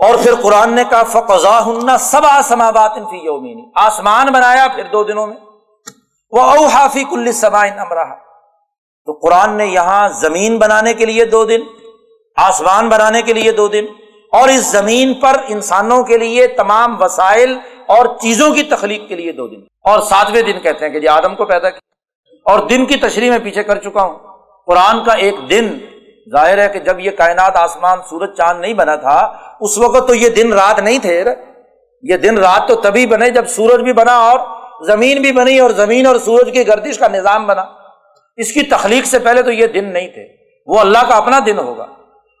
اور پھر قرآن نے کہا فقضا ہننا سبا سماوات فی یومین آسمان بنایا پھر دو دنوں میں. وہ اوہا فی کل سمائن امرہ تو قرآن نے یہاں زمین بنانے کے لیے دو دن، آسمان بنانے کے لیے دو دن، اور اس زمین پر انسانوں کے لیے تمام وسائل اور چیزوں کی تخلیق کے لیے دو دن. اور ساتویں دن کہتے ہیں کہ جی آدم کو پیدا کیا. اور دن کی تشریح میں پیچھے کر چکا ہوں. قرآن کا ایک دن ظاہر ہے کہ جب یہ کائنات آسمان سورج چاند نہیں بنا تھا، اس وقت تو یہ دن رات نہیں تھے۔ یہ دن رات تو تبھی بنے جب سورج بھی بنا اور زمین بھی بنی اور زمین اور سورج کی گردش کا نظام بنا۔ اس کی تخلیق سے پہلے تو یہ دن نہیں تھے۔ وہ اللہ کا اپنا دن ہوگا۔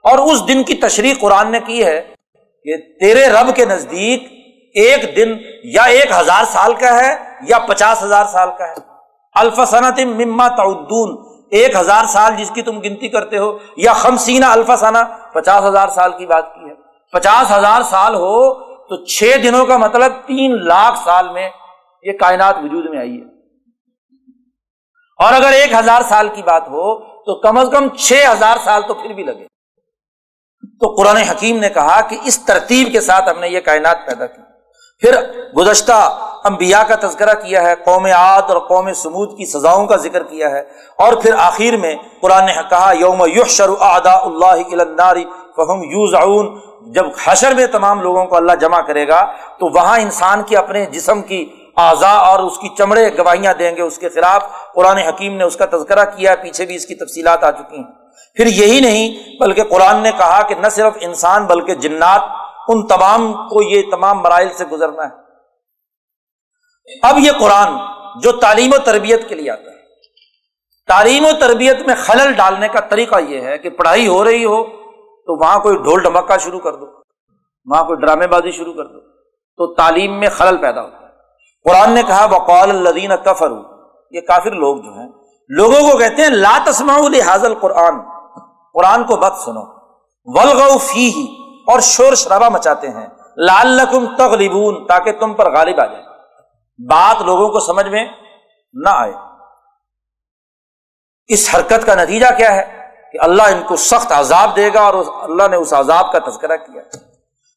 اور اس دن کی تشریح قرآن نے کی ہے کہ تیرے رب کے نزدیک ایک دن یا ایک ہزار سال کا ہے یا پچاس ہزار سال کا ہے۔ الفسنت مما تعدون۔ ایک ہزار سال جس کی تم گنتی کرتے ہو، یا خمسینہ الفسانہ پچاس ہزار سال کی بات کی ہے۔ پچاس ہزار سال ہو تو چھ دنوں کا مطلب تین لاکھ سال میں یہ کائنات وجود میں آئی ہے۔ اور اگر ایک ہزار سال کی بات ہو تو کم از کم چھ ہزار سال تو پھر بھی لگے۔ تو قرآن حکیم نے کہا کہ اس ترتیب کے ساتھ ہم نے یہ کائنات پیدا کی۔ پھر گزشتہ انبیاء کا تذکرہ کیا ہے، قوم عاد اور قوم سمود کی سزاؤں کا ذکر کیا ہے۔ اور پھر آخر میں قرآن نے کہا، یوم یحشر اعداء اللہ النار فہم یوزعون۔ جب حشر میں تمام لوگوں کو اللہ جمع کرے گا، تو وہاں انسان کے اپنے جسم کی اعضا اور اس کی چمڑے گواہیاں دیں گے۔ اس کے خلاف قرآن حکیم نے اس کا تذکرہ کیا ہے، پیچھے بھی اس کی تفصیلات آ چکی ہیں۔ پھر یہی نہیں، بلکہ قرآن نے کہا کہ نہ صرف انسان بلکہ جنات ان تمام کو یہ تمام مرائل سے گزرنا ہے۔ اب یہ قرآن جو تعلیم و تربیت کے لیے آتا ہے۔ تعلیم و تربیت میں خلل ڈالنے کا طریقہ یہ ہے کہ پڑھائی ہو رہی ہو تو وہاں کوئی ڈھول ڈھمکا شروع کر دو، وہاں کوئی ڈرامے بازی شروع کر دو۔ تو تعلیم میں خلل پیدا ہوتا ہے۔ قرآن نے کہا بقول الدین کفر یہ کافر لوگ جو ہیں، لوگوں کو کہتے ہیں، لا تسما حاضل قرآن قرآن کو بت سنو۔ ولغ فی ہی اور شور شرابہ مچاتے ہیں۔ لال تغلبون، تاکہ تم پر غالب آ جائے۔ بات لوگوں کو سمجھ میں نہ آئے۔ اس حرکت کا نتیجہ کیا ہے؟ کہ اللہ ان کو سخت عذاب دے گا اور اللہ نے اس عذاب کا تذکرہ کیا۔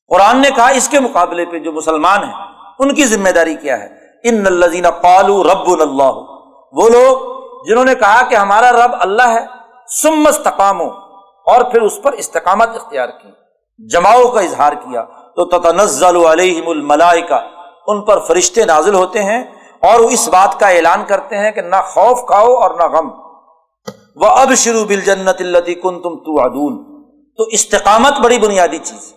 قرآن نے کہا، اس کے مقابلے پہ جو مسلمان ہیں، ان کی ذمہ داری کیا ہے؟ ان الزین پالو رب اللہ۔ وہ لوگ جنہوں نے کہا کہ ہمارا رب اللہ ہے سمس تقام اور پھر اس پر استقامت اختیار کی۔ جماؤ کا اظہار کیا، تو تتنزل علیہم الملائکہ، ان پر فرشتے نازل ہوتے ہیں اور وہ اس بات کا اعلان کرتے ہیں کہ نہ خوف کھاؤ اور نہ غم۔ وہ اب شروع بل جنت اللہ کن تم تو عدول تو استقامت بڑی بنیادی چیز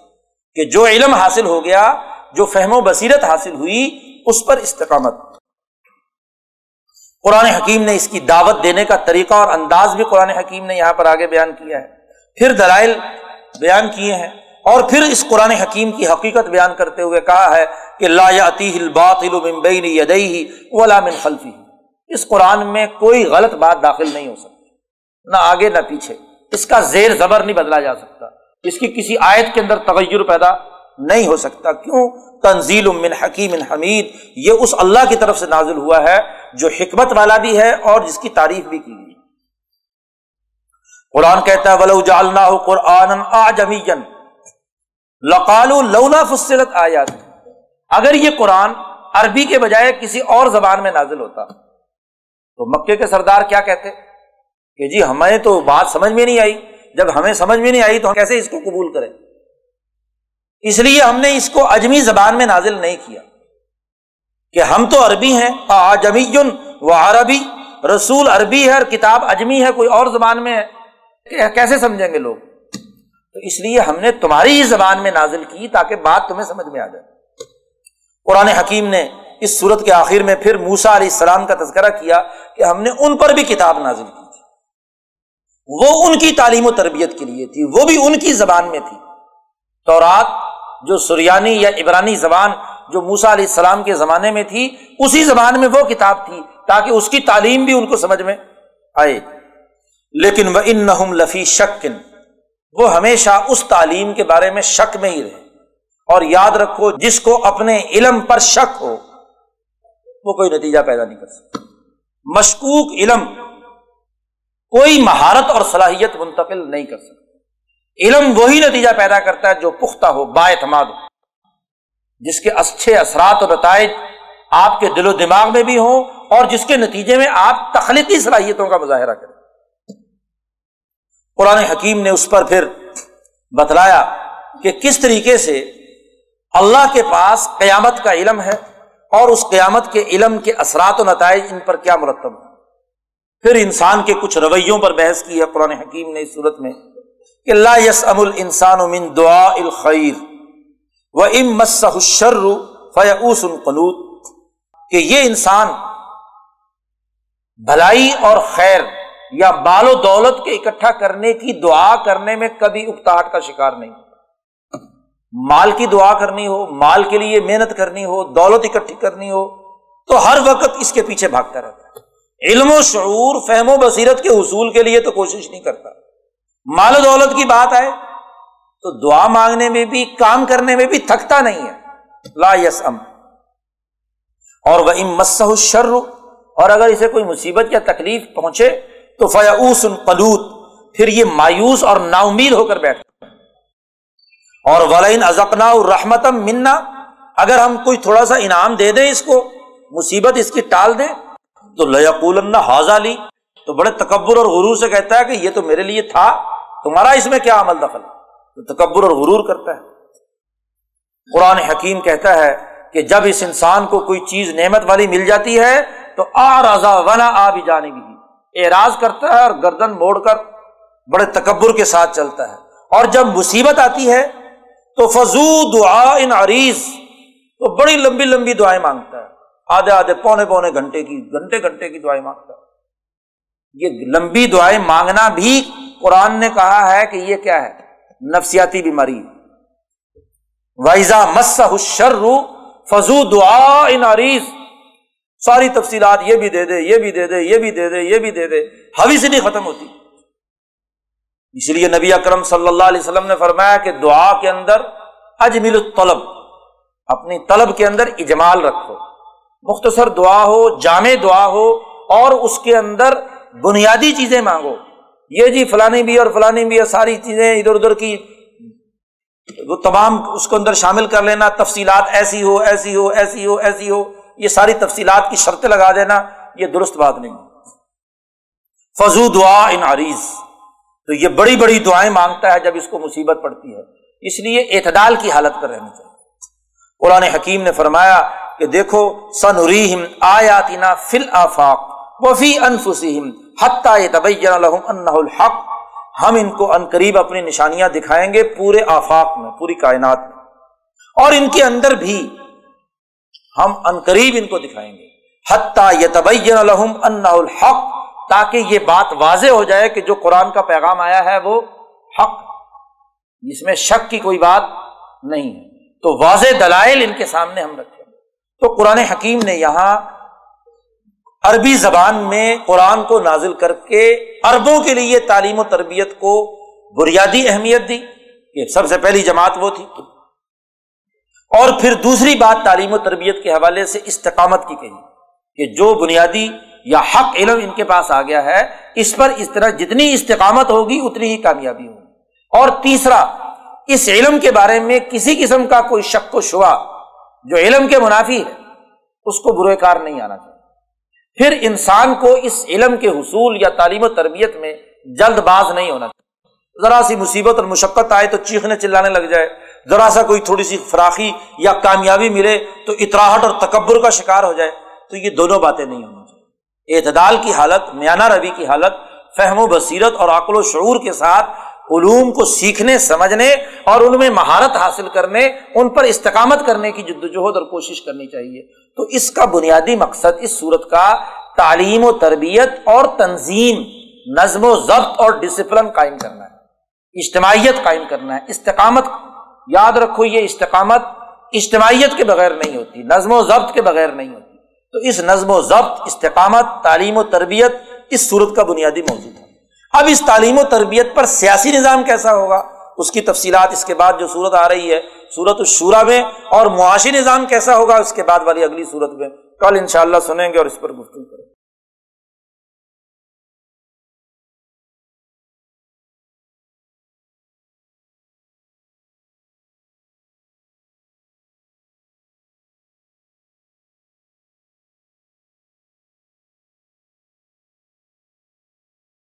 کہ جو علم حاصل ہو گیا، جو فہم و بصیرت حاصل ہوئی، اس پر استقامت۔ قرآن حکیم نے اس کی دعوت دینے کا طریقہ اور انداز بھی قرآن حکیم نے یہاں پر آگے بیان کیا ہے۔ پھر دلائل بیان کیے ہیں۔ اور پھر اس قرآن حکیم کی حقیقت بیان کرتے ہوئے کہا ہے کہ لا ولا من خلفی اس قرآن میں کوئی غلط بات داخل نہیں ہو سکتی۔ نہ آگے، نہ پیچھے۔ اس کا زیر زبر نہیں بدلا جا سکتا۔ اس کی کسی آیت کے اندر تغیر پیدا نہیں ہو سکتا۔ کیوں؟ تنزیل من حکیم حمید۔ یہ اس اللہ کی طرف سے نازل ہوا ہے جو حکمت والا بھی ہے اور جس کی تعریف بھی کی گئی۔ قرآن کہتا ہے، ولو جالنا قرآن لقالو لولا فصلت آیات. اگر یہ قرآن عربی کے بجائے کسی اور زبان میں نازل ہوتا، تو مکے کے سردار کیا کہتے؟ کہ جی ہمیں تو بات سمجھ میں نہیں آئی۔ جب ہمیں سمجھ میں نہیں آئی تو ہم کیسے اس کو قبول کریں؟ اس لیے ہم نے اس کو اجمی زبان میں نازل نہیں کیا۔ کہ ہم تو عربی ہیں آجمی و عربی، رسول عربی ہے اور کتاب اجمی ہے، کوئی اور زبان میں ہے۔ کیسے سمجھیں گے لوگ؟ تو اس لیے ہم نے تمہاری ہی زبان میں نازل کی تاکہ بات تمہیں سمجھ میں آ جائے۔ قرآن حکیم نے اس صورت کے آخر میں پھر موسا علیہ السلام کا تذکرہ کیا کہ ہم نے ان پر بھی کتاب نازل کی تھی۔ وہ ان کی تعلیم و تربیت کے لیے تھی، وہ بھی ان کی زبان میں تھی۔ تو رات جو سریانی یا عبرانی زبان جو موسا علیہ السلام کے زمانے میں تھی، اسی زبان میں وہ کتاب تھی تاکہ اس کی تعلیم بھی ان کو سمجھ میں آئے۔ لیکن وہ ان نہ لفی شکن وہ ہمیشہ اس تعلیم کے بارے میں شک میں ہی رہے۔ اور یاد رکھو، جس کو اپنے علم پر شک ہو، وہ کوئی نتیجہ پیدا نہیں کر سکتا۔ مشکوک علم کوئی مہارت اور صلاحیت منتقل نہیں کر سکتا۔ علم وہی نتیجہ پیدا کرتا ہے جو پختہ ہو با اعتماد ہو، جس کے اچھے اثرات اور نتائج آپ کے دل و دماغ میں بھی ہوں اور جس کے نتیجے میں آپ تخلیقی صلاحیتوں کا مظاہرہ کریں۔ قرآن حکیم نے اس پر پھر بتلایا کہ کس طریقے سے اللہ کے پاس قیامت کا علم ہے اور اس قیامت کے علم کے اثرات و نتائج ان پر کیا مرتب پھر انسان کے کچھ رویوں پر بحث کی ہے قرآن حکیم نے اس صورت میں کہ لا یس ام السان من دعا الخیر و ام مسر فیوس القنوت کہ یہ انسان بھلائی اور خیر یا بال و دولت کے اکٹھا کرنے کی دعا کرنے میں کبھی اکتاہٹ کا شکار نہیں مال کی دعا کرنی ہو، مال کے لیے محنت کرنی ہو، دولت اکٹھی کرنی ہو، تو ہر وقت اس کے پیچھے بھاگتا رہتا ہے۔ علم و شعور، فہم و بصیرت کے حصول کے لیے تو کوشش نہیں کرتا۔ مال و دولت کی بات آئے تو دعا مانگنے میں بھی، کام کرنے میں بھی تھکتا نہیں ہے۔ لا یس ام اور وہ مسح شر اور اگر اسے کوئی مصیبت یا تکلیف پہنچے تو فیاس قلوت، پھر یہ مایوس اور نا امید ہو کر بیٹھتا اور ولین ازکنا رحمتم منا، اگر ہم کوئی تھوڑا سا انعام دے دیں اس کو، مصیبت اس کی ٹال دیں، تو لقول حاضہ لی۔ تو بڑے تکبر اور غرور سے کہتا ہے کہ یہ تو میرے لیے تھا، تمہارا اس میں کیا عمل دخل؟ تو تکبر اور غرور کرتا ہے۔ قرآن حکیم کہتا ہے کہ جب اس انسان کو کوئی چیز نعمت والی مل جاتی ہے، تو آ رضا ونا آ بھی جانے بھی اعراض کرتا ہے اور گردن موڑ کر بڑے تکبر کے ساتھ چلتا ہے۔ اور جب مصیبت آتی ہے تو فضو دعا ان عریض تو بڑی لمبی لمبی دعائیں مانگتا ہے۔ آدھے آدھے پونے پونے گھنٹے کی، گھنٹے گھنٹے کی دعائیں مانگتا ہے۔ یہ لمبی دعائیں مانگنا بھی قرآن نے کہا ہے کہ یہ کیا ہے؟ نفسیاتی بیماری۔ وائزا مسر فضو دعا ان عریض ساری تفصیلات یہ بھی دے دے، یہ بھی دے دے، یہ بھی دے دے، یہ بھی دے دے۔ حوی سے نہیں ختم ہوتی۔ اس لیے نبی اکرم صلی اللہ علیہ وسلم نے فرمایا کہ دعا کے اندر اجمل الطلب، اپنی طلب کے اندر اجمال رکھو۔ مختصر دعا ہو، جامع دعا ہو، اور اس کے اندر بنیادی چیزیں مانگو۔ یہ جی فلانی بھی اور فلانی بھی ساری چیزیں ادھر ادھر کی، وہ تمام اس کو اندر شامل کر لینا، تفصیلات ایسی ہو ایسی ہو ایسی ہو ایسی ہو۔ یہ ساری تفصیلات کی شرطیں لگا دینا، یہ درست بات نہیں۔ فضو دعا ان عریض تو یہ بڑی بڑی دعائیں مانگتا ہے جب اس کو مصیبت پڑتی ہے۔ اس لیے اعتدال کی حالت پر رہنا چاہیے۔ قرآن حکیم نے فرمایا کہ دیکھو سن آیاتنا فل آفاق وفی انفسم الحق۔ ہم ان کو ان قریب اپنی نشانیاں دکھائیں گے پورے آفاق میں، پوری کائنات میں۔ اور ان کے اندر بھی ہم ان قریب ان کو دکھائیں گے۔ حتیٰ یہ الحم الحق، تاکہ یہ بات واضح ہو جائے کہ جو قرآن کا پیغام آیا ہے وہ حق، جس میں شک کی کوئی بات نہیں ہے۔ تو واضح دلائل ان کے سامنے ہم رکھیں تو قرآن حکیم نے یہاں عربی زبان میں قرآن کو نازل کر کے اربوں کے لیے تعلیم و تربیت کو بنیادی اہمیت دی یہ سب سے پہلی جماعت وہ تھی۔ اور پھر دوسری بات تعلیم و تربیت کے حوالے سے استقامت کی کہی کہ جو بنیادی یا حق علم ان کے پاس آ گیا ہے، اس پر اس طرح جتنی استقامت ہوگی، اتنی ہی کامیابی ہوگی۔ اور تیسرا، اس علم کے بارے میں کسی قسم کا کوئی شک و شبہ جو علم کے منافی ہے، اس کو برے کار نہیں آنا چاہیے۔ پھر انسان کو اس علم کے حصول یا تعلیم و تربیت میں جلد باز نہیں ہونا چاہیے۔ ذرا سی مصیبت اور مشقت آئے تو چیخنے چلانے لگ جائے۔ ذرا سا کوئی تھوڑی سی فراخی یا کامیابی ملے تو اطراہٹ اور تکبر کا شکار ہو جائے، تو یہ دونوں باتیں نہیں ہونی چاہیے۔ اعتدال کی حالت، میانہ روی کی حالت، فہم و بصیرت اور عقل و شعور کے ساتھ علوم کو سیکھنے، سمجھنے اور ان میں مہارت حاصل کرنے، ان پر استقامت کرنے کی جدوجہد اور کوشش کرنی چاہیے۔ تو اس کا بنیادی مقصد، اس صورت کا تعلیم و تربیت اور تنظیم، نظم و ضبط اور ڈسپلن قائم کرنا ہے۔ اجتماعیت قائم کرنا ہے، استقامت یاد رکھو یہ استقامت اجتماعیت کے بغیر نہیں ہوتی، نظم و ضبط کے بغیر نہیں ہوتی۔ تو اس نظم و ضبط، استقامت، تعلیم و تربیت اس صورت کا بنیادی موجود ہے اب اس تعلیم و تربیت پر سیاسی نظام کیسا ہوگا؟ اس کی تفصیلات اس کے بعد جو صورت آ رہی ہے، صورت الشورا میں اور معاشی نظام کیسا ہوگا اس کے بعد والی اگلی صورت میں۔ کل ان شاء اللہ سنیں گے اور اس پر گفتگو کریں گے۔